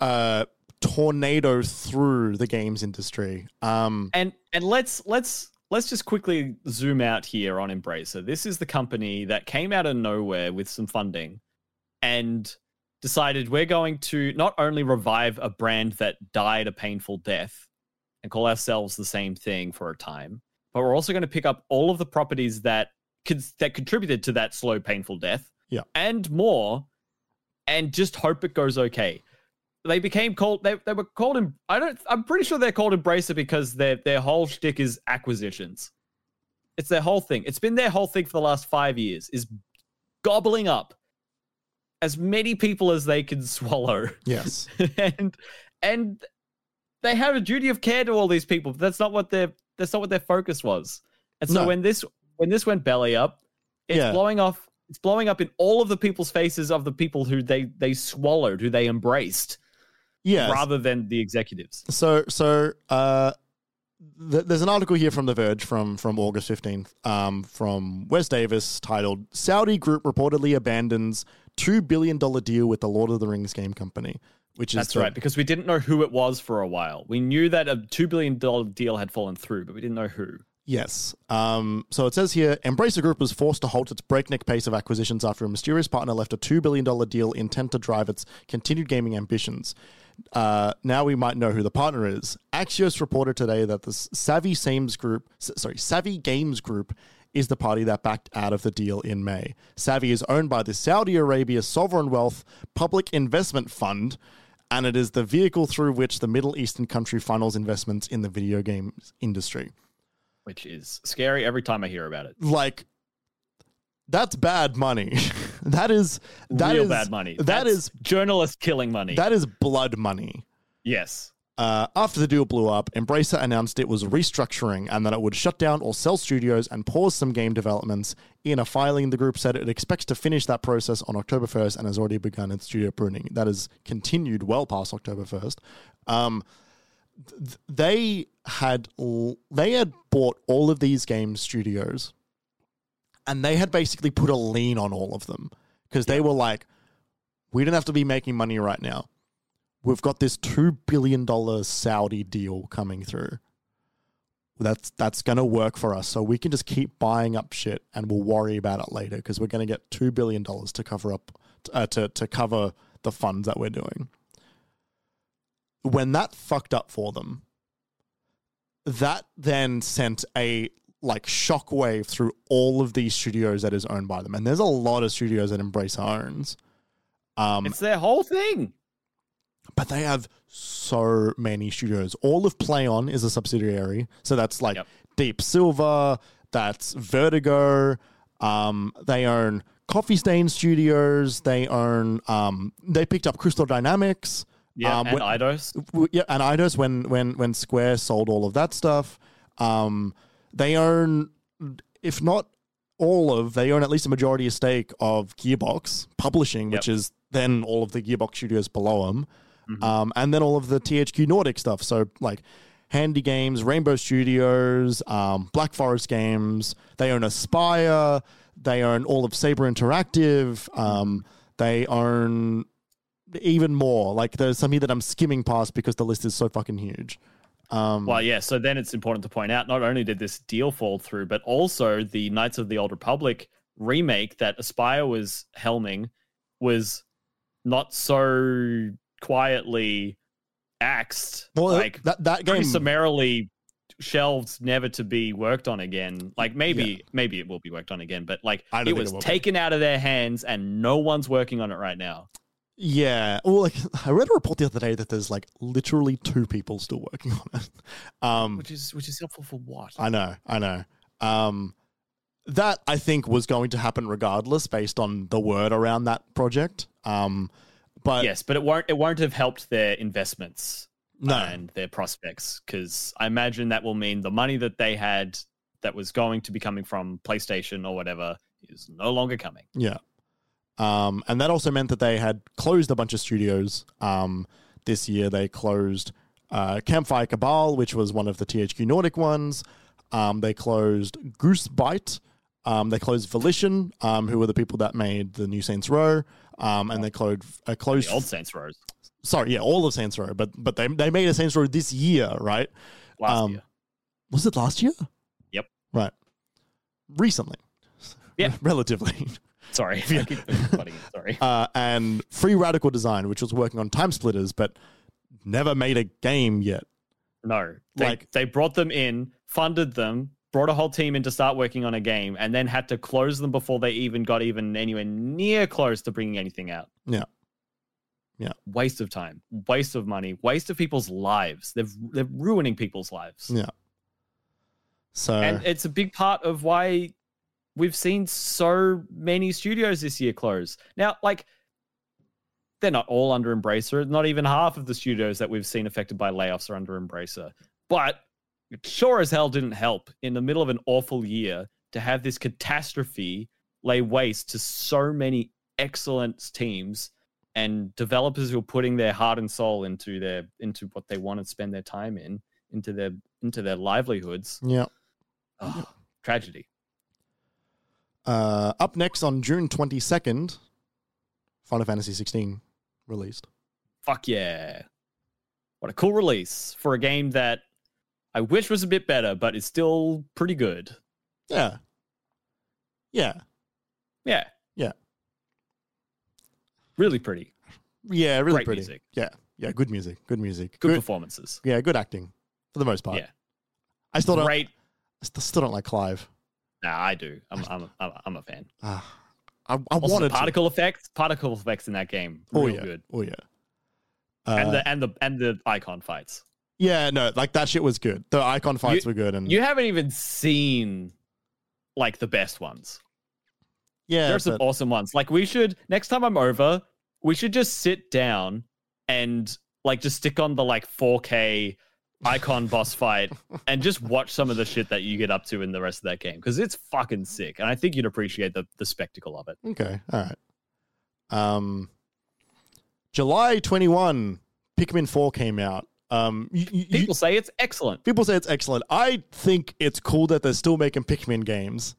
uh tornado through the games industry. Um and and let's let's let's just quickly zoom out here on Embracer. This is the company that came out of nowhere with some funding and decided we're going to not only revive a brand that died a painful death and call ourselves the same thing for a time, but we're also going to pick up all of the properties that that contributed to that slow painful death Yeah. and more and just hope it goes okay they became called they, they were called in I don't I'm pretty sure they're called Embracer because their their whole shtick is acquisitions. It's their whole thing. It's been their whole thing for the last five years, is gobbling up as many people as they can swallow. yes. (laughs) and and they have a duty of care to all these people. But that's not what their that's not what their focus was. And so No. when this when this went belly up, it's Yeah. blowing off it's blowing up in all of the people's faces of the people who they they swallowed, who they embraced Yeah. rather than the executives. So, so uh, there's an article here from The Verge from from August 15th um, from Wes Davis titled "Saudi Group reportedly abandons two billion dollar deal with the Lord of the Rings game company," which is That's the- right, because we didn't know who it was for a while. We knew that a two billion dollar deal had fallen through, but we didn't know who. Yes. Um, so it says here Embracer Group was forced to halt its breakneck pace of acquisitions after a mysterious partner left a $2 billion deal intent to drive its continued gaming ambitions. Uh, now we might know who the partner is. Axios reported today that the Savvy Games Group, sorry, Savvy Games Group is the party that backed out of the deal in May. Savvy is owned by the Saudi Arabia Sovereign Wealth Public Investment Fund, and it is the vehicle through which the Middle Eastern country funnels investments in the video games industry Which is scary every time I hear about it. like that's bad money. (laughs) that is that is Real bad money. That That's is journalist killing money. that is blood money. yes. Uh, after the deal blew up, Embracer announced it was restructuring and that it would shut down or sell studios and pause some game developments. In a filing, the group said it expects to finish that process on October 1st and has already begun its studio pruning. That has continued well past October 1st. Um, th- they had l- they had bought all of these game studios and they had basically put a lien on all of them because they were like we don't have to be making money right now we've got this $2 billion saudi deal coming through. That's that's going to work for us. So we can just keep buying up shit and we'll worry about it later because we're going to get $2 billion to cover up uh, to, to cover the funds that we're doing. When that fucked up for them that then sent a like shockwave through all of these studios that is owned by them. And there's a lot of studios that embrace owns. Um, It's their whole thing. But they have so many studios. All of Plaion is a subsidiary, so that's like Yep. Deep Silver, that's Vertigo. Um, they own Coffee Stain Studios. They own. Um, they picked up Crystal Dynamics. Yeah, Um, and when- Eidos. w- yeah, and Eidos when when when Square sold all of that stuff, um, they own, if not all of, they own at least a majority of stake of Gearbox Publishing, which is then all of the Gearbox studios below them, Mhm. um, and then all of the THQ Nordic stuff. So like. Handy Games, Rainbow Studios, um, Black Forest Games. They own Aspyr. They own all of Saber Interactive. Um, they own even more. Like there's something that I'm skimming past because the list is so fucking huge. Um, Well, yeah. So then it's important to point out not only did this deal fall through, but also the Knights of the Old Republic remake that Aspyr was helming was not so quietly axed. well, like that that pretty game. summarily shelved, never to be worked on again. Like maybe maybe it will be worked on again, but like I it was it will be. taken out of their hands and no one's working on it right now. yeah. Well, like (laughs) I read a report the other day that there's like literally two people still working on it. Um, Which is which is helpful for what? I know, I know. Um, that I think was going to happen regardless, based on the word around that project. Um, but yes, but it won't it won't have helped their investments no, and their prospects because I imagine that will mean the money that they had that was going to be coming from PlayStation or whatever is no longer coming. Yeah. Um, and that also meant that they had closed a bunch of studios um, this year. They closed uh, Campfire Cabal, which was one of the THQ Nordic ones. Um, they closed Goose Bite. Um, they closed Volition, um, who were the people that made the new Saints Row. Um, and they closed, uh, closed The old Saints Rows sorry, yeah, all of Saints Row, but but they they made a Saints Row this year, right? last Um, year. Was it last year? Yep. Right. Recently. Yeah. (laughs) Relatively. Sorry, (laughs) I keep putting it, sorry. (laughs) uh, and Free Radical Design, which was working on Time Splitters, but never made a game yet. No, they, Like- they brought them in, funded them, brought a whole team in to start working on a game, and then had to close them before they even got even anywhere near close to bringing anything out. Yeah. Yeah. Waste of time, waste of money, waste of people's lives. They're they're ruining people's lives. Yeah. So and it's a big part of why we've seen so many studios this year close. Now, like they're not all under Embracer. Not even half of the studios that we've seen affected by layoffs are under Embracer. But sure as hell didn't help in the middle of an awful year to have this catastrophe lay waste to so many excellent teams and developers who are putting their heart and soul into their into what they want to spend their time in into their into their livelihoods yeah. Oh, tragedy. Uh, up next on June twenty second, Final Fantasy sixteen released. Fuck yeah. What a cool release for a game that I wish was a bit better, but it's still pretty good. Yeah. Yeah. Yeah. Yeah. Really pretty. Yeah, really Great pretty. music. Yeah. Yeah, good music. Good music. Good Good, performances. yeah, good acting for the most part. Yeah. I still don't Great. I still- don't like Clive. Nah, I do. I'm I'm I'm, I'm a fan. Ah, I, I Also, wanted the to. particle effects, particle effects in that game, Oh yeah. good. Oh yeah. Uh, and the and the and the icon fights. Yeah, no, like that shit was good. The icon fights were good, and You haven't even seen like the best ones. yeah, there are some but- awesome ones. Like we should next time I'm over, we should just sit down and like just stick on the like 4K icon boss fight (laughs) and just watch some of the shit that you get up to in the rest of that game because it's fucking sick, and I think you'd appreciate the the spectacle of it. Okay, all right. Um, July twenty one, Pikmin four came out. Um, you, you- People say it's excellent. people say it's excellent. I think it's cool that they're still making Pikmin games.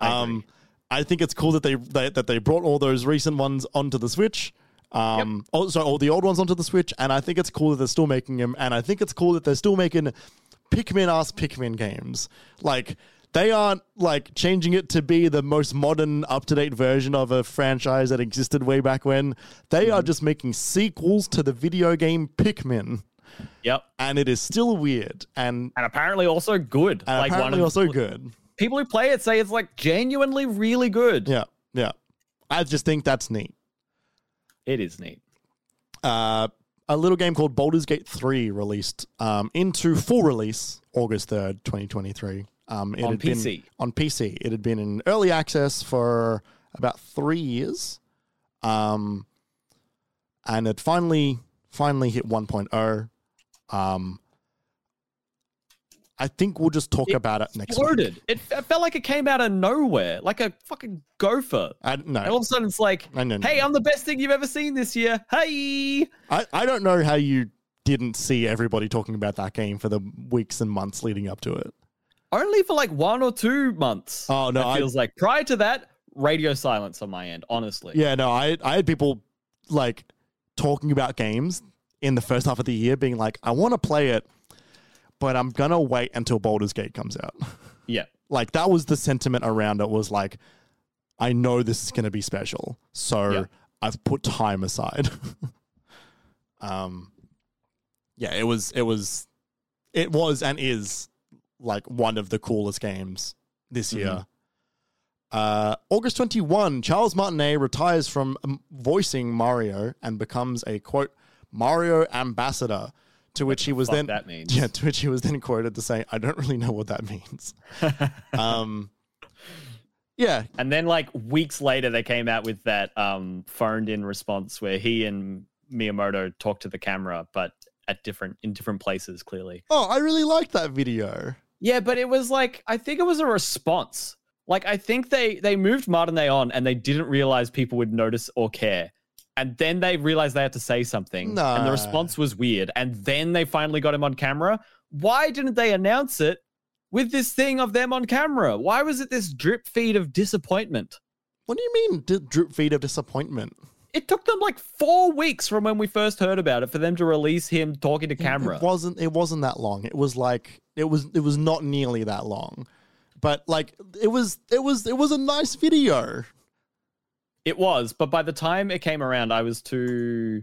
I. Um, I think it's cool that they, they that they brought all those recent ones onto the Switch. Um, also all the old ones onto the Switch, and I think it's cool that they're still making them. And I think it's cool that they're still making Pikmin ass Pikmin games. Like they aren't like changing it to be the most modern, up to date version of a franchise that existed way back when. They are just making sequels to the video game Pikmin, Yep, and it is still weird and, and apparently also good. and like apparently one also good. people who play it say it's like genuinely really good. Yeah, yeah. I just think that's neat. It is neat. uh, a little game called Baldur's Gate 3 released um, into full release August 3rd, 2023. Um, it On had been- PC. on PC. It had been in early access for about three years. Um, and it finally finally hit 1.0. Um, I think we'll just talk It about it next week. Exploded. It, it felt like it came out of nowhere, like a fucking gopher. I, And no, all of a sudden, it's like, I know. hey, I'm the best thing you've ever seen this year. Hey. I, I don't know how you didn't see everybody talking about that game for the weeks and months leading up to it. Only for like one or two months. Oh no, it I, feels like prior to that, radio silence on my end, honestly. yeah, no, I I had people like talking about games in the first half of the year, being like, I want to play it, but I'm gonna wait until Baldur's Gate comes out. (laughs) Yeah. like that was the sentiment around it. Was like, I know this is gonna be special, so Yeah. I've put time aside. (laughs) um, yeah, it was it was it was and is like one of the coolest games this Mhm. year. Uh, August 21, Charles Martinet retires from um, voicing Mario and becomes a quote Mario ambassador. To which he was then that means. yeah, to which he was then quoted to say, "I don't really know what that means." (laughs) um, yeah, And then like weeks later, they came out with that um, phoned in response where he and Miyamoto talked to the camera, but at different in different places, clearly. Oh, I really liked that video. Yeah, but it was like I think it was a response. Like I think they they moved Martinet on and they didn't realize people would notice or care. And then they realized they had to say something. And the response was weird. And then they finally got him on camera. Why didn't they announce it with this thing of them on camera? Why was it this drip feed of disappointment? What do you mean, d- drip feed of disappointment? It took them like four weeks from when we first heard about it for them to release him talking to camera. It wasn't. It wasn't that long. It was like it was. It was not nearly that long, but like it was. It was. It was a nice video. It was, but by the time it came around, I was too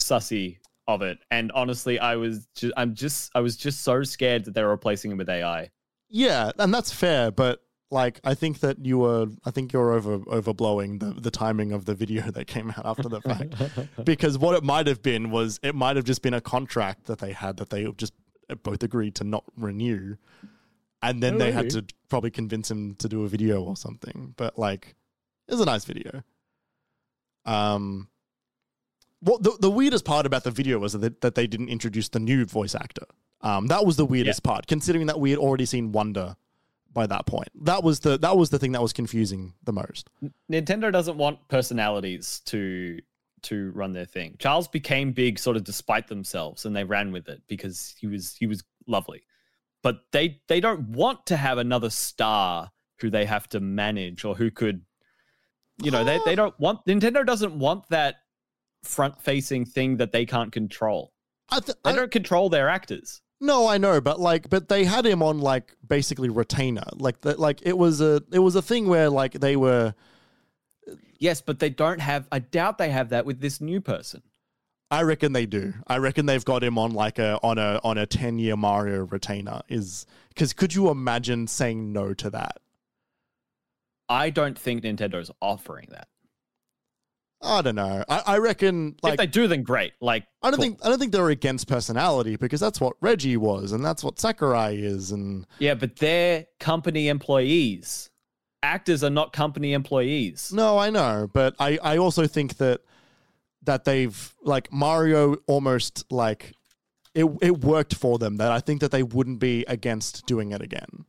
sussy of it, and honestly, I was. Just, I'm just. I was just so scared that they were replacing him with AI. Yeah, and that's fair, but like I think that you were. I think you're over overblowing the the timing of the video that came out after the fact. (laughs) because what it might have been was it might have just been a contract that they had that they just uh, both agreed to not renew, and then Oh, they had to probably convince him to do a video or something. But like, it was a nice video. Um, what the the weirdest part about the video was that that they didn't introduce the new voice actor. Um, that was the weirdest part, considering that we had already seen Wonder by that point. That was the that was the thing that was confusing the most. Nintendo doesn't want personalities to to run their thing. Charles became big sort of despite themselves, and they ran with it because he was he was lovely. But they they don't want to have another star who they have to manage or who could, you know, they they don't want Nintendo doesn't want that front facing thing that they can't control. I, th- They I don't control their actors. No, I know, but like, but they had him on like basically retainer, like that. Like it was a it was a thing where like they were. Yes, but they don't have. I doubt they have that with this new person. I reckon they do. I reckon they've got him on like a on a on a ten year Mario retainer. Is because could you imagine saying no to that? I don't think Nintendo's offering that. I don't know. I, I reckon if like they do, then great. Like I don't cool. think I don't think they're against personality because that's what Reggie was and that's what Sakurai is and Yeah, but they're company employees. Actors are not company employees. No, I know, but I, I also think that that they've like Mario almost like it it worked for them that I think that they wouldn't be against doing it again.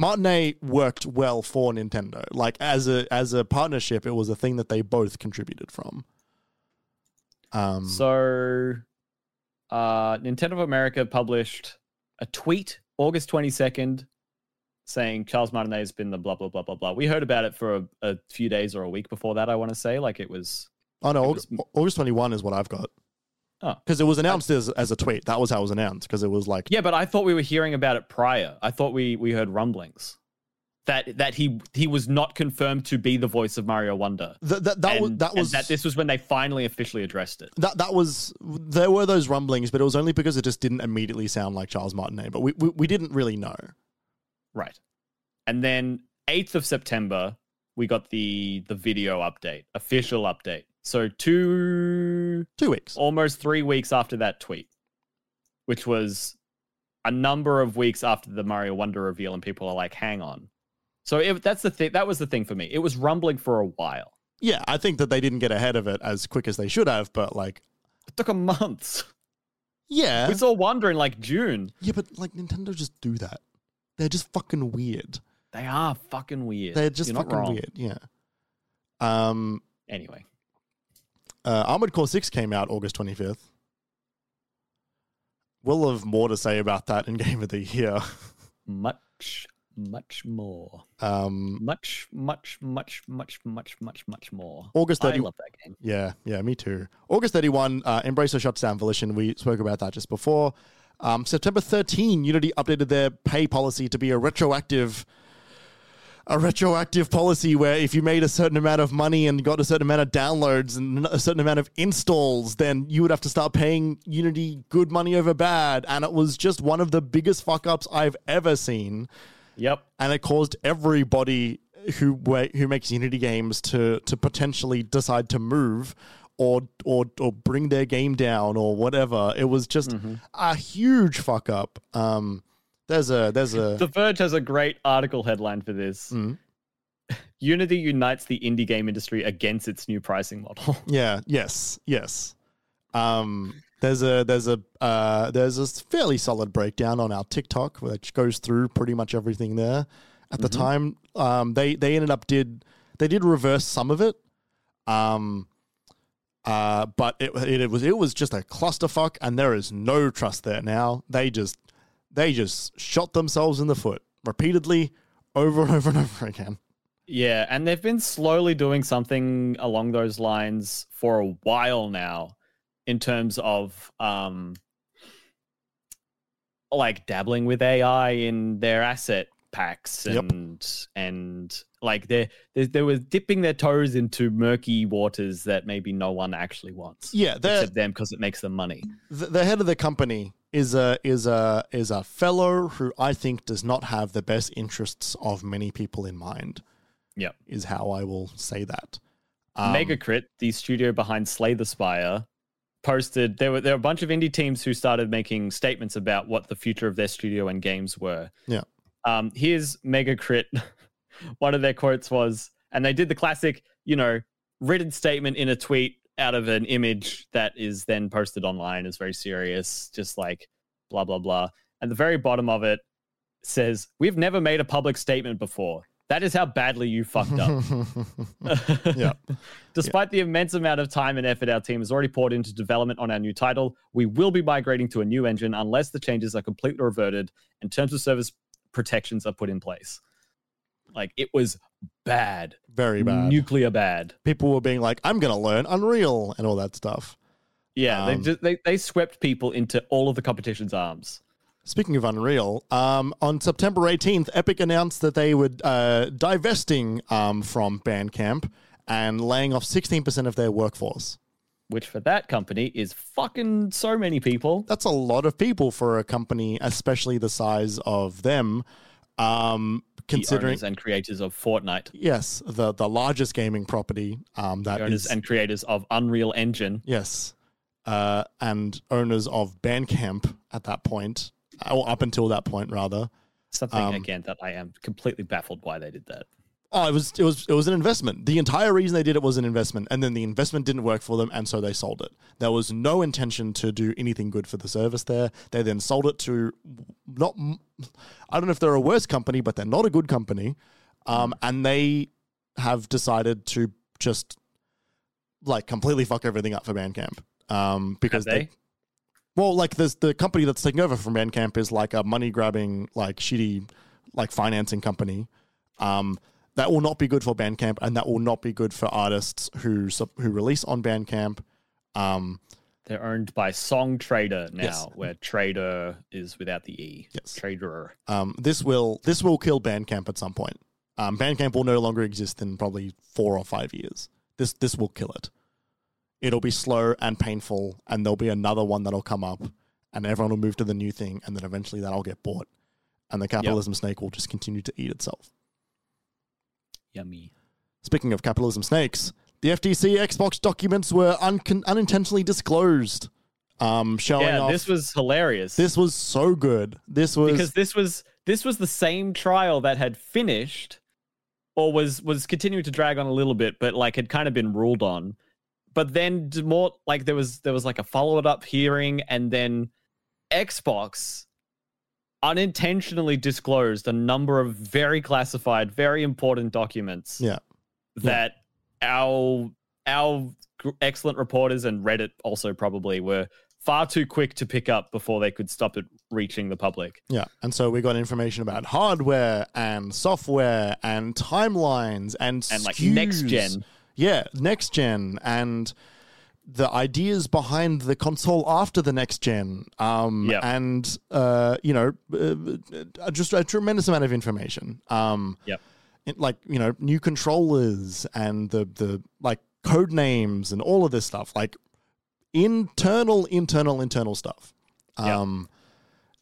Martinet worked well for Nintendo. Like as a as a partnership, it was a thing that they both contributed from. Um So, uh, Nintendo of America published a tweet August 22nd saying Charles Martinet has been the blah, blah, blah, blah, blah. We heard about it for a, a few days or a week before that, I want to say. Like it was. oh no, August, was- August twenty one is what I've got. Oh. Because it was announced as, as a tweet. That was how it was announced. Because it was like Yeah, but I thought we were hearing about it prior. I thought we, we heard rumblings. That, that he he was not confirmed to be the voice of Mario Wonder. th- that that was that was that this was when they finally officially addressed it. that that was there were those rumblings, but it was only because it just didn't immediately sound like Charles Martinet. But we we, we didn't really know. Right. And then 8th of September, we got the the video update, official update. So two Two weeks. almost 3 weeks after that tweet, which was a number of weeks after the Mario Wonder reveal and people are like, "Hang on. So it, that's the thing. That was the thing for me. It was rumbling for a while. Yeah, I think that they didn't get ahead of it as quick as they should have, but like, It took a month. yeah, We saw Wonder in like June. yeah, but like Nintendo just do that. They're just fucking weird. They are fucking weird. They're just You're not fucking wrong. weird. Yeah. Um, Anyway, uh, Armored Core Six came out August twenty fifth. We'll have more to say about that in (laughs) Game of the Year. much, much more. Um, Much, much, much, much, much, much, much more. August I 30, love that game. Yeah, yeah, me too. August 31, uh, Embracer shuts down Volition. We spoke about that just before. Um, September 13, Unity updated their pay policy to be a retroactive a retroactive policy where if you made a certain amount of money and got a certain amount of downloads and a certain amount of installs, then you would have to start paying Unity good money over bad. And it was just one of the biggest fuck ups I've ever seen Yep. and it caused everybody who who makes Unity games to to potentially decide to move or or or bring their game down or whatever. It was just a huge fuck up. Um, there's a there's a The Verge has a great article headline for this. Mm. (laughs) Unity unites the indie game industry against its new pricing model. (laughs) yeah yes yes. Um, there's a there's a uh, there's a fairly solid breakdown on our TikTok which goes through pretty much everything there. At the time, um, they they ended up did they did reverse some of it, um, uh, but it, it it was it was just a clusterfuck, and there is no trust there now. They just they just shot themselves in the foot repeatedly, over and over and over again. Yeah, and they've been slowly doing something along those lines for a while now in terms of um like dabbling with AI in their asset packs Yep. and and like they they they were dipping their toes into murky waters that maybe no one actually wants. Yeah, Except them because it makes them money. the, the head of the company is a is a is a fellow who I think does not have the best interests of many people in mind. Yep. is how I will say that. Um, Megacrit, the studio behind Slay the Spire, posted there were there were a bunch of indie teams who started making statements about what the future of their studio and games were. Yeah. Um, here's Megacrit. (laughs) One of their quotes was, and they did the classic, you know, written statement in a tweet out of an image that is then posted online is very serious, just like blah blah blah. And the very bottom of it says, "We've never made a public statement before. That is how badly you fucked up." (laughs) (laughs) Yeah. Despite the immense amount of time and effort our team has already poured into development on our new title, we will be migrating to a new engine unless the changes are completely reverted and terms of service protections are put in place. Like it was bad, Very bad. nuclear bad. People were being like, "I'm going to learn Unreal" and all that stuff. Yeah, they Um, just they, they swept people into all of the competition's arms. Speaking of Unreal, um, on September 18th, Epic announced that they were uh, divesting um, from Bandcamp and laying off 16% of their workforce. Which for that company is fucking so many people. That's a lot of people for a company, especially the size of them. Um, considering, owners and creators of Fortnite, yes, the the largest gaming property um, that owners is and creators of Unreal Engine. yes, uh, and owners of Bandcamp at that point, or up until that point, rather. Something Um, again that I am completely baffled why they did that. Oh, it was it was it was an investment. The entire reason they did it was an investment, and then the investment didn't work for them, and so they sold it. There was no intention to do anything good for the service there. They then sold it to not. I don't know if they're a worse company, but they're not a good company, um, and they have decided to just like completely fuck everything up for Bandcamp. Um, because Have they? well, like there's the company that's taking over from Bandcamp is like a money grabbing, like shitty, like financing company. Um, that will not be good for Bandcamp, and that will not be good for artists who who release on Bandcamp. Um, They're owned by Songtradr now, Yes. where trader is without the E. Yes. Trader. um, this will this will kill Bandcamp at some point. Um, Bandcamp will no longer exist in probably four or five years. This this will kill it. It'll be slow and painful, and there'll be another one that'll come up, and everyone will move to the new thing, and then eventually that'll get bought, and the capitalism snake will just continue to eat itself. Yummy. Speaking of capitalism snakes, the FTC Xbox documents were uncon- unintentionally disclosed, um, showing yeah, off. this was hilarious. this was so good. This was because this was this was the same trial that had finished or was was continuing to drag on a little bit, but like had kind of been ruled on. But then more like there was there was like a followed up hearing, and then Xbox unintentionally disclosed a number of very classified, very important documents. Yeah. That our our excellent reporters and Reddit also probably were far too quick to pick up before they could stop it reaching the public. Yeah. And so we got information about hardware and software and timelines and And like next gen. Yeah, next gen and the ideas behind the console after the next gen. Um Yep. and uh you know uh, uh, just a tremendous amount of information. Um Yep. it- like, you know, new controllers and the the like code names and all of this stuff. Like internal internal internal stuff. Yep. Um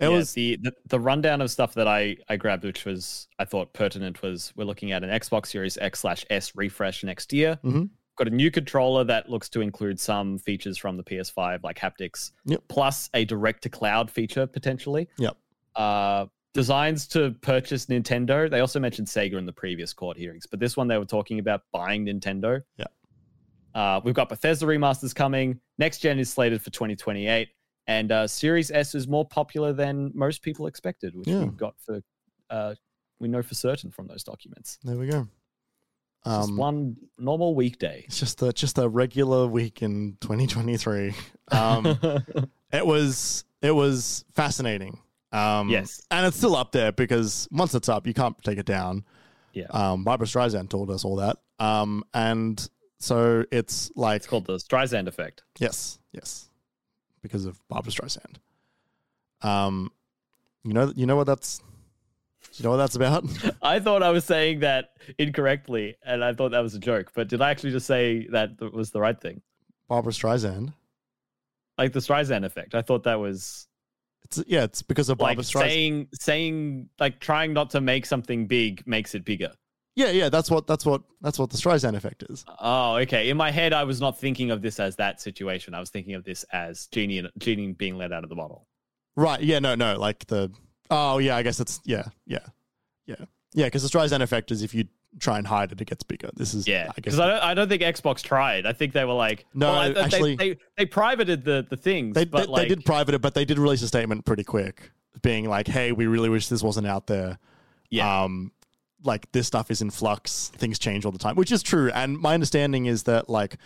it yeah, was the, the the rundown of stuff that I I grabbed, which was I thought pertinent, was we're looking at an Xbox Series X slash S refresh next year. Mhm. Got a new controller that looks to include some features from the PS5, like haptics, Yep. plus a direct to cloud feature potentially. Yep. Uh, designs to purchase Nintendo. They also mentioned Sega in the previous court hearings, but this one they were talking about buying Nintendo. Yeah. Uh, we've got Bethesda remasters coming. Next gen is slated for 2028, and uh, Series S is more popular than most people expected, which Yeah. we've got for uh, we know for certain from those documents. there we go. Just Um, one normal weekday. It's just a just a regular week in 2023. (laughs) Um, it was it was fascinating. Um, Yes. and it's still up there because once it's up, you can't take it down. Yeah. Um, Barbra Streisand told us all that. Um, and so it's like it's called the Streisand effect. yes, yes, because of Barbra Streisand. Um, you know you know what that's you know what that's about. (laughs) I thought I was saying that incorrectly, and I thought that was a joke. But did I actually just say that th- was the right thing? Barbra Streisand. Like the Streisand effect. I thought that was It's yeah, it's because of like Barbra Streisand. saying saying like trying not to make something big makes it bigger. Yeah, yeah, that's what that's what that's what the Streisand effect is. Oh, okay. In my head, I was not thinking of this as that situation. I was thinking of this as genie genie being let out of the bottle. Right. Yeah. No. No. Like the. Oh yeah. I guess it's yeah. Yeah. Yeah. Yeah. Because the Streisand effect is if you try and hide it, it gets bigger. This is Yeah, I guess. because I, don't, I don't think Xbox tried. I think they were like, No, well, I- they- actually- they, they privated the the things, they, but they, like they did private it, but they did release a statement pretty quick, being like, "Hey, we really wish this wasn't out there. yeah, Um, like this stuff is in flux. Things change all the time, which is true. And my understanding is that like."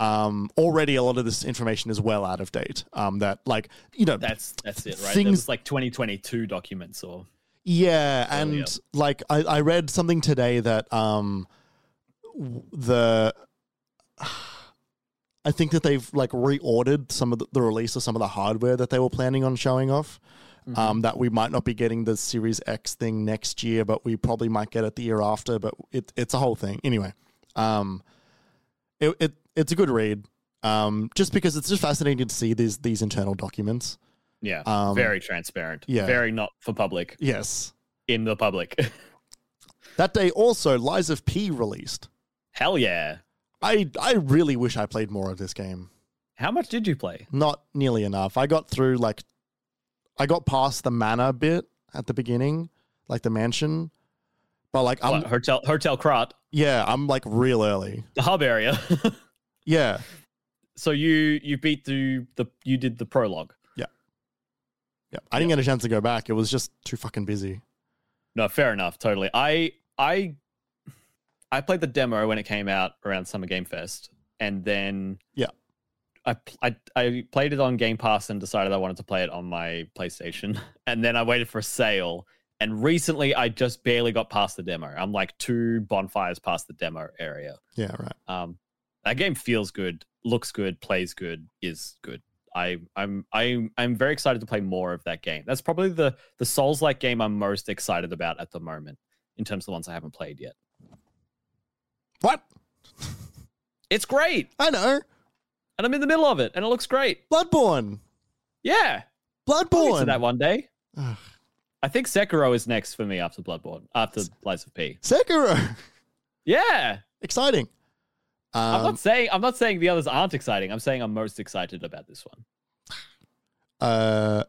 Um, already a lot of this information is well out of date. Um, that like you know that's that's it, right? things- like 2022 documents or Yeah, and like I, I read something today that um the I think that they've like reordered some of the, the release of some of the hardware that they were planning on showing off. Mm-hmm. Um, that we might not be getting the Series X thing next year, but we probably might get it the year after. But it, it's a whole thing anyway. Um, it, it it's a good read. Um, just because it's just fascinating to see these these internal documents. yeah, Um, very transparent, yeah. very not for public Yes, in the public. (laughs) that day also Lies of P released. Hell yeah! I I really wish I played more of this game. How much did you play? Not nearly enough. I got through like I got past the manor bit at the beginning, like the mansion. But like I'm What, Hotel Hotel Krat, yeah, I'm like real early. the hub area. (laughs) Yeah. so you you beat the the you did the prologue. Yeah. Yeah. I didn't get a chance to go back. It was just too fucking busy. No, fair enough. Totally. I I I played the demo when it came out around Summer Game Fest, and then Yeah. I, I I played it on Game Pass and decided I wanted to play it on my PlayStation, (laughs) and then I waited for a sale. And recently, I just barely got past the demo. I'm like two bonfires past the demo area. Yeah, right. Um, that game feels good, looks good, plays good, is good. I I'm I'm I'm very excited to play more of that game. That's probably the the Souls like game I'm most excited about at the moment in terms of the ones I haven't played yet. What? It's great, I know. and I'm in the middle of it, and it looks great. Bloodborne. Yeah, I'll get to Bloodborne. that one day. Ugh. I think Sekiro is next for me after Bloodborne, after Lies of P. Sekiro. Yeah, Exciting. I'm Um, not saying I'm not saying the others aren't exciting. I'm saying I'm most excited about this one. uh,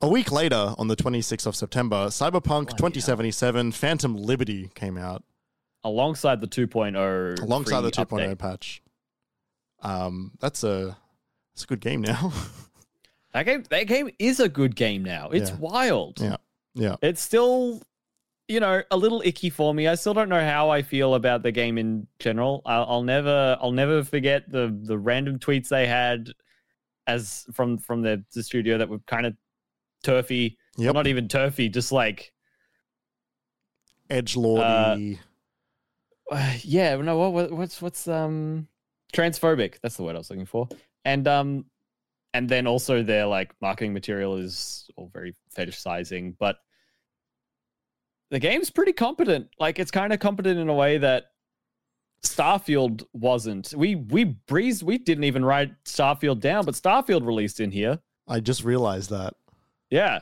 a week later, on the 26th of September, Cyberpunk Bloody 2077 Phantom Liberty came out. alongside the 2.0 alongside the 2.0 update. patch. Um, that's a that's a good game now. (laughs) That game that game is a good game now. It's Yeah. wild. Yeah. yeah, It's still you know, a little icky for me. I still don't know how I feel about the game in general. I'll, I'll never, I'll never forget the the random tweets they had as from from the, the studio that were kind of turfy. Yep. Not even turfy, just like edge lordy. uh, (sighs) yeah. No, what, what what's what's um transphobic? That's the word I was looking for. And um, and then also their like marketing material is all very fetishizing, but the game's pretty competent. Like it's kind of competent in a way that Starfield wasn't. We we breezed. We didn't even write Starfield down, but Starfield released in here. I just realized that. Yeah,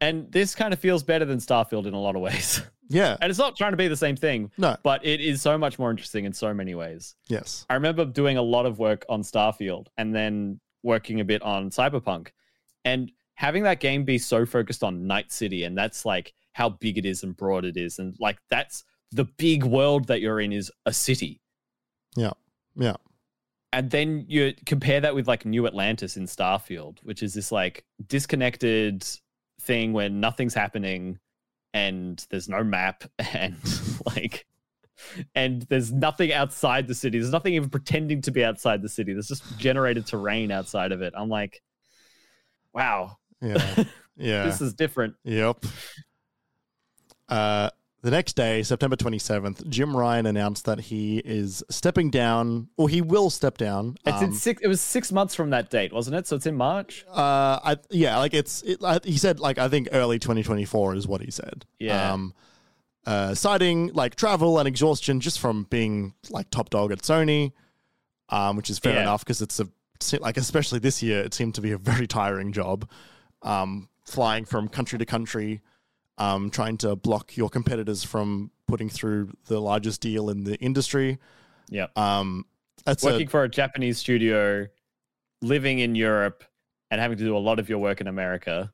and this kind of feels better than Starfield in a lot of ways. (laughs) Yeah. and it's not trying to be the same thing, No. but it is so much more interesting in so many ways. Yes. I remember doing a lot of work on Starfield and then working a bit on Cyberpunk and having that game be so focused on Night City and that's like how big it is and broad it is and like that's the big world that you're in is a city. Yeah. Yeah. And then you compare that with like New Atlantis in Starfield, which is this like disconnected thing where nothing's happening and there's no map (laughs) and like and there's nothing outside the city. There's nothing even pretending to be outside the city. There's just generated terrain outside of it. I'm like, wow, Yeah. (laughs) Yeah. this is different. Yep. Uh, the next day, September 27th, Jim Ryan announced that he is stepping down, or he will step down. It's in um, six. It was six months from that date, wasn't it? So it's in March. uh, I, yeah, like it's, it, I, he said, like, I think early 2024 is what he said. Yeah. Um, uh, citing like travel and exhaustion just from being like top dog at Sony, um, which is fair Yeah. enough because it's a like especially this year it seemed to be a very tiring job, um, flying from country to country, um, trying to block your competitors from putting through the largest deal in the industry. Yeah. Um, that's Working a, for a Japanese studio, living in Europe, and having to do a lot of your work in America.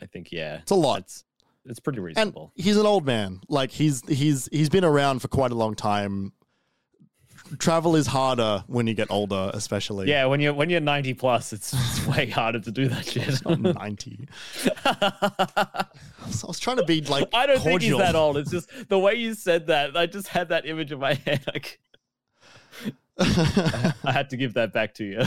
I think yeah, it's a lot. that's it's pretty and reasonable. he's an old man. Like he's he's he's been around for quite a long time. Travel is harder when you get older, especially. yeah, when you're when you're 90 plus, it's, it's way (laughs) harder to do that shit. Not 90. (laughs) I was trying to be like I don't think he's that old. It's just the way you said that. I just had that image in my head. Like, I had to give that back to you.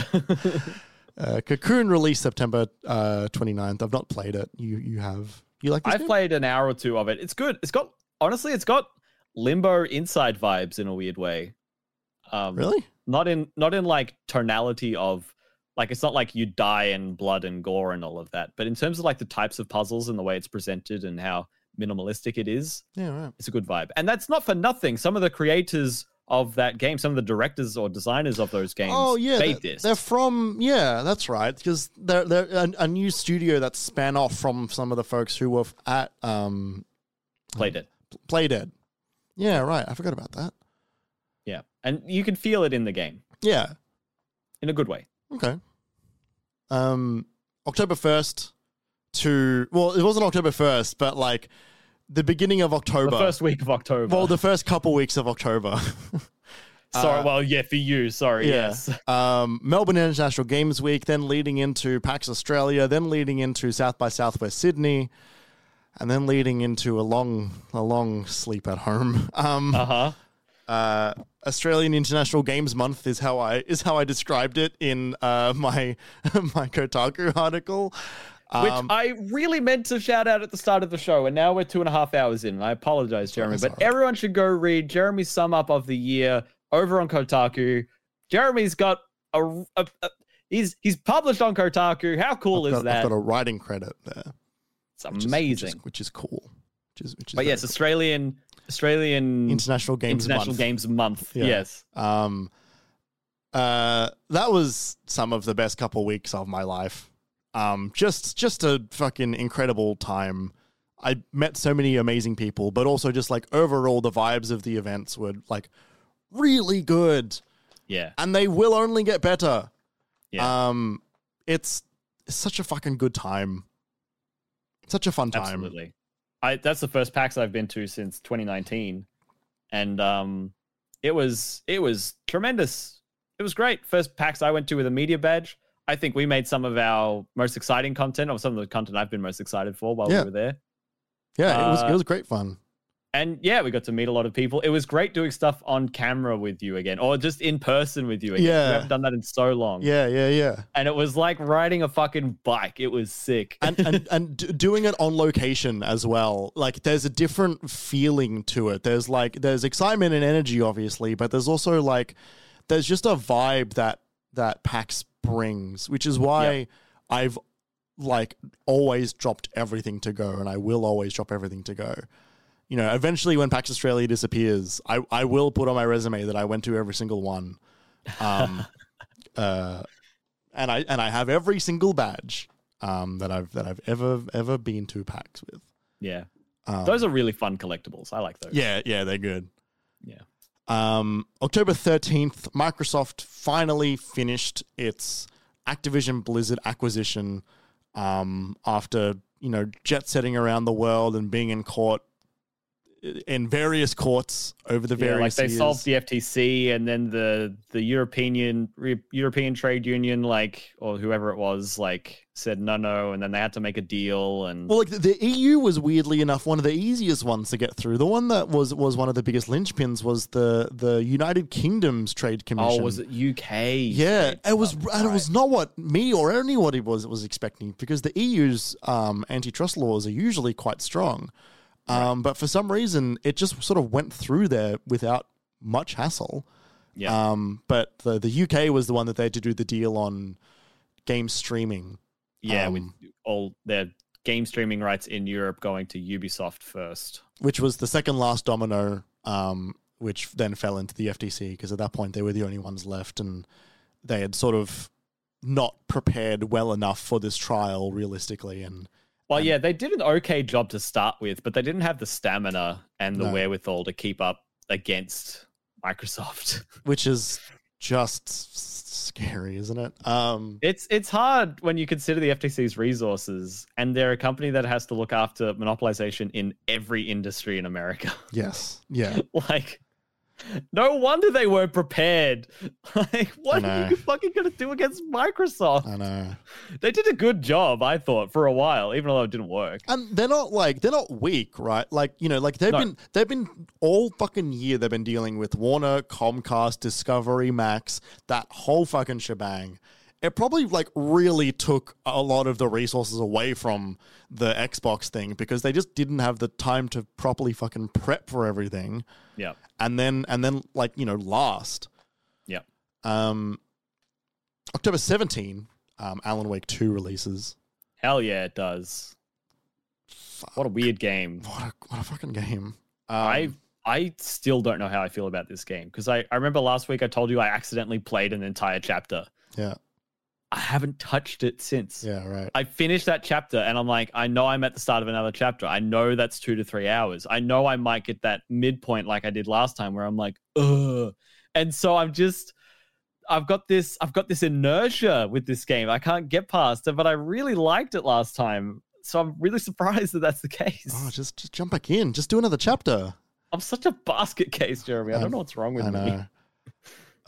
(laughs) uh, Cocoon released September uh, 29th. I've not played it. You you have. You like I've game? played an hour or two of it. It's good. It's got honestly, it's got limbo inside vibes in a weird way. Um, Really? Not in not in like tonality of like it's not like you die in blood and gore and all of that, but in terms of like the types of puzzles and the way it's presented and how minimalistic it is, Yeah, right. it's a good vibe. And that's not for nothing. Some of the creators of that game, some of the directors or designers of those games, Oh yeah, made they're, this. they're from yeah, that's right. Because they're they're a, a new studio that span off from some of the folks who were at um played it. Playdead. Yeah, right. I forgot about that. Yeah, and you can feel it in the game Yeah. in a good way. Okay. Um, October first to well, it wasn't October first, but like the beginning of October. The first week of October. well, the first couple weeks of October. (laughs) (laughs) sorry, uh, well, yeah, for you. Sorry, yeah. yes. (laughs) um, Melbourne International Games Week, then leading into PAX Australia, then leading into South by Southwest Sydney, and then leading into a long, a long sleep at home. Um, Uh huh. Uh, Australian International Games Month is how I is how I described it in uh, my (laughs) my Kotaku article. Which Um, I really meant to shout out at the start of the show, and now we're two and a half hours in. I apologize, Jeremy, but right. everyone should go read Jeremy's sum up of the year over on Kotaku. Jeremy's got a, a, a- he's he's published on Kotaku. How cool I've is got, that? I've got a writing credit there. it's which is- amazing. which is, which is cool. Which is, which is but yes, cool. Australian Australian International Games International Month. Games Month. Yeah. Yes. Um, uh, that was some of the best couple weeks of my life. Um, just just a fucking incredible time. I met so many amazing people, but also just like overall the vibes of the events were like really good, Yeah. and they will only get better. Yeah. Um, it's, it's such a fucking good time. Such a fun time. Absolutely. I that's the first PAX I've been to since 2019, and um, it was it was tremendous. It was great. First PAX I went to with a media badge. I think we made some of our most exciting content, or some of the content I've been most excited for while Yeah. we were there. Yeah, it was Uh, it was great fun. And yeah, we got to meet a lot of people. It was great doing stuff on camera with you again, or just in person with you again. Yeah. we haven't done that in so long. Yeah, yeah, yeah. and it was like riding a fucking bike. It was sick. and and (laughs) and d- doing it on location as well like there's a different feeling to it there's like there's excitement and energy obviously but there's also like there's just a vibe that that pax brings which is why i've like always dropped everything to go and i will always drop everything to go you know eventually when pax australia disappears i i will put on my resume that i went to every single one um (laughs) uh and I and I have every single badge um, that I've that I've ever ever been to PAX with. yeah, Um, those are really fun collectibles. I like those. yeah, yeah, they're good. Yeah. Um, October thirteenth, Microsoft finally finished its Activision Blizzard acquisition. Um, after you know jet setting around the world and being in court in various courts over the Yeah, various like they years. solved the FTC and then the the European Re- European Trade Union, like or whoever it was, like said no, no, and then they had to make a deal. And Well, like the, the EU was weirdly enough one of the easiest ones to get through. The one that was was one of the biggest linchpins was the the United Kingdom's Trade Commission. oh, was it UK? Yeah, it was, and it was not what me or anybody was was expecting because the EU's um, antitrust laws are usually quite strong, um, but for some reason it just sort of went through there without much hassle. Yeah. Um, but the the UK was the one that they had to do the deal on game streaming. yeah, um, with all their game streaming rights in Europe going to Ubisoft first. which was the second last domino, um, which then fell into the FTC because at that point they were the only ones left, and they had sort of not prepared well enough for this trial realistically, and Well, yeah, they did an okay job to start with, but they didn't have the stamina and the No. wherewithal to keep up against Microsoft. (laughs) which is just scary, isn't it? Um, It's it's hard when you consider the FTC's resources, and they're a company that has to look after monopolization in every industry in America. yes, (laughs) yeah, like, no wonder they weren't prepared. (laughs) Like, what are you fucking gonna do against Microsoft? I know. They did a good job, I thought, for a while, even though it didn't work. And they're not like they're not weak, right? Like you know, like they've No. been they've been all fucking year they've been dealing with Warner, Comcast, Discovery, Max, that whole fucking shebang. It probably like really took a lot of the resources away from the Xbox thing because they just didn't have the time to properly fucking prep for everything, Yeah, and then and then like you know last. yeah. Um, October 17, um, Alan Wake 2 releases. Hell yeah, it does. What a weird game. What a, what a fucking game. Um, I I still don't know how I feel about this game because I, I remember last week I told you I accidentally played an entire chapter. Yeah. I haven't touched it since. Yeah, right. I finished that chapter and I'm like, I know I'm at the start of another chapter. I know that's two to three hours. I know I might get that midpoint like I did last time where I'm like, ugh. And so I'm just I've got this I've got this inertia with this game. I can't get past it, but I really liked it last time. So I'm really (laughs) surprised that that's the case. Oh, just just jump back in. Just do another chapter. I'm such a basket (laughs) case, Jeremy. I don't know what's wrong with I me. know. (laughs)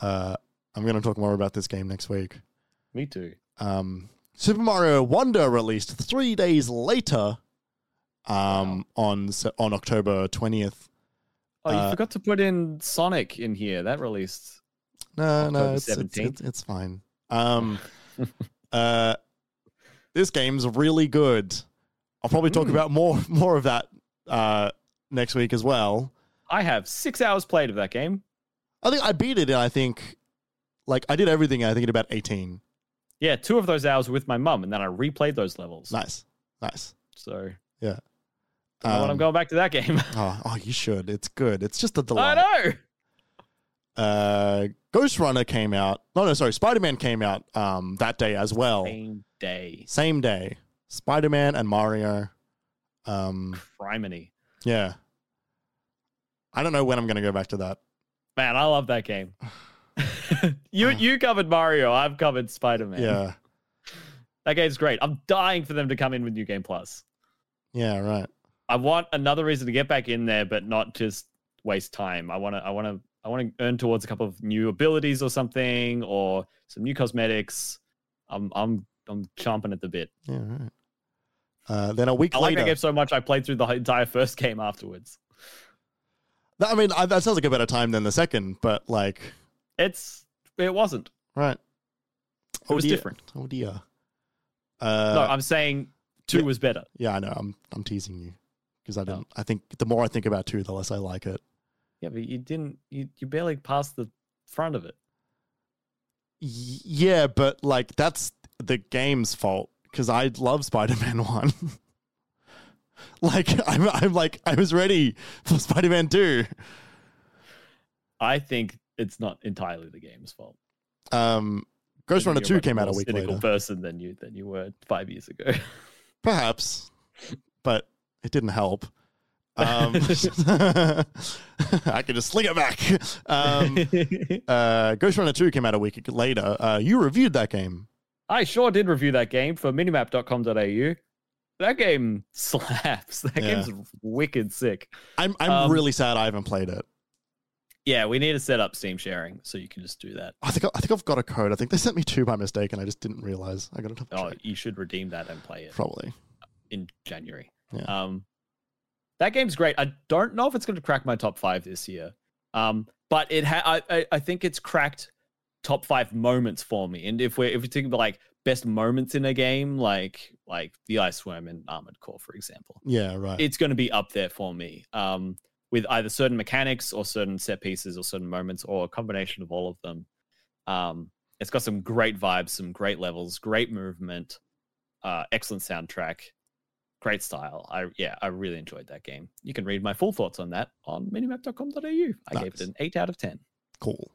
Uh, I'm going to talk more about this game next week. Me too. Um, Super Mario Wonder released three days later. Um, on on October 20th. Oh, you Uh, forgot to put in Sonic in here. That released. No, no, October it's, it's, 17th. it's, it's fine. Um, (laughs) uh, this game's really good. I'll probably talk Mm. about more (laughs) more of that uh, next week as well. I have six hours played of that game. I think I beat it I think like I did everything I think in about 18. Yeah, two of those hours with my mum, and then I replayed those levels. Nice. Nice. So Yeah. don't know when I'm Um, going back to that game. (laughs) Oh, oh, you should. It's good. It's just a (laughs) delight. I know. Uh, Ghostrunner came out. No, no, sorry. Spider Man came out um, that day as well. Same day. Same day. Spider Man and Mario. Um, Criminy. yeah. I don't know when I'm going to go back to that. Man, I love that game. (sighs) (sighs) (sighs) (laughs) you you covered Mario. I've covered Spider Man. Yeah. That game's great. I'm dying for them to come in with New Game Plus. Yeah, right. I want another reason to get back in there, but not just waste time. I want to I want to I want to earn towards a couple of new abilities or something or some new cosmetics. I'm I'm I'm chomping at the bit. Yeah, right. Uh, then a week I like later, that game so much I played through the entire first (laughs) game afterwards. That- I mean, I, that sounds like a better time than the second, but like, It's it wasn't. right? It was dear. different. Oh dear. Uh, no, I'm saying two yeah. was better. yeah, I know. I'm I'm teasing you because I Oh. didn't. I think the more I think about two, the less I like it. Yeah, but you didn't. You you barely passed the front of it. Y- yeah, but like that's the game's fault because I love Spider-Man (laughs) One. (laughs) like I'm, I'm like I was ready for Spider-Man Two. I think it's not entirely the game's fault. Um, Ghostrunner Two came out a week cynical later, person than you than you were five years ago. (laughs) perhaps, but it didn't help. Um, (laughs) (laughs) I could just sling it back. Um, uh, Ghostrunner Two came out a week later. Uh, you reviewed that game. I sure did review that game for minimap.com.au. That game slaps. That Yeah. game's wicked sick. I'm I'm Um, really sad I haven't played it. Yeah, we need to set up Steam sharing so you can just do that. I think I think I've got a code. I think they sent me two by mistake, and I just didn't realize. I got to Oh, you should redeem that and play it probably. in January. Yeah. Um, that game's great. I don't know if it's going to crack my top five this year. Um, but it ha- I, I I think it's cracked top five moments for me. And if we're if we think about like best moments in a game, like like the Ice Worm in Armored Core, for example, Yeah, right. it's going to be up there for me. Um, with either certain mechanics or certain set pieces or certain moments or a combination of all of them. Um, it's got some great vibes, some great levels, great movement, uh, excellent soundtrack, great style. I yeah, I really enjoyed that game. You can read my full thoughts on that on minimap.com.au. I gave it an eight out of ten. cool.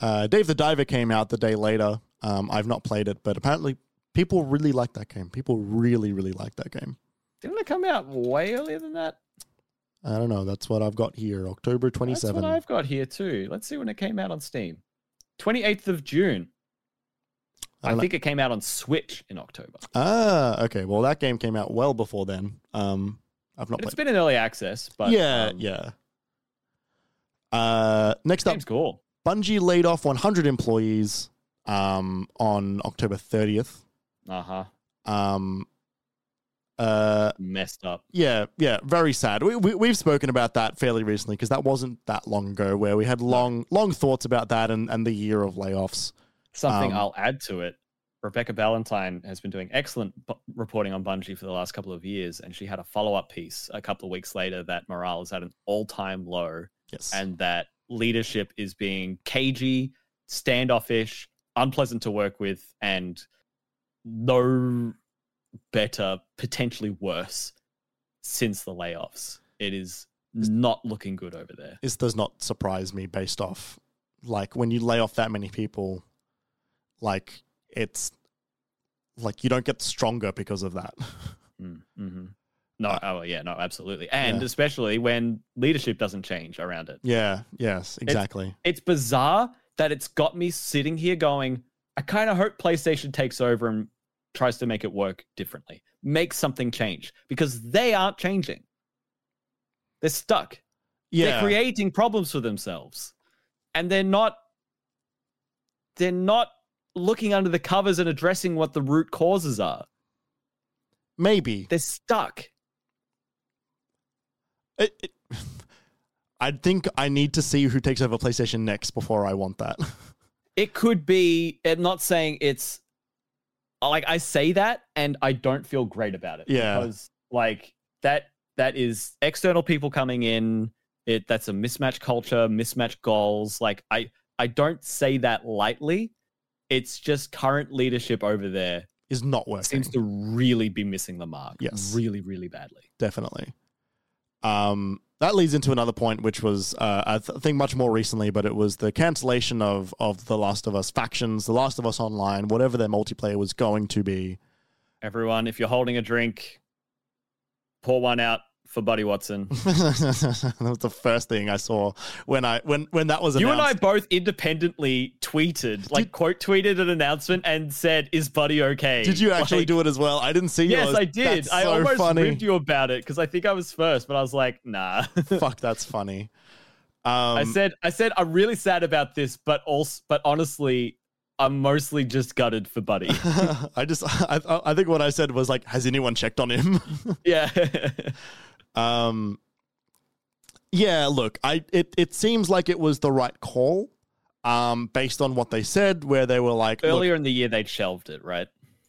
Uh, Dave the Diver came out the day later. Um, I've not played it, but apparently people really like that game. People really, really like that game. Didn't it come out way earlier than that? I don't know. That's what I've got here. October twenty That's what I've got here too. Let's see when it came out on Steam. 28th of June. I I, know. think it came out on Switch in October. Ah, okay. Well, that game came out well before then. Um, I've not It's played. It's been in early access, but yeah, um, yeah. Uh, next up, cool. Bungie laid off 100 employees um, on October 30th. Uh huh. Um, uh, Messed up. yeah, yeah, very sad. We, we we've spoken about that fairly recently because that wasn't that long ago where we had long long thoughts about that and, and the year of layoffs. Something Um, I'll add to it. Rebekah Valentine has been doing excellent bu- reporting on Bungie for the last couple of years, and she had a follow up piece a couple of weeks later that morale is at an all time low, Yes, and that leadership is being cagey, standoffish, unpleasant to work with, and no better, potentially worse since the layoffs. It is not looking good over there. this does not surprise me based off like when you lay off that many people, like it's like you don't get stronger because of that. (laughs) Mm-hmm. No, oh yeah, no, absolutely, and Yeah. especially when leadership doesn't change around it. yeah, yes, exactly. It's bizarre that it's got me sitting here going, I kind of hope PlayStation takes over and tries to make it work differently, make something change because they aren't changing. They're stuck. yeah, They're creating problems for themselves, and they're not. They're not looking under the covers and addressing what the root causes are. maybe. They're stuck. It, it, (laughs) I think I need to see who takes over PlayStation next before I want that. (laughs) it could be i'm not saying it's like i say that and i don't feel great about it Yeah. because like that that is external people coming in it that's a mismatch culture mismatch goals like i i don't say that lightly it's just current leadership over there Is not working. seems to really be missing the mark Yes. really really badly definitely. Um, that leads into another point, which was uh, I th- think much more recently, but it was the cancellation of of the Last of Us factions, the Last of Us Online, whatever their multiplayer was going to be. everyone if you're holding a drink pour one out for buddy watson (laughs) that was the first thing I saw when I when when that was You and I both independently tweeted, like quote tweeted an announcement and said, "Is Buddy okay?" Did you actually Like, do it as well? I didn't see you. Yes, yours. I did. That's I so almost funny. ribbed you about it because I think I was first, but I was like, "Nah." (laughs) Fuck, that's funny. Um, I said, I said, I'm really sad about this, but also, but honestly, I'm mostly just gutted for Buddy. (laughs) I just, I, I think what I said was like, has anyone checked on him? yeah. Um, yeah. Look, I it it seems like it was the right call, um, based on what they said, where they were like, Earlier in the year, they'd shelved it, right?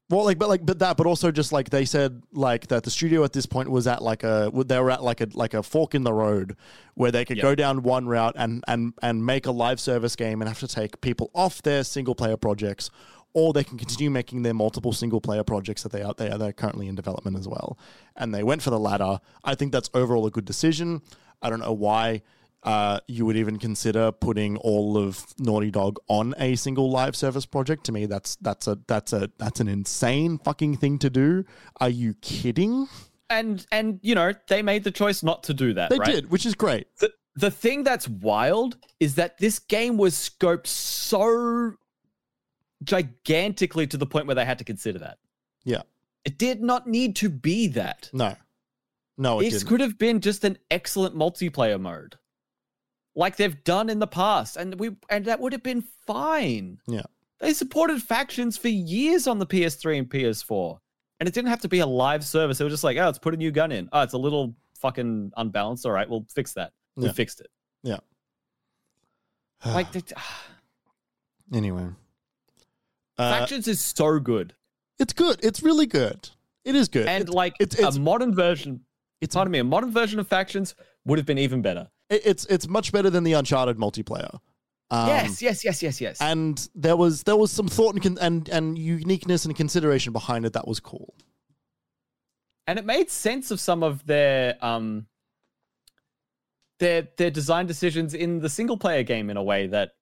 Well, like, but like, but that, but also just like they said, like that the studio at this point was at like a, they were at like a like a fork in the road, where they could Yeah. go down one route and and and make a live service game and have to take people off their single player projects, or they can continue making their multiple single player projects that they are they are they're currently in development as well, and they went for the latter. I think that's overall a good decision. I don't know why uh, you would even consider putting all of Naughty Dog on a single live service project. To me, that's that's a that's a that's an insane fucking thing to do. Are you kidding? And and you know, they made the choice not to do that. They right? did, which is great. The, the thing that's wild is that this game was scoped so gigantically to the point where they had to consider that. Yeah. It did not need to be that. No, no, it this didn't. could have been just an excellent multiplayer mode. Like they've done in the past. And we and that would have been fine. Yeah. They supported factions for years on the PS3 and PS4. And it didn't have to be a live service. It was just like, oh, let's put a new gun in. Oh, it's a little fucking unbalanced. All right, we'll fix that. We Yeah. fixed it. Yeah. Like (sighs) the, (sighs) anyway, factions is so good. it's good. It's really good. It is good. And It's- like it's it's a modern version, it's pardon me, a modern version of factions would have been even better. it's it's much better than the Uncharted multiplayer. Um, yes, yes, yes, yes, yes. and there was there was some thought and and and uniqueness and consideration behind it that was cool. and it made sense of some of their um their their design decisions in the single player game in a way that uh,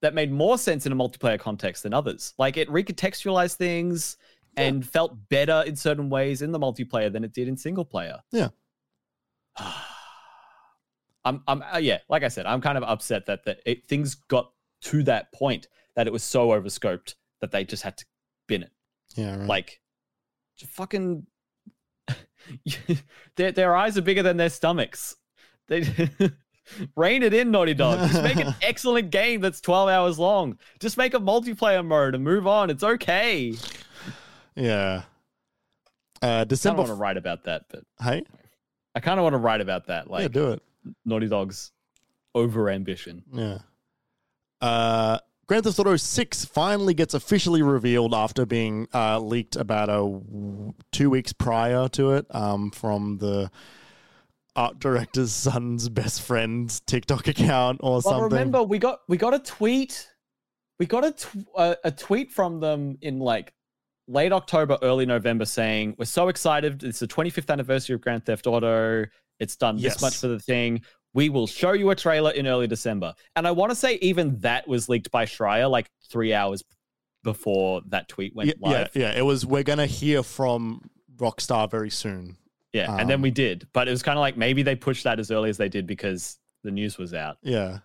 that made more sense in a multiplayer context than others. Like it recontextualized things and felt better in certain ways in the multiplayer than it did in single player. Yeah. (sighs) I'm I'm uh, yeah, like I said, I'm kind of upset that that it, things got to that point that it was so overscoped that they just had to bin it Yeah, right. like fucking (laughs) (laughs) their their eyes are bigger than their stomachs. They (laughs) rein it in, Naughty Dog. Just make an excellent game that's 12 hours long. Just make a multiplayer mode and move on. It's okay. yeah. Uh, December. I don't want to write about that, but hey, I kind of want to write about that, yeah, like do it. Naughty Dog's over ambition. Yeah. Uh, Grand Theft Auto 6 finally gets officially revealed after being uh, leaked about a w- two weeks prior to it um, from the art director's son's best friend's TikTok account or Well, something. remember we got we got a tweet, we got a tw- a, a tweet from them in like late October, early November, saying we're so excited. It's the 25th anniversary of Grand Theft Auto. It's done Yes. this much for the thing. We will show you a trailer in early December. And I want to say even that was leaked by Schreier like three hours before that tweet went yeah, yeah, yeah, it was. We're gonna hear from Rockstar very soon. Yeah, and then Um, we did, but it was kind of like maybe they pushed that as early as they did because the news was out. Yeah,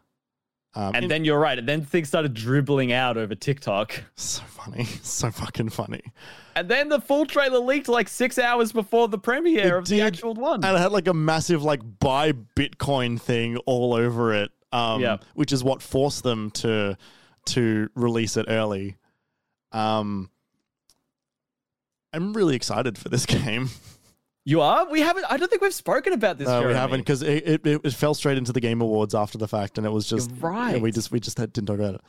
um, And in- then you're right, and then things started dribbling out over TikTok. (laughs) so funny, (laughs) so fucking funny. And then the full trailer leaked like six hours before the premiere It of the actual one. and it had like a massive like buy Bitcoin thing all over it. Um, Yeah. which is what forced them to to release it early. Um, I'm really excited for this (laughs) game. You are? We haven't. I don't think we've spoken about this. Uh, we haven't because it, it, it, fell straight into the Game Awards after the fact, and it was just You're yeah, we just we just had, didn't talk about it.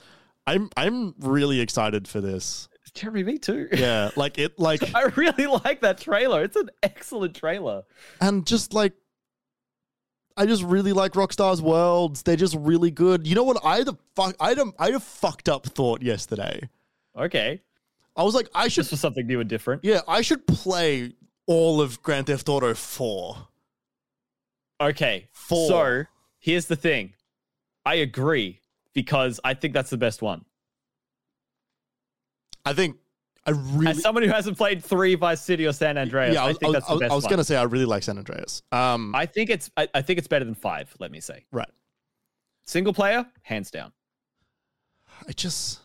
I'm I'm really excited for this. Jeremy, me too. Yeah, like it like (laughs) I really like that trailer. It's an excellent trailer. and just like I just really like Rockstar's worlds. They're just really good. You know what? I had a fuck. I had a, I had a fucked up thought yesterday. Okay, I was like, I should. just for something new and different. Yeah, I should play all of Grand Theft Auto Four. Okay, Four. so here's the thing. I agree because I think that's the best one. I think I really. As someone who hasn't played three Vice City or San Andreas, yeah, I I, was, think that's I the was, best I was one. gonna say I really like San Andreas. Um, I think it's. I, I think it's better than five. Let me say, right. single player, hands down. I just,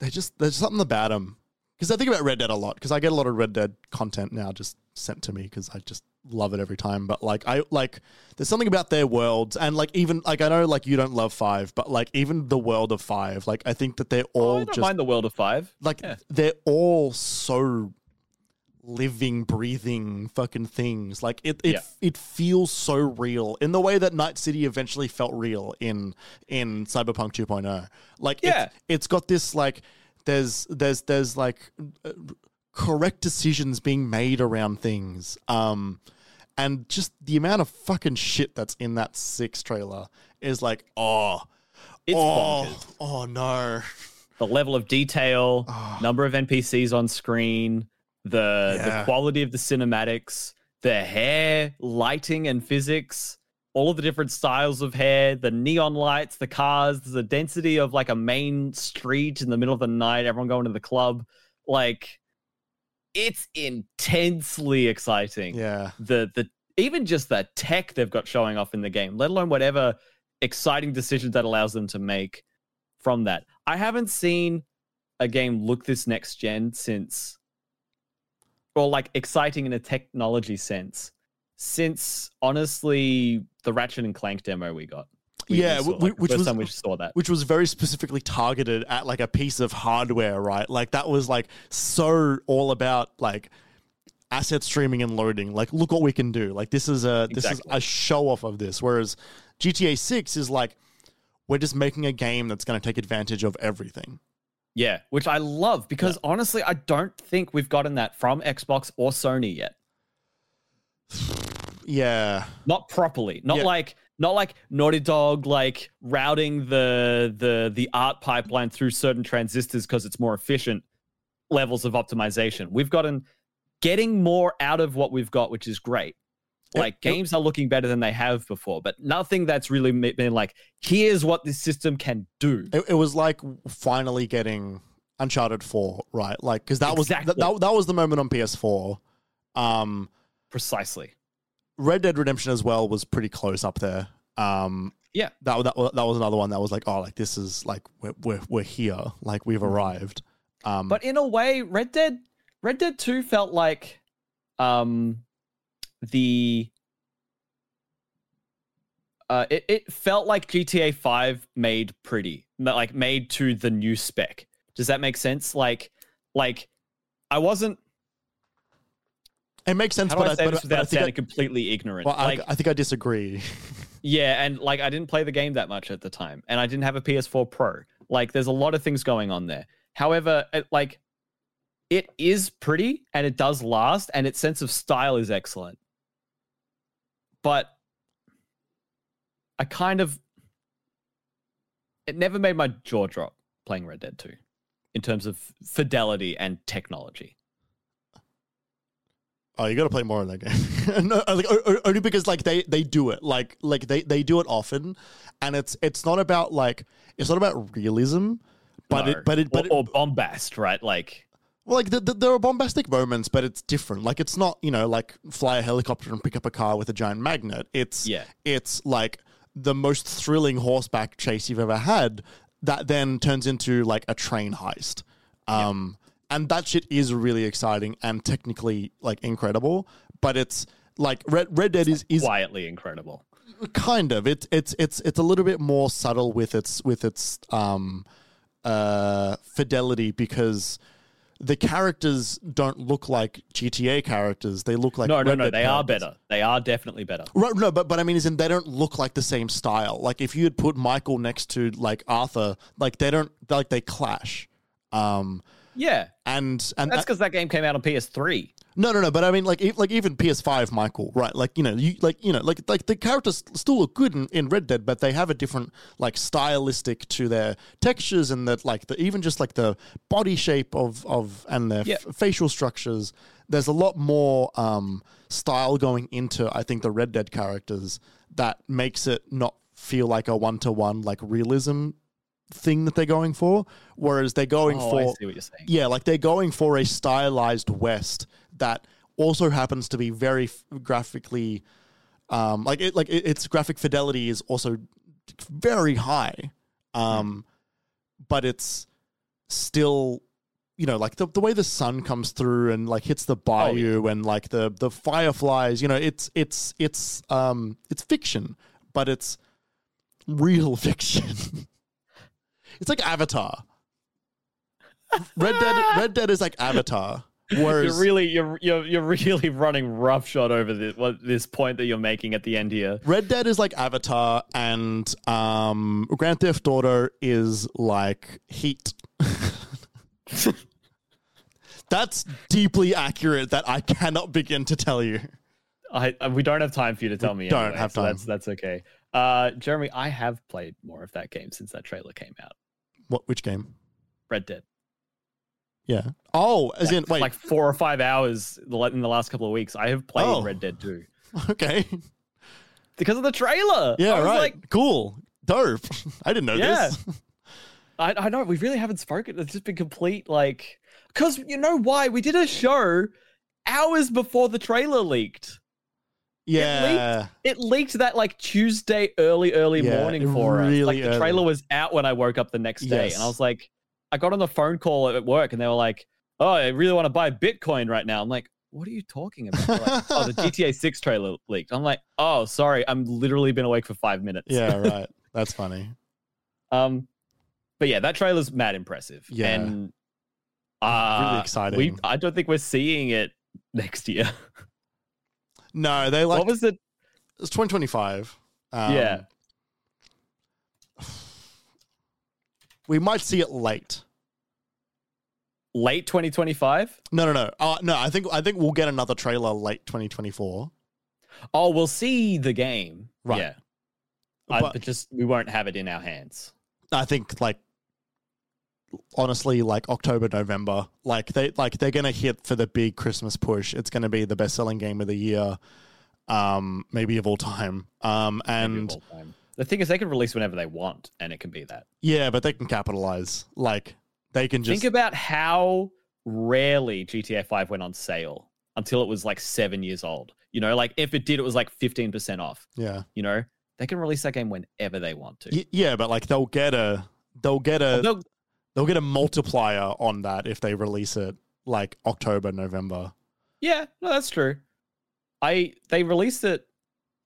they just, there's something about them. Because I think about Red Dead a lot. Because I get a lot of Red Dead content now just sent to me. Because I just love it every time. But like I like there's something about their worlds and like even like I know like you don't love five, but like even the world of five, like I think that they're all Oh, I don't just mind the world of five. like Yeah. they're all so living, breathing fucking things. Like it, it, Yeah. it feels so real in the way that Night City eventually felt real in in Cyberpunk 2.0. Like Yeah. it's, it's got this like there's there's there's like uh, correct decisions being made around things. Um, and just the amount of fucking shit that's in that six trailer is like, oh, It's oh, bonkers. oh no. The level of detail, Oh. number of NPCs on screen, the Yeah. the quality of the cinematics, the hair, lighting, and physics. All of the different styles of hair, the neon lights, the cars, the density of like a main street in the middle of the night, everyone going to the club. Like, it's intensely exciting. Yeah. the the even just the tech they've got showing off in the game, let alone whatever exciting decisions that allows them to make from that. I haven't seen a game look this next gen since or like exciting in a technology sense since honestly the Ratchet and Clank demo we got. We- Yeah, saw, like, which first was- time we saw that. which was very specifically targeted at like a piece of hardware, right? Like that was like so all about like asset streaming and loading. Like, look what we can do. Like this is a this is a show off of this. Whereas GTA Six is like we're just making a game that's going to take advantage of everything. Yeah, which I love because honestly, I don't think we've gotten that from Xbox or Sony yet. (sighs) (sighs) (sighs) Yeah, not properly not Yeah. like not like naughty dog like routing the the the art pipeline through certain transistors because it's more efficient levels of optimization we've gotten getting more out of what we've got which is great like yep. games are looking better than they have before but nothing that's really been like here's what this system can do it, it was like finally getting Uncharted Four, right? Like because that was that, that, that was the moment on PS4. Um, precisely Red Dead Redemption as well was pretty close up there. Um, Yeah. that that that was another one that was like, oh, like this is like we're we're, we're here, like we've arrived. Um, Mm-hmm. But in a way, Red Dead Red Dead 2 felt like um the uh it, it felt like GTA 5 made pretty. Like made to the new spec. Does that make sense? Like like I wasn't it makes sense, how do but I say but, this but I without think I, sounding completely ignorant? well, I- I, think I disagree. (laughs) yeah, and like I didn't play the game that much at the time, and I didn't have a PS4 Pro. Like, there's a lot of things going on there. However, it, like, it is pretty and it does last, and its sense of style is excellent. But I kind of, it never made my jaw drop playing Red Dead 2 in terms of fidelity and technology. Oh, you got to play more in that game. (laughs) no, like, o- o- only because like they they do it like like they they do it often, and it's it's not about like it's not about realism, but No. it but it but or, or bombast, right? Like, Well, like the, the, there are bombastic moments, but it's different. Like it's not you know like fly a helicopter and pick up a car with a giant magnet. It's Yeah. it's like the most thrilling horseback chase you've ever had. That then turns into like a train heist. Um, and that shit is really exciting and technically like incredible. But it's like Red Red Dead is is quietly incredible. kind of it's it's it's it's a little bit more subtle with its with its um uh fidelity because the characters don't look like GTA characters. They look like no, no, Red no. Dead They are better. They are definitely better. Right, no, but but I mean, is they don't look like the same style. Like if you had put Michael next to like Arthur, like they don't like they clash. Um, Yeah, and and that's because that game came out on PS3. no, no, no. But I mean, like, like even PS5 Michael, right? Like, you know, you like, you know, like, like the characters still look good in, in Red Dead, but they have a different like stylistic to their textures and that like the even just like the body shape of of and their Yeah. f- facial structures. There's a lot more um, style going into I think the Red Dead characters that makes it not feel like a one to one like realism thing that they're going for. Whereas they're going Oh, for I see what you're saying. yeah, like they're going for a stylized West that also happens to be very f- graphically, um, like it, like it, its graphic fidelity is also very high, um, but it's still you know, like the, the way the sun comes through and like hits the bayou and like the the fireflies, you know, it's it's it's um it's fiction, but it's real (laughs) fiction. It's like Avatar. Red Dead Red Dead is like Avatar. Whereas You're really you're you're you're really running roughshod over this what this point that you're making at the end here. Red Dead is like Avatar and um Grand Theft Auto is like Heat. (laughs) That's deeply accurate that I cannot begin to tell you. I uh, we don't have time for you to tell me. don't anyway, have so time. That's that's okay. Uh, Jeremy, I have played more of that game since that trailer came out. What which game? Red Dead. Yeah. Oh, as like, in wait. like four or five hours in the last couple of weeks. I have played Oh. Red Dead 2 (laughs) okay. because of the trailer. Yeah, I was right. Like, cool. Dope. (laughs) I didn't know Yeah. this. (laughs) I, I know we really haven't spoken. It's just been complete like because you know why we did a show hours before the trailer leaked. Yeah. It leaked that like Tuesday early, early Yeah, morning for us. really Like the early. trailer was out when I woke up the next day, Yes. and I was like, I got on the phone call at work, and they were like, "Oh, I really want to buy Bitcoin right now." I'm like, "What are you talking about?" Like, oh, the (laughs) GTA 6 trailer leaked. I'm like, "Oh, sorry, I'm literally been awake for five minutes." yeah, (laughs) right. That's funny. Um, but yeah, that trailer's mad impressive. Yeah. and uh, really exciting. We, I don't think we're seeing it next year. (laughs) no, they like what was it? it's 2025. Um, yeah, (sighs) We might see it late. late 2025. No, no, no. Uh, no, I think I think we'll get another trailer late 2024. Oh, we'll see the game. Right. Yeah. I, But- but just we won't have it in our hands. I think like honestly like October November like they like they're going to hit for the big Christmas push. It's going to be the best-selling game of the year um maybe of all time. Um and all time. the thing is, they can release whenever they want, and it can be that. yeah, but they can capitalize. Like they can just Think about how rarely GTA 5 went on sale until it was like seven years old. You know, like if it did, it was like 15% off. yeah. You know, they can release that game whenever they want to. Y- yeah, but like they'll get a they'll get a They'll- they'll get a multiplier on that if they release it like October, November. Yeah, no, that's true. I they released it.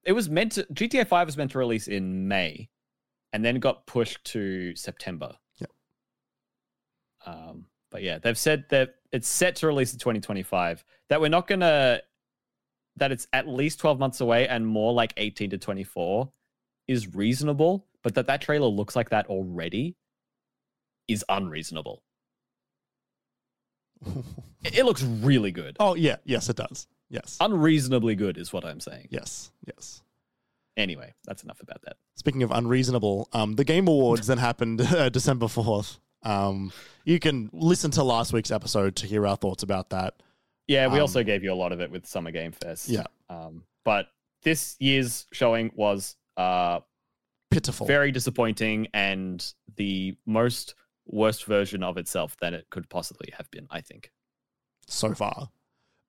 It was meant to GTA Five was meant to release in May, and then got pushed to September. Yep. Um, but yeah, they've said that it's set to release in 2025. That we're not gonna. That it's at least 12 months away and more like 18 to 24 is reasonable, but that that trailer looks like that already is unreasonable. (laughs) It, looks really good. oh yeah, yes it does. Yes. unreasonably good is what I'm saying. yes. Yes. Anyway, that's enough about that. Speaking of unreasonable, um, the Game Awards that happened uh, December 4th. Um, you can listen to last week's episode to hear our thoughts about that. Yeah, we Um, also gave you a lot of it with Summer Game Fest. Yeah. Um, but this year's showing was uh Pitiful. very disappointing and the most worst version of itself than it could possibly have been, I think. so far.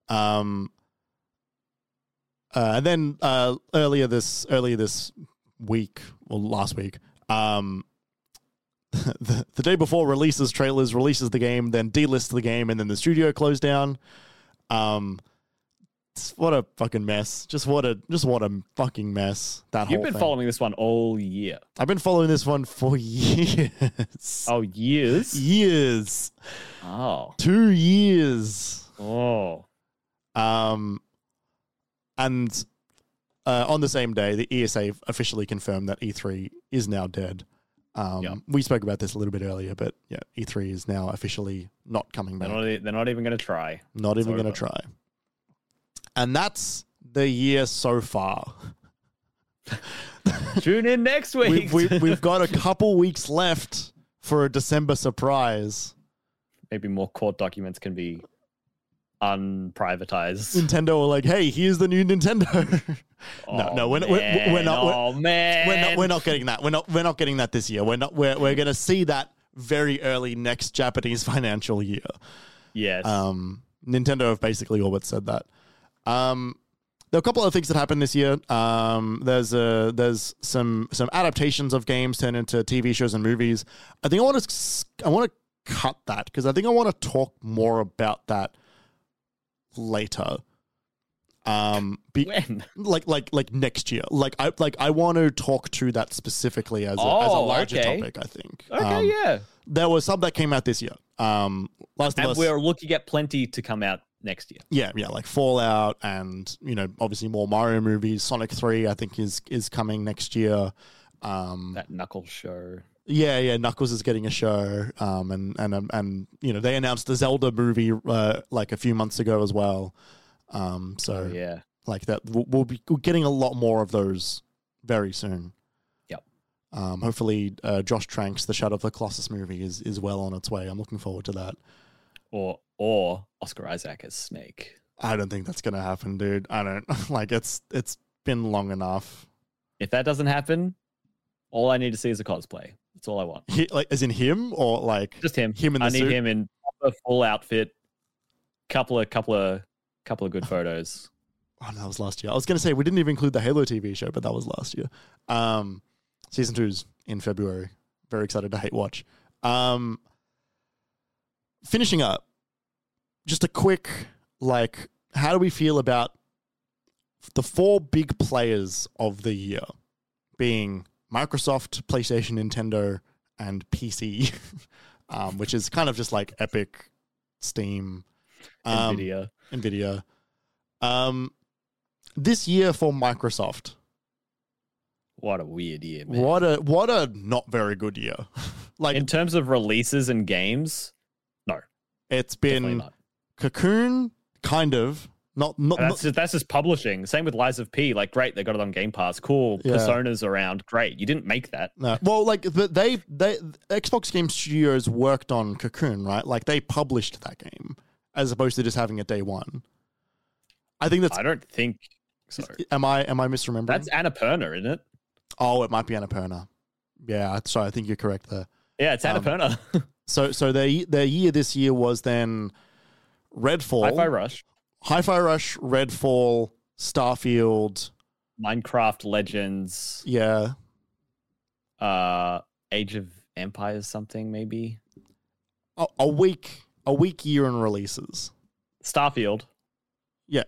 Um, uh, and then uh, earlier this earlier this week or last week, um, (laughs) the, the day before releases trailers, releases the game, then delists the game, and then the studio closed down. Um, what a fucking mess! Just what a just what a fucking mess that You've whole been thing. following this one all year. I've been following this one for (laughs) years. Oh, years? years, Oh. two years. Oh. Um, and uh, on the same day, the ESA officially confirmed that E3 is now dead. Um, Yeah. We spoke about this a little bit earlier, but yeah, E3 is now officially not coming They're back. not, e- they're not even going to try. Not even going to try. And that's the year so far. (laughs) Tune in next week. We've, we've, we've got a couple weeks left for a December surprise. Maybe more court documents can be unprivatized. Nintendo were like, "Hey, here's the new Nintendo." (laughs) No, no, we're not- we're- we're not- we're- Oh man, we're not we're not getting that. We're not we're not getting that this year. We're not we're we're gonna see that very early next Japanese (laughs) financial year. Yes. Um Nintendo have basically all but said that. Um there are a couple of things that happened this year. Um, there's uh, there's some some adaptations of games turned into TV shows and movies. I think I want to I want to cut that because I think I want to talk more about that later. Um, be, When? like like like next year. Like I like I want to talk to that specifically as a, as a Oh, larger okay. topic. I think. Okay, Um, yeah. There was some that came out this year. Um, Last And we're looking at plenty to come out next year. Yeah, yeah, like Fallout and you know obviously more Mario movies. Sonic Three, I think is is coming next year. Um, That Knuckles show. yeah, yeah, Knuckles is getting a show. Um, and and um, and you know they announced the Zelda movie uh, like a few months ago as well. Um, so Oh, yeah. like that, we'll, we'll be getting a lot more of those very soon. Yep. Um, hopefully, uh, Josh Trank's The Shadow of the Colossus movie is is well on its way. I'm looking forward to that. Or or Oscar Isaac as Snake. I don't think that's gonna happen, dude. I don't (laughs) like it's it's been long enough. If that doesn't happen, all I need to see is a cosplay. That's all I want. He, like as in him or like Just him. him in the I need suit. him in a full outfit. Couple of couple of couple of good (laughs) photos. Oh, no, that was last year. I was gonna say we didn't even include the Halo TV show, but that was last year. Um, season two's in February. Very excited to hate watch. Um, finishing up, just a quick like, how do we feel about the four big players of the year being Microsoft, PlayStation, Nintendo, and PC, (laughs) um, which is kind of just like Epic, Steam, um, Nvidia. Nvidia. Um, this year for Microsoft, What a weird year, man. what a what a not very good year. (laughs) like In terms of releases and games, it's been. Cocoon, kind of not not, And not That's just, that's just publishing. Same with Lies of P. Like, great, they got it on Game Pass. Cool. Yeah. Personas around. Great. You didn't make that. no. well like they they Xbox Game Studios worked on Cocoon, right? Like they published that game as opposed to just having it day one. I think that's I don't think so. am I am I misremembering? That's Annapurna, isn't it? oh, it might be Annapurna. Yeah, sorry, I think you're correct there. Yeah, it's Um, Annapurna. (laughs) So so their their year this year was then Redfall, Hi-Fi Rush, Hi-Fi Rush, Redfall, Starfield, Minecraft Legends, yeah, uh, Age of Empires, something maybe. a, a week a week year in releases. Starfield. Yeah.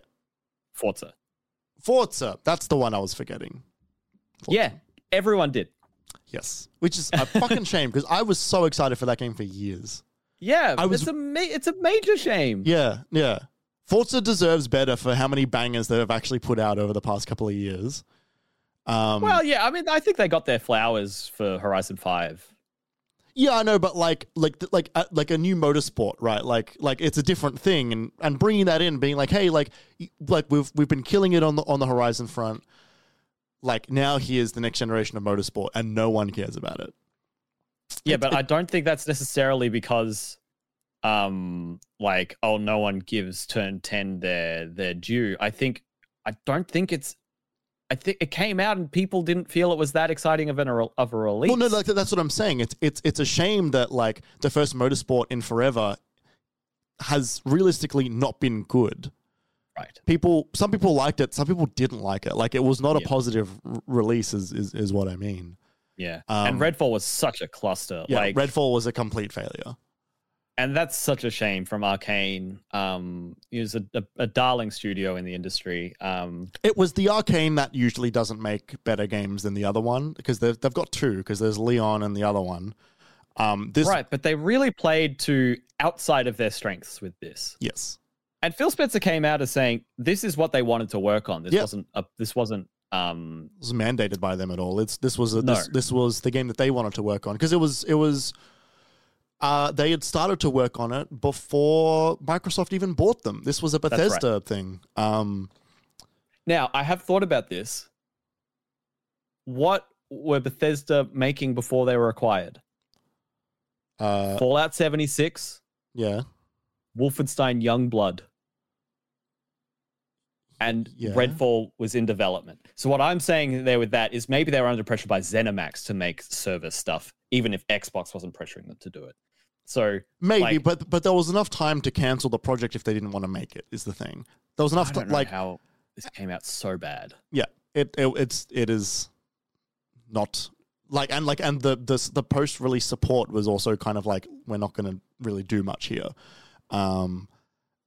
Forza. Forza, that's the one I was forgetting. Forza. Yeah, everyone did. Yes, which is a fucking shame because I was so excited for that game for years. Yeah, I was- it's a ma- it's a major shame. Yeah, yeah. Forza deserves better for how many bangers they've actually put out over the past couple of years. Um, Well, yeah, I mean, I think they got their flowers for Horizon Five. Yeah, I know, but like, like, like, uh, like a new motorsport, right? Like, like it's a different thing, and and bringing that in, being like, hey, like, like we've we've been killing it on the on the Horizon front. Like now, he is the next generation of motorsport, and no one cares about it. Yeah, but I don't think that's necessarily because, um, like, oh, no one gives Turn Ten their their due. I think I don't think it's. I think it came out and people didn't feel it was that exciting of an of a release. Well, no, like that's what I'm saying. It's it's it's a shame that like the first motorsport in forever has realistically not been good. Right. People, some people liked it, some people didn't like it. Like it was not a positive r- release, is, is is what I mean. Yeah, Um, and Redfall was such a cluster. Yeah, like, Redfall was a complete failure. and that's such a shame from Arkane. Um, it was a, a, a darling studio in the industry. Um, It was the Arkane that usually doesn't make better games than the other one because they've they've got two because there's Lyon and the other one. Um, this right, but they really played to outside of their strengths with this. yes, And Phil Spencer came out as saying this is what they wanted to work on. This Yeah. wasn't a, this wasn't um it was mandated by them at all. It's this was a, this No. this was the game that they wanted to work on because it was it was. Uh, they had started to work on it before Microsoft even bought them. This was a right. Bethesda thing. Um, Now, I have thought about this. What were Bethesda making before they were acquired? uh, Fallout 76, yeah, Wolfenstein Youngblood. And Yeah. Redfall was in development. So what I'm saying there with that is maybe they were under pressure by ZeniMax to make service stuff, even if Xbox wasn't pressuring them to do it. So maybe, Like- but but there was enough time to cancel the project if they didn't want to make it. Is the thing. There was enough to, like how this came out so bad. yeah, it, it it's it is not like and like and the the the post release support was also kind of like we're not going to really do much here. Um,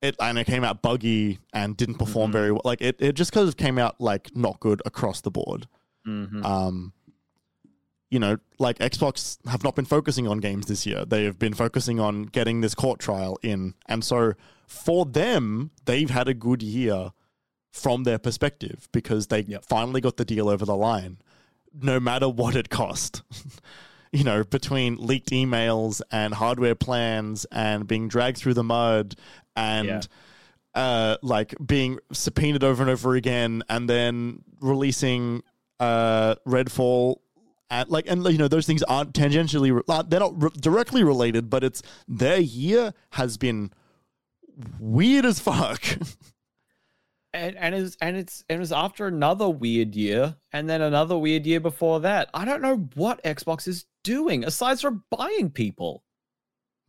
it and it came out buggy and didn't perform Mhm. very well. Like it, it just kind of came out like not good across the board. Mhm. Um, you know, like Xbox have not been focusing on games this year. They have been focusing on getting this court trial in, and so for them, they've had a good year from their perspective because they Yep. finally got the deal over the line, no matter what it cost. (laughs) you know, between leaked emails and hardware plans and being dragged through the mud and Yeah. uh, like being subpoenaed over and over again, and then releasing uh, Redfall. At, like and you know those things aren't tangentially uh, they're not re- directly related but it's their year has been weird as fuck (laughs) and and it's and it's it was after another weird year and then another weird year before that. I don't know what Xbox is doing aside from buying people.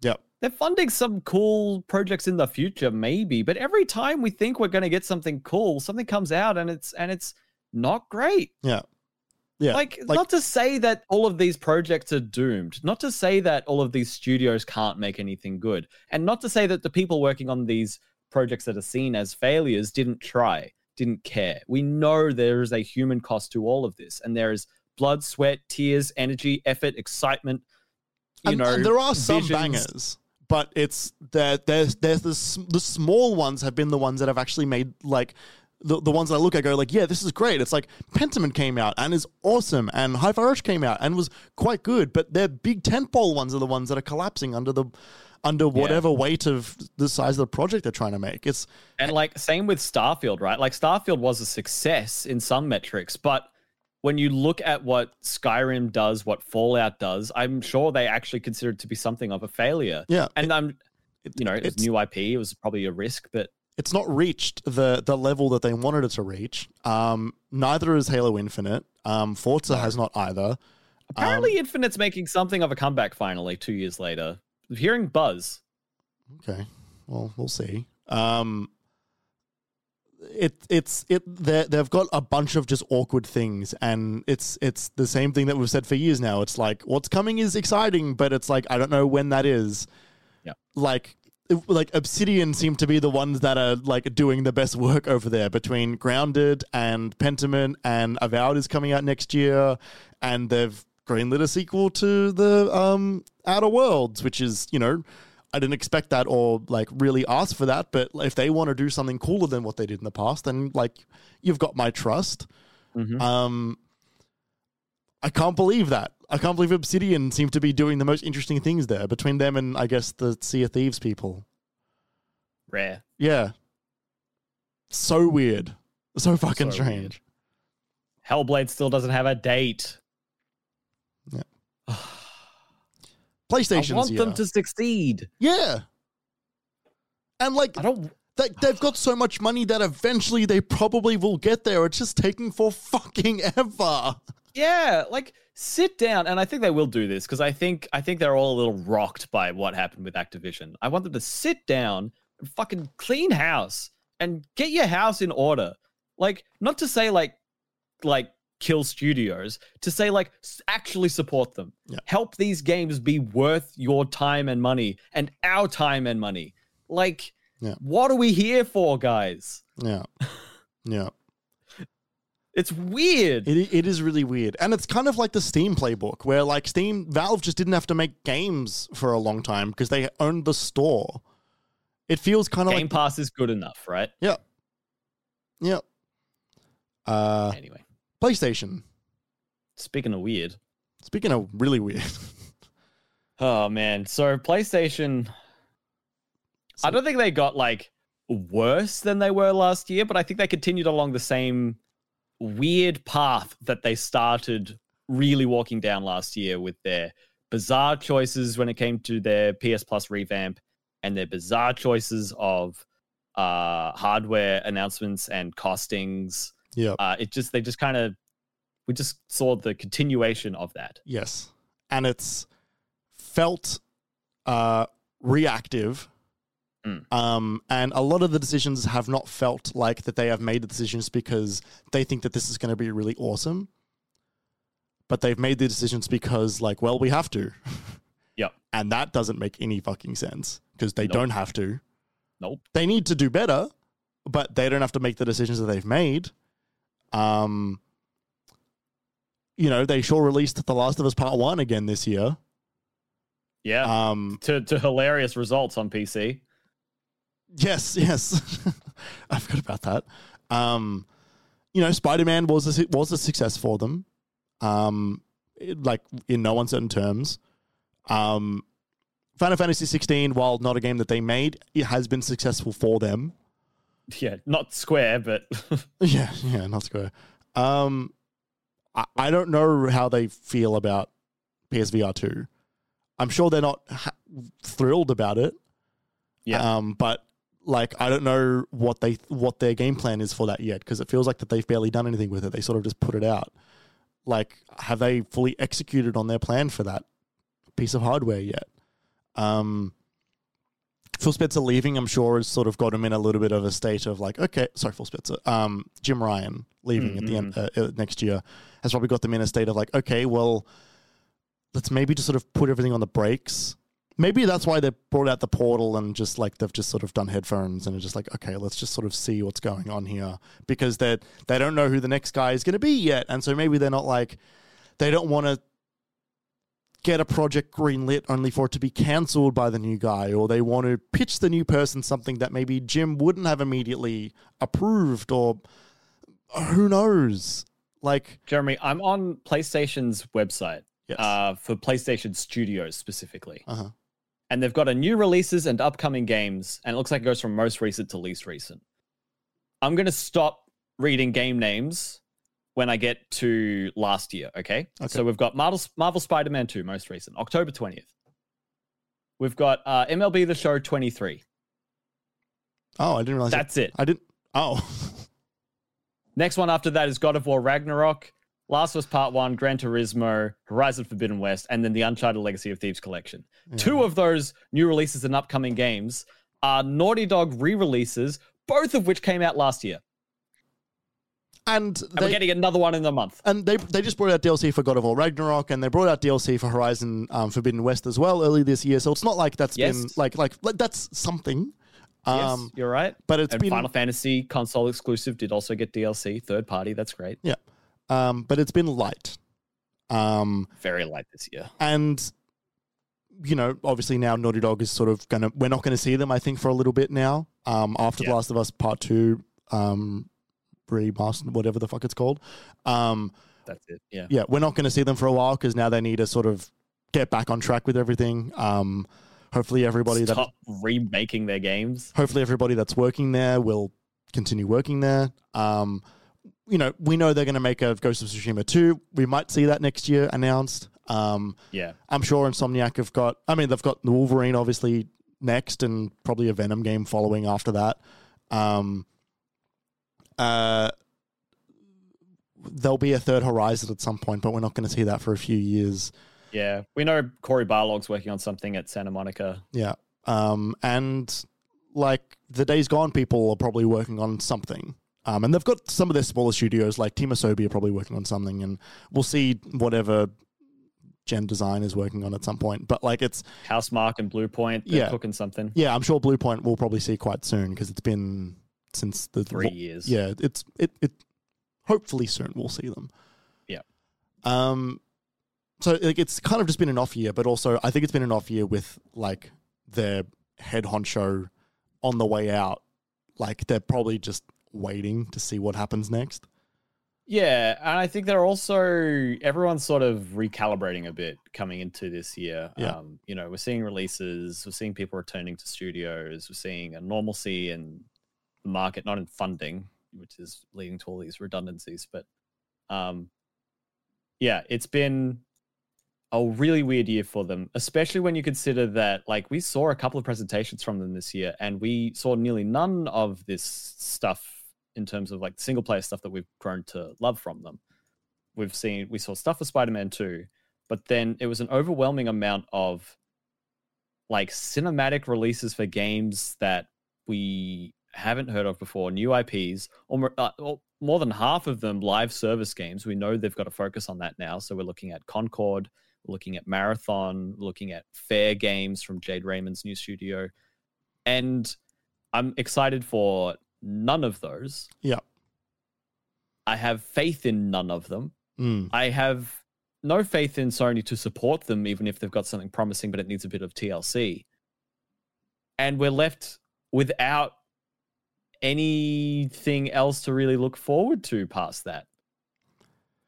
Yep. They're funding some cool projects in the future, maybe, but every time we think we're going to get something cool, something comes out and it's and it's not great. yeah yeah like, like- not to say that all of these projects are doomed, not to say that all of these studios can't make anything good, and not to say that the people working on these projects that are seen as failures didn't try, didn't care. We know there is a human cost to all of this, and there is blood, sweat, tears, energy, effort, excitement. You and, know, and there are some visions. bangers but it's there there's there's the, the small ones have been the ones that have actually made like the, the ones that I look at go like, yeah, this is great. It's like Pentiment came out and is awesome, and Hi-Fi Rush came out and was quite good. But their big tentpole ones are the ones that are collapsing under the under whatever weight of the size of the project they're trying to make. It's And like same with Starfield, right? Like Starfield was a success in some metrics, but when you look at what Skyrim does, what Fallout does, I'm sure they actually consider it to be something of a failure. yeah, And I'm, you know, it it's- new IP. It was probably a risk, but it's not reached the the level that they wanted it to reach. Um, neither is Halo Infinite. Um, Forza has not either. apparently Infinite's making something of a comeback finally. Two years later, hearing buzz. Okay. Well, we'll see. Um it it's it they they've got a bunch of just awkward things and it's it's the same thing that we've said for years now. It's like what's coming is exciting, but it's like I don't know when that is. Yeah. Like like Obsidian seem to be the ones that are like doing the best work over there between Grounded and Pentiment and Avowed is coming out next year and they've greenlit a sequel to the um Outer Worlds, which is, you know, I didn't expect that or like really ask for that, but if they want to do something cooler than what they did in the past, then like you've got my trust. Mhm. Um, I can't believe that. I can't believe Obsidian seem to be doing the most interesting things there between them and I guess the Sea of Thieves people. Rare. Yeah, so weird, so fucking So weird. strange. Hellblade still doesn't have a date. Yeah. I PlayStation's I want them to succeed. yeah, and like I don't. They, they've got so much money that eventually they probably will get there. It's just taking for fucking ever. Yeah, like sit down, and I think they will do this because I think I think they're all a little rocked by what happened with Activision. I want them to sit down and fucking clean house and get your house in order. Like, not to say like like kill studios, to say like actually support them. Yeah. Help these games be worth your time and money and our time and money. Like, Yeah. what are we here for, guys? Yeah. (laughs) Yeah. It's weird. It, it is really weird. And it's kind of like the Steam playbook where like Steam Valve just didn't have to make games for a long time because they owned the store. It feels kind of Game like Pass is good enough, right? yeah. Yeah. Uh Anyway, PlayStation. speaking of weird. Speaking of really weird. (laughs) Oh man. So PlayStation I don't think they got like worse than they were last year, but I think they continued along the same weird path that they started really walking down last year with their bizarre choices when it came to their PS Plus revamp and their bizarre choices of uh hardware announcements and costings. Yeah. Uh it just they just kind of we just saw the continuation of that. Yes. And it's felt uh, reactive. Mm. Um, and a lot of the decisions have not felt like that they have made the decisions because they think that this is going to be really awesome. but they've made the decisions because, like, well, we have to. (laughs) Yep. And that doesn't make any fucking sense because they Nope. don't have to. Nope. They need to do better, but they don't have to make the decisions that they've made. Um, you know, they sure released The Last of Us Part One again this year. Yeah. Um, to to hilarious results on PC. yes, yes, (laughs) I forgot about that. Um, you know, Spider Man was a, was a success for them. Um, it- like in no uncertain terms. Um, Final Fantasy 16, while not a game that they made, it has been successful for them. Yeah, not Square, but (laughs) Yeah, yeah, not Square. Um, I, I don't know how they feel about PSVR two. I'm sure they're not ha- thrilled about it. Yeah. Um, but like, I don't know what they what their game plan is for that yet because it feels like that they've barely done anything with it. They sort of just put it out. Like, have they fully executed on their plan for that piece of hardware yet? Um, Phil Spencer leaving, I'm sure, has sort of got him in a little bit of a state of like, okay, sorry, Phil Spencer, um, Jim Ryan leaving at the end uh, uh, next year has probably got them in a state of like, okay, well, let's maybe just sort of put everything on the brakes. Maybe that's why they brought out the portal and just like they've just sort of done headphones and are just like, okay, let's just sort of see what's going on here because they they don't know who the next guy is going to be yet, and so maybe they're not like they don't want to get a project greenlit only for it to be cancelled by the new guy, or they want to pitch the new person something that maybe Jim wouldn't have immediately approved, or who knows? Like, Jeremy, I'm on PlayStation's website yes, uh, for PlayStation Studios specifically, uh-huh. and they've got a new releases and upcoming games, and it looks like it goes from most recent to least recent. I'm gonna stop reading game names when I get to last year. Okay, Okay. so we've got Marvel Marvel Spider-Man 2, most recent, October 20th. We've got uh, MLB The Show 23. Oh, I didn't realize. That's it. I didn't. Oh, (laughs) Next one after that is God of War Ragnarok, Last of Us Part 1, Gran Turismo, Horizon Forbidden West, and then the Uncharted Legacy of Thieves collection. Two of those new releases and upcoming games are Naughty Dog re releases, both of which came out last year. And And we're getting another one in the month. and they they just brought out DLC for God of War Ragnarok, and they brought out DLC for Horizon um, Forbidden West as well early this year. So it's not like that's Yes. been like, like like that's something. Um, yes, you're right. but it's and been Final Fantasy console exclusive did also get DLC, third party. That's great. yeah, um, but it's been light. Um, Very light this year. and you know, obviously now Naughty Dog is sort of gonna. We're not going to see them, I think, for a little bit now. Um, after Yeah. The Last of Us Part Two, um, remastered, whatever the fuck it's called. Um, That's it. Yeah. yeah, we're not going to see them for a while because now they need to sort of get back on track with everything. Um, hopefully, everybody that remaking their games. hopefully everybody that's working there will continue working there. Um, you know, we know they're going to make a Ghost of Tsushima two. We might see that next year announced. Um, Yeah. I'm sure Insomniac have got. I mean, they've got the Wolverine obviously next, and probably a Venom game following after that. Um, uh, there'll be a third Horizon at some point, but we're not going to see that for a few years. Yeah. We know Cory Barlog's working on something at Santa Monica. Yeah. Um, and like the days gone, people are probably working on something. Um, and they've got some of their smaller studios, like Team Asobi, are probably working on something, and we'll see whatever Gen Design is working on at some point. But like it's Housemarque and Bluepoint, they're Yeah. cooking something. yeah, I'm sure Bluepoint we'll probably see quite soon because it's been since the Three years. Yeah, it's it it. Hopefully soon we'll see them. Yeah. Um. So like it's kind of just been an off year, but also I think it's been an off year with like their head honcho on the way out. Like they're probably just waiting to see what happens next. Yeah, and I think they're also everyone's sort of recalibrating a bit coming into this year. Yeah. Um, you know, we're seeing releases, we're seeing people returning to studios, we're seeing a normalcy in the market, not in funding, which is leading to all these redundancies. But um, yeah, it's been a really weird year for them, especially when you consider that like we saw a couple of presentations from them this year, and we saw nearly none of this stuff in terms of like single player stuff that we've grown to love from them. We've seen we saw stuff for Spider-Man 2, but then it was an overwhelming amount of like cinematic releases for games that we haven't heard of before, new IPs, or uh, more than half of them live service games. We know they've got to focus on that now. So we're looking at Concord, looking at Marathon, looking at Fairgames from Jade Raymond's new studio. And I'm excited for none of those. Yeah. I have faith in none of them. Mm. I have no faith in Sony to support them, even if they've got something promising, but it needs a bit of TLC. And we're left without anything else to really look forward to past that.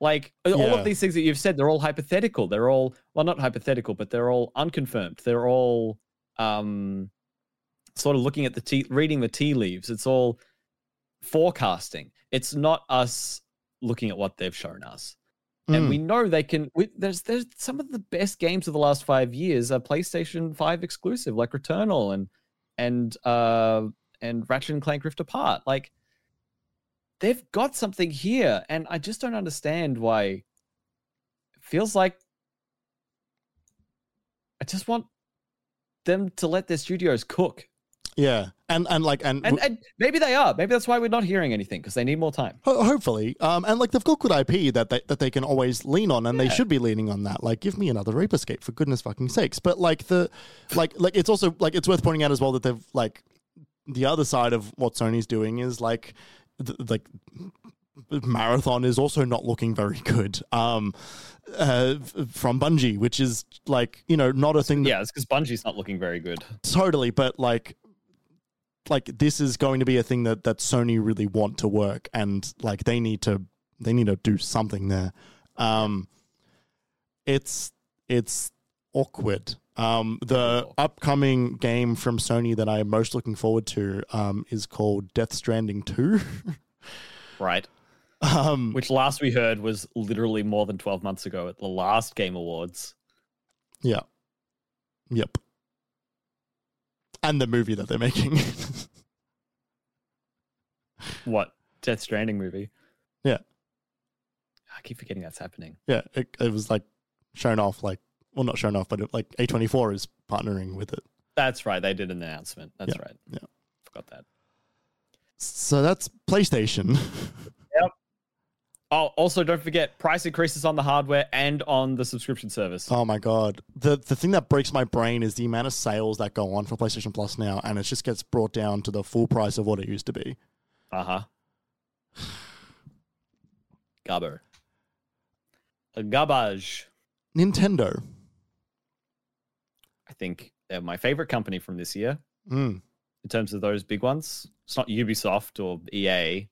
Like all of these things that you've said, they're all hypothetical. They're all well, not hypothetical, but they're all unconfirmed. They're all um, sort of looking at the tea, reading the tea leaves. It's all forecasting. It's not us looking at what they've shown us and Mm. we know they can. We, there's there's some of the best games of the last five years are PlayStation Five exclusive, like Returnal and and uh and Ratchet and Clank Rift Apart. Like they've got something here, and I just don't understand why. It feels like I just want them to let their studios cook, yeah, and and like and, and, and maybe they are. Maybe that's why we're not hearing anything because they need more time. Ho- hopefully, um, and like they've got good IP that they, that they can always lean on, and they should be leaning on that. Like, give me another Ape Escape for goodness fucking sakes. But like the, like like it's also like it's worth pointing out as well that they've like the other side of what Sony's doing is like th- like marathon is also not looking very good um uh from bungie which is like you know not a thing that Yeah, it's because Bungie's not looking very good. totally but like like this is going to be a thing that that sony really want to work and like they need to they need to do something there um it's it's awkward um the upcoming game from sony that i'm most looking forward to um is called death stranding 2 Right. (laughs) um which last we heard was literally more than 12 months ago at the last game awards. Yeah. Yep. And the movie that they're making. (laughs) What? Death stranding movie? Yeah. i keep forgetting that's happening. Yeah, it, it was like shown off, like well, not shown off, but it, like A24 is partnering with it. that's right they did an announcement that's Yeah, right yeah. forgot that So that's PlayStation. (laughs) Yep. Oh also don't forget price increases on the hardware and on the subscription service oh my god, the the thing that breaks my brain is the amount of sales that go on for PlayStation Plus now, and it just gets brought down to the full price of what it used to be. uh-huh (sighs) gabber a garbage Nintendo. Think they're my favorite company from this year Mm. in terms of those big ones it's not ubisoft or ea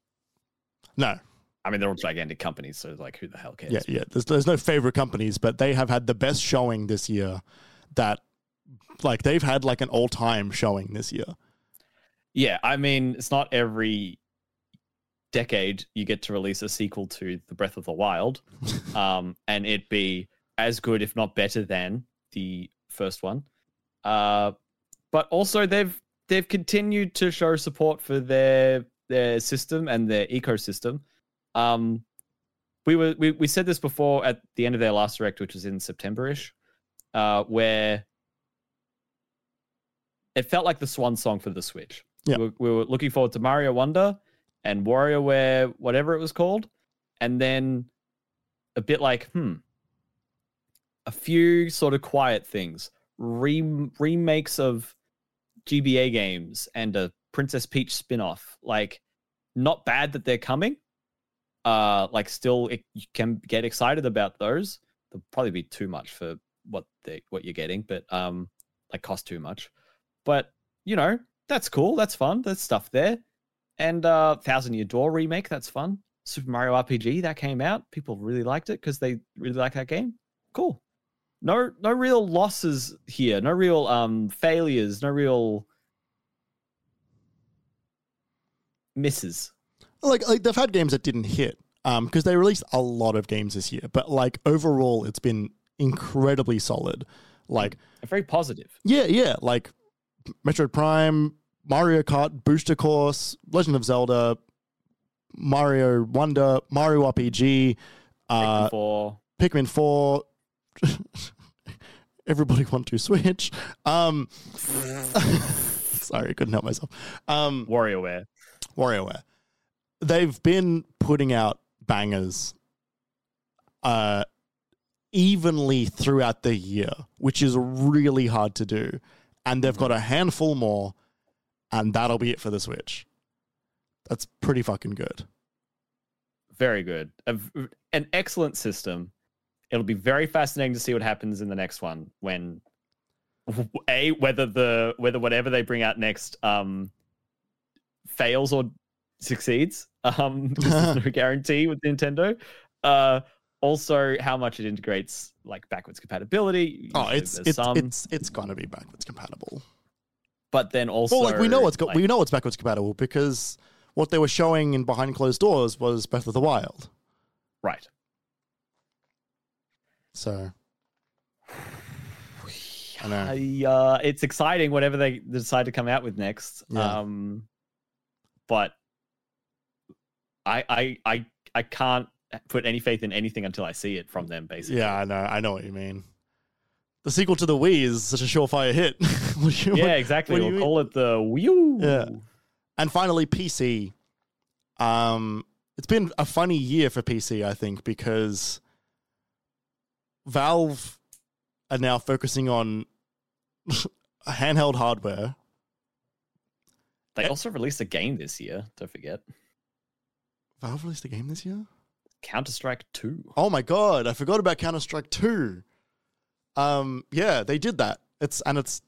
No, I mean, they're all gigantic companies, so like, who the hell cares? yeah, yeah. There's there's no favorite companies, but they have had the best showing this year. That like they've had like an all time showing this year. Yeah, I mean, it's not every decade you get to release a sequel to The Breath of the Wild, (laughs) um, and it be as good, if not better, than the first one. Uh, but also, they've they've continued to show support for their their system and their ecosystem. Um, we were we, we said this before at the end of their last direct, which was in September-ish, uh, where it felt like the swan song for the Switch. Yeah. We, were, we were looking forward to Mario Wonder and WarioWare, whatever it was called, and then a bit like, hmm, a few sort of quiet things, Re- remakes of GBA games and a Princess Peach spin-off. Like, not bad that they're coming. Uh, like, still, it, you can get excited about those. They'll probably be too much for what they what you're getting, but um, like cost too much. But you know, that's cool. That's fun. There's stuff there. And uh, Thousand Year Door remake, that's fun. Super Mario RPG that came out, people really liked it because they really like that game. Cool. No, no real losses here. No real um failures. No real misses. like like they've had games that didn't hit um because they released a lot of games this year but like overall it's been incredibly solid like Very positive. yeah yeah like metroid prime mario kart booster course legend of zelda mario wonder mario rpg uh for pikmin 4 (laughs) everybody want to switch um (laughs) Sorry, couldn't help myself. Um, WarioWare. WarioWare. They've been putting out bangers uh, evenly throughout the year, which is really hard to do. And they've got a handful more, and that'll be it for the Switch. That's pretty fucking good. Very good. A an excellent system. It'll be very fascinating to see what happens in the next one when (laughs) a whether the whether whatever they bring out next um fails or succeeds. Um (laughs) there's no (laughs) guarantee with Nintendo. Uh also how much it integrates like backwards compatibility. Oh, it's it's some, it's it's gonna be backwards compatible. but then also Well, like we know it's got like, we know it's backwards compatible because what they were showing in behind closed doors was Breath of the Wild. right. So I know. (sighs) Uh, it's exciting whatever they decide to come out with next. Yeah. Um, but I, I, I, I can't put any faith in anything until I see it from them. Basically, Yeah, I know. I know what you mean. The sequel to the Wii is such a surefire hit. (laughs) You- yeah, what- exactly. what We'll you mean? call it the Wii U. Yeah. And finally, PC. Um, it's been a funny year for PC, I think, because Valve are now focusing on (laughs) handheld hardware. They Eh. also released a game this year. Don't forget, Valve released a game this year. Counter Strike Two. Oh my god, I forgot about Counter Strike Two. Um, yeah, they did that. It's and it's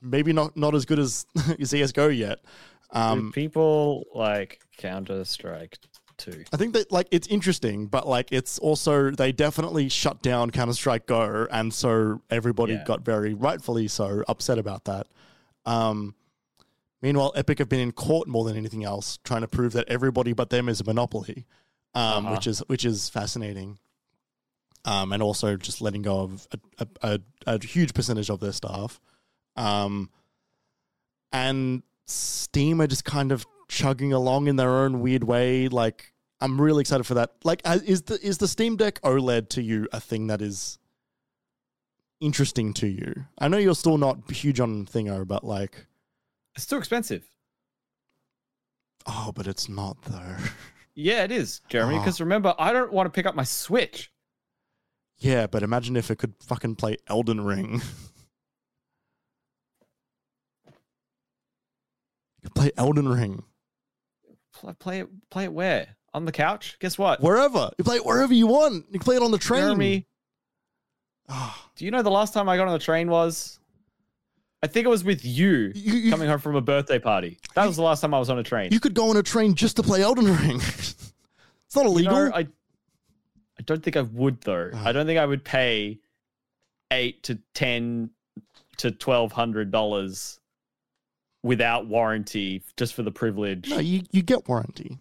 maybe not not as good as (laughs) CS:GO yet. Do Um, people like Counter Strike Two? I think that like it's interesting, but like it's also they definitely shut down Counter Strike Go, and so everybody Yeah. got very rightfully so upset about that. Um, meanwhile, Epic have been in court more than anything else, trying to prove that everybody but them is a monopoly, um, Uh-huh. which is which is fascinating. Um, and also just letting go of a, a, a, a huge percentage of their staff. Um, and Steam are just kind of chugging along in their own weird way. Like, I'm really excited for that. Like, uh, is the is the Steam Deck OLED to you a thing that is interesting to you? I know you're still not huge on Thingo, but like, It's too expensive. oh, but it's not though. Yeah, it is, Jeremy. Oh. Because remember, I don't want to pick up my Switch. yeah, but imagine if it could fucking play Elden Ring. you (laughs) could play Elden Ring Pl- Play it. Play it where? On the couch? Guess what? wherever. You play it wherever you want. You can play it on the train. Jeremy, Ah, do you know the last time I got on the train was? I think it was with you you, you, coming home from a birthday party. That was the last time I was on a train. you could go on a train just to play Elden Ring. (laughs) it's not You illegal. know, I, I don't think I would though. Ah. I don't think I would pay eight to ten to twelve hundred dollars without warranty just for the privilege. no, you, you get warranty.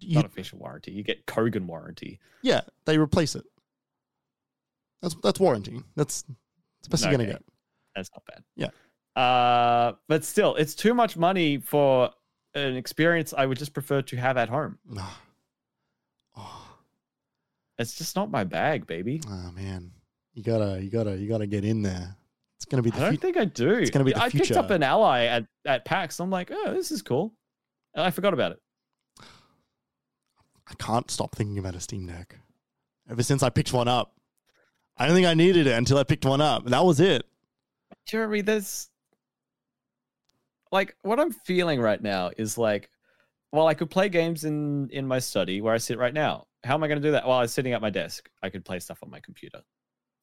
You, Not official warranty. You get Kogan warranty. yeah, they replace it. That's that's warranty. That's that's the best you're gonna get. That's not bad. Yeah. Uh, but still, it's too much money for an experience I would just prefer to have at home. (sighs) Oh, It's just not my bag, baby. oh, man, you gotta you gotta you gotta get in there. It's gonna be I don't future. think I do. It's gonna be the I picked up an ally at, at PAX. I'm like, oh, this is cool. And I forgot about it. I can't stop thinking about a Steam Deck. Ever since I picked one up, I don't think I needed it until I picked one up. That was it. Jeremy, there's like what I'm feeling right now is like, well, I could play games in in my study where I sit right now. How am I going to do that? While I'm sitting at my desk, I could play stuff on my computer.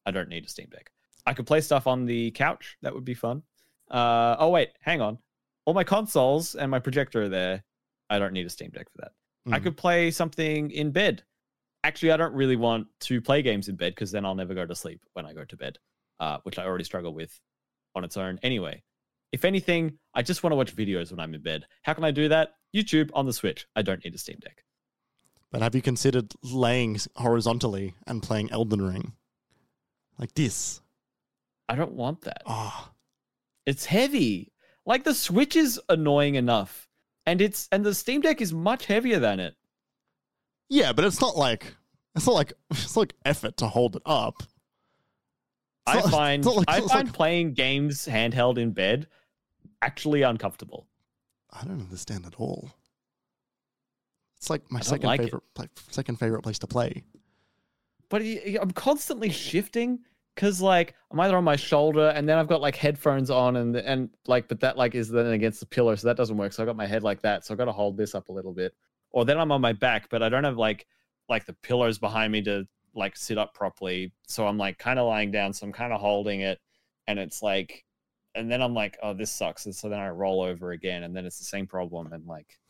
I don't need a Steam Deck. I could play stuff on the couch. That would be fun. Uh, oh wait, hang on. All my consoles and my projector are there. I don't need a Steam Deck for that. I Mm. could play something in bed. Actually, I don't really want to play games in bed because then I'll never go to sleep when I go to bed, uh, which I already struggle with on its own anyway. If anything, I just want to watch videos when I'm in bed. How can I do that? YouTube on the Switch. I don't need a Steam Deck. But have you considered laying horizontally and playing Elden Ring? Like this. I don't want that. Oh, It's heavy. Like the Switch is annoying enough, and it's and the Steam Deck is much heavier than it. yeah, but it's not like it's not like (laughs) it's not like effort to hold it up. I find like- I find like- playing games handheld in bed actually uncomfortable. I don't understand at all. It's like my second like favorite second favorite place to play. But I'm constantly shifting because like I'm either on my shoulder and then I've got like headphones on and and like but that like is then against the pillow so that doesn't work. So I got my head like that. So I got to hold this up a little bit. Or then I'm on my back, but I don't have like like the pillows behind me to like sit up properly. So I'm like kind of lying down. So I'm kind of holding it, and it's like, and then I'm like, oh, this sucks. And so then I roll over again, and then it's the same problem. And like,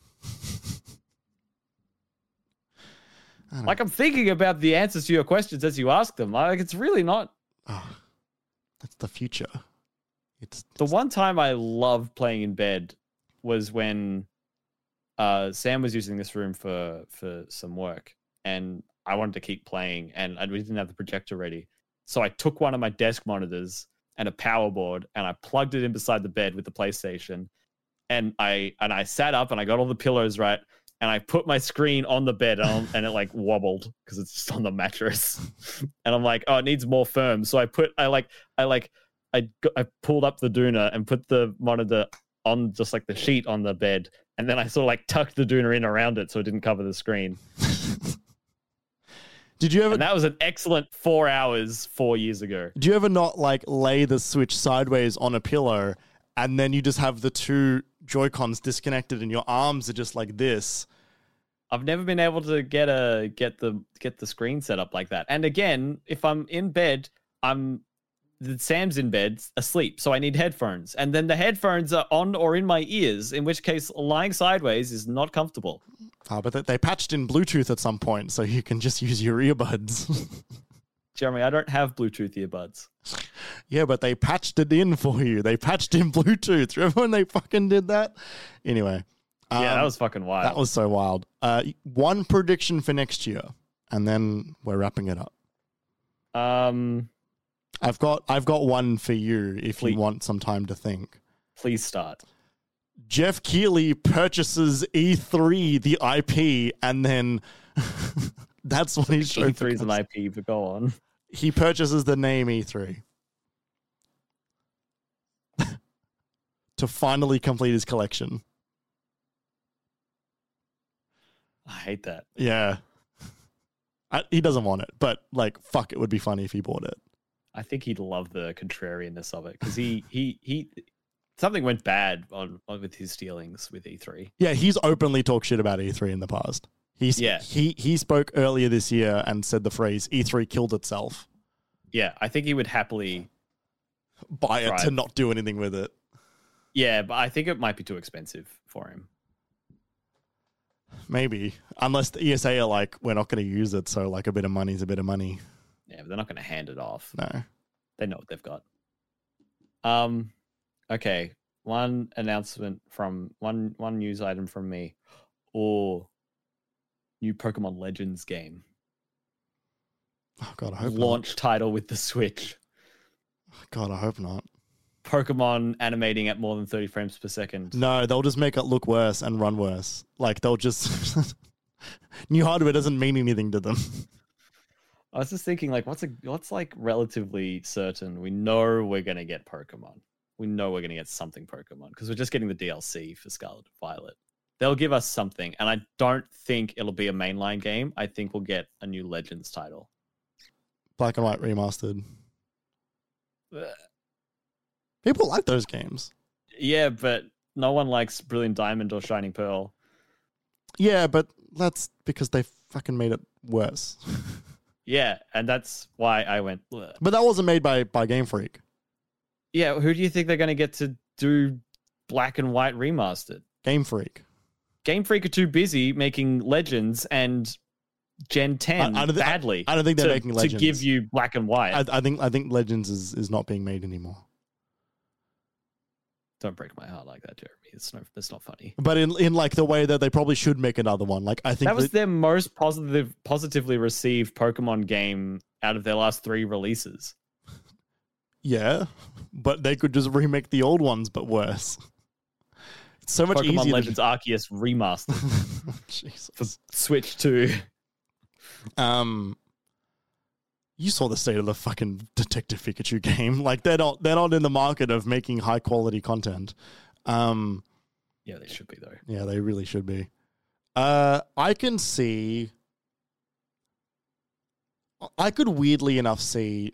(laughs) like I'm thinking about the answers to your questions as you ask them. Like it's really not oh, that's the future. It's the one time I loved playing in bed was when uh, Sam was using this room for for some work, and I wanted to keep playing, and I, we didn't have the projector ready, so I took one of my desk monitors and a power board, and I plugged it in beside the bed with the PlayStation, and I and I sat up and I got all the pillows right. And I put my screen on the bed and, and it like wobbled because it's just on the mattress. (laughs) and I'm like, oh, it needs more firm. So I put, I like, I like I got, I pulled up the doona and put the monitor on just like the sheet on the bed, and then I sort of like tucked the doona in around it so it didn't cover the screen. (laughs) Did you ever And that was an excellent four hours four years ago. do you ever not like lay the switch sideways on a pillow and then you just have the two Joy-Cons disconnected and your arms are just like this? I've never been able to get a get the get the screen set up like that. And again, if I'm in bed, I'm Sam's in bed asleep, so I need headphones. And then the headphones are on or in my ears, in which case lying sideways is not comfortable. Ah, but they, they patched in Bluetooth at some point, so you can just use your earbuds. (laughs) Jeremy, I don't have Bluetooth earbuds. yeah, but they patched it in for you. They patched in Bluetooth. (laughs) Remember when they fucking did that? Anyway, yeah, that um, was fucking wild. that was so wild. Uh, one prediction for next year, and then we're wrapping it up. um I've got I've got one for you if Please. you want some time to think. please start. Geoff Keighley purchases E3, the IP, and then (laughs) that's what he's showing. E3 is an IP, but go on. He purchases the name E3 (laughs) to finally complete his collection. I hate that. Yeah. I, he doesn't want it, but like, fuck, it would be funny if he bought it. I think he'd love the contrarianness of it because he he he something went bad on, on with his dealings with E E3. Yeah, he's openly talked shit about E3 in the past. He's Yeah. he he spoke earlier this year and said the phrase E3 killed itself. Yeah, I think he would happily. Buy it to not do anything with it. Yeah, but I think it might be too expensive for him. Maybe. Unless the ESA are like, we're not going to use it, so like a bit of money is a bit of money. Yeah, but they're not going to hand it off. No. They know what they've got. Um, okay. One announcement from one one news item from me, or new Pokemon Legends game Oh god, I hope launch title with the Switch. not. God, I hope not. Pokemon animating at more than 30 frames per second. No, they'll just make it look worse and run worse. Like they'll just (laughs) new hardware doesn't mean anything to them. I was just thinking, like, what's a what's like relatively certain? We know we're gonna get Pokemon. We know we're gonna get something Pokemon because we're just getting the DLC for Scarlet and Violet. They'll give us something, and I don't think it'll be a mainline game. I think we'll get a new Legends title. Black and white remastered. Ugh. People like those games. Yeah, but no one likes Brilliant Diamond or Shining Pearl. Yeah, but that's because they fucking made it worse. (laughs) Yeah, and that's why I went. "Ugh." but that wasn't made by by Game Freak. Yeah, who do you think they're gonna get to do Black and White remastered? Game Freak. Game Freak are too busy making Legends and Gen 10 I I- badly I don't think they're to, making to give you Black and White. I, I think I think Legends is, is not being made anymore. Don't break my heart like that, Jeremy. It's no, it's not funny. But in in like the way that they probably should make another one. Like I think That was that- their most positive, positively received Pokemon game out of their last three releases. (laughs) yeah, but they could just remake the old ones, but worse. (laughs) So much Pokemon easier. Legends Arceus remastered To... (laughs) Jesus. for Switch 2. Um, you saw the state of the fucking Detective Pikachu game. (laughs) Like they're not they're not in the market of making high quality content. Um, Yeah, they should be though. yeah, they really should be. Uh, I can see. I could weirdly enough see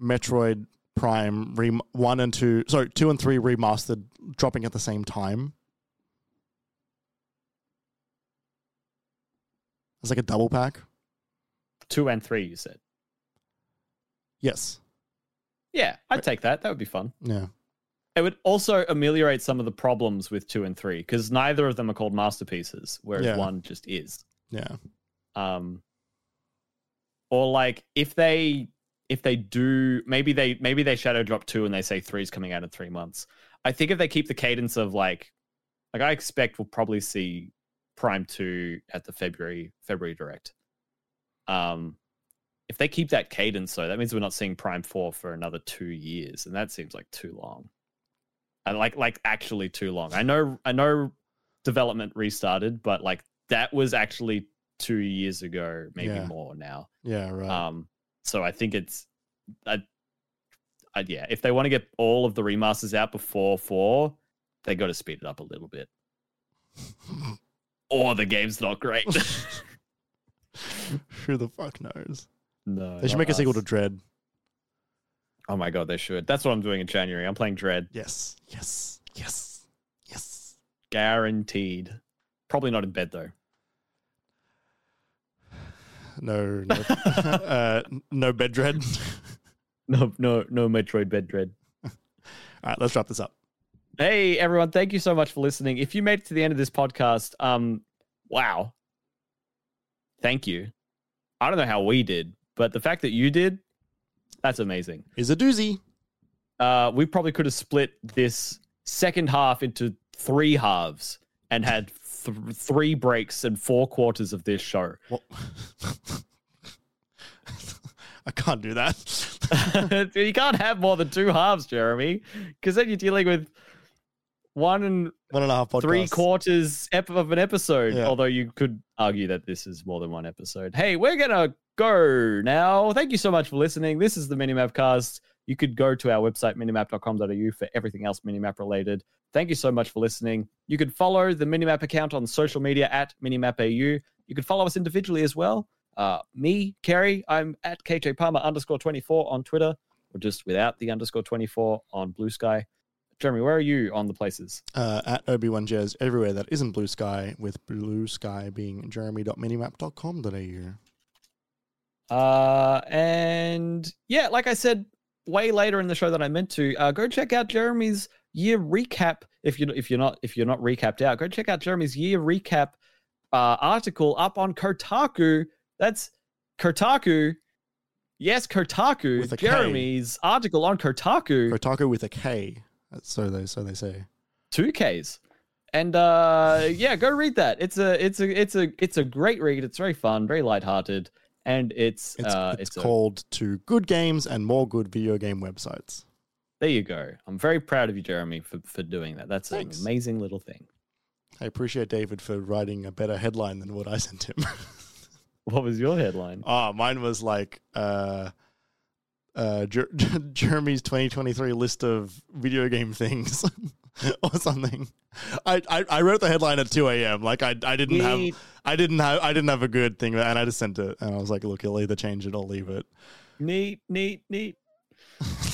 Metroid Prime rem- one and two, sorry, two and three remastered dropping at the same time. It's like a double pack. Two and three, you said. Yes. Yeah, I'd take that. That would be fun. Yeah. It would also ameliorate some of the problems with two and three because neither of them are called masterpieces, whereas Yeah. one just is. Yeah. Um, or like if they if they do maybe they maybe they shadow drop two and they say three is coming out in three months. I think if they keep the cadence of like like I expect we'll probably see Prime two at the February February direct. Um, if they keep that cadence, though, that means we're not seeing Prime Four for another two years, and that seems like too long. And like like actually too long. I know I know development restarted, but like that was actually two years ago, maybe Yeah. more now. Yeah. Right. Um, so I think it's, I, I, yeah, if they want to get all of the remasters out before four, they got to speed it up a little bit, (laughs) or the game's not great. (laughs) Who the fuck knows? no, They should make a sequel to. Dread. Oh my god, they should. That's what I'm doing in January. I'm playing Dread, Yes. Yes. Yes. Yes. guaranteed. Probably not in bed though. No. No. (laughs) (laughs) uh, no bed dread. No, no, no Metroid Bed Dread. All right. Let's wrap this up. Hey everyone, thank you so much for listening. If you made it to the end of this podcast, um, wow. Thank you. I don't know how we did, but the fact that you did, that's amazing. Is a doozy. Uh, we probably could have split this second half into three halves and had th- three breaks and four quarters of this show. Well, (laughs) I can't do that. (laughs) you can't have more than two halves, Jeremy, because then you're dealing with one and One and a half podcasts. three quarters ep- of an episode. Yeah. Although you could argue that this is more than one episode. Hey, we're gonna go now. Thank you so much for listening. This is the Minimap Cast. You could go to our website minimap.com.au for everything else Minimap related. Thank you so much for listening. You could follow the Minimap account on social media at minimapau. You could follow us individually as well. Uh, me, Kerry, I'm at KJ Palmer underscore 24 on Twitter, or just without the underscore 24 on Blue Sky. Jeremy, where are you on the places? Uh, at Obi-Wan Jez everywhere that isn't Blue Sky, with Blue Sky being jeremy.minimap.com.au. Uh, and yeah, like I said way later in the show that I meant to, uh, go check out Jeremy's year recap. If you if you're not if you're not recapped out, go check out Jeremy's year recap uh, article up on Kotaku. That's Kotaku. Yes, Kotaku. A K. Jeremy's article on Kotaku. Kotaku with a K. So they so they say. two Ks. And uh yeah, go read that. It's a it's a it's a it's a great read. It's very fun, very lighthearted, and it's It's, uh it's, it's, a, called To Good Games and More Good Video Game Websites. there you go. I'm very proud of you, Jeremy, for for doing that. That's Thanks. an amazing little thing. I appreciate David for writing a better headline than what I sent him. (laughs) What was your headline? oh, mine was like uh, uh, Jer- (laughs) Jeremy's 2023 list of video game things (laughs) or something. I, I, I wrote the headline at 2 a.m. Like I, I didn't have I didn't have I didn't have a good thing, and I just sent it, and I was like, "Look, you'll either change it or leave it." neat, neat, neat.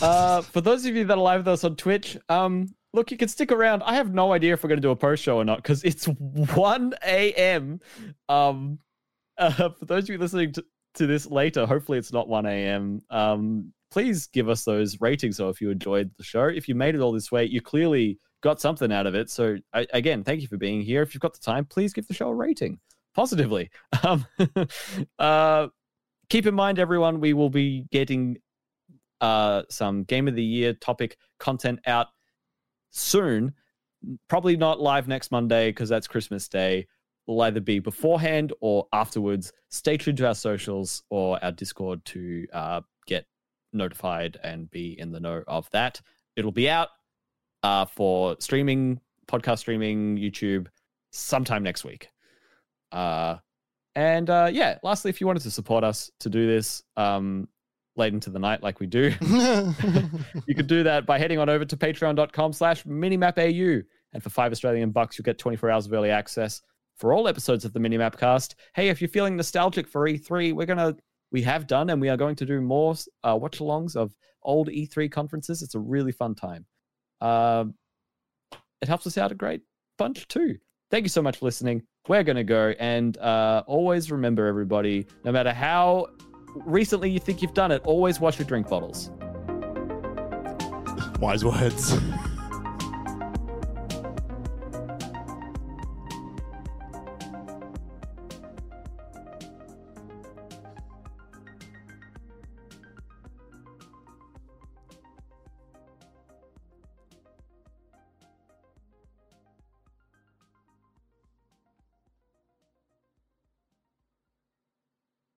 uh, for those of you that are live with us on Twitch, um, look, you can stick around. I have no idea if we're going to do a post show or not because it's 1 a.m. Um, (laughs) uh, for those of you listening to, to this later, hopefully it's not 1 a.m. Um, please give us those ratings. So if you enjoyed the show, if you made it all this way, you clearly got something out of it. So I, again, thank you for being here. If you've got the time, please give the show a rating positively. (laughs) Um, (laughs) uh, keep in mind, everyone, we will be getting uh, some game of the year topic content out soon. Probably not live next Monday because that's Christmas Day. Will either be beforehand or afterwards. Stay tuned to our socials or our Discord to uh, notified and be in the know of that. It'll be out uh, for streaming, podcast streaming, YouTube sometime next week. Uh, and uh, yeah, lastly, if you wanted to support us to do this um, late into the night like we do, (laughs) (laughs) you could do that by heading on over to patreon.com slash minimapau And for five Australian bucks, you'll get 24 hours of early access for all episodes of the Minimap Cast. Hey, if you're feeling nostalgic for E3, we're gonna we have done and we are going to do more uh, watch alongs of old E3 conferences. It's a really fun time. Uh, it helps us out a great bunch too. Thank you so much for listening. We're going to go. And uh, always remember, everybody, no matter how recently you think you've done it, always wash your drink bottles. Wise words. (laughs)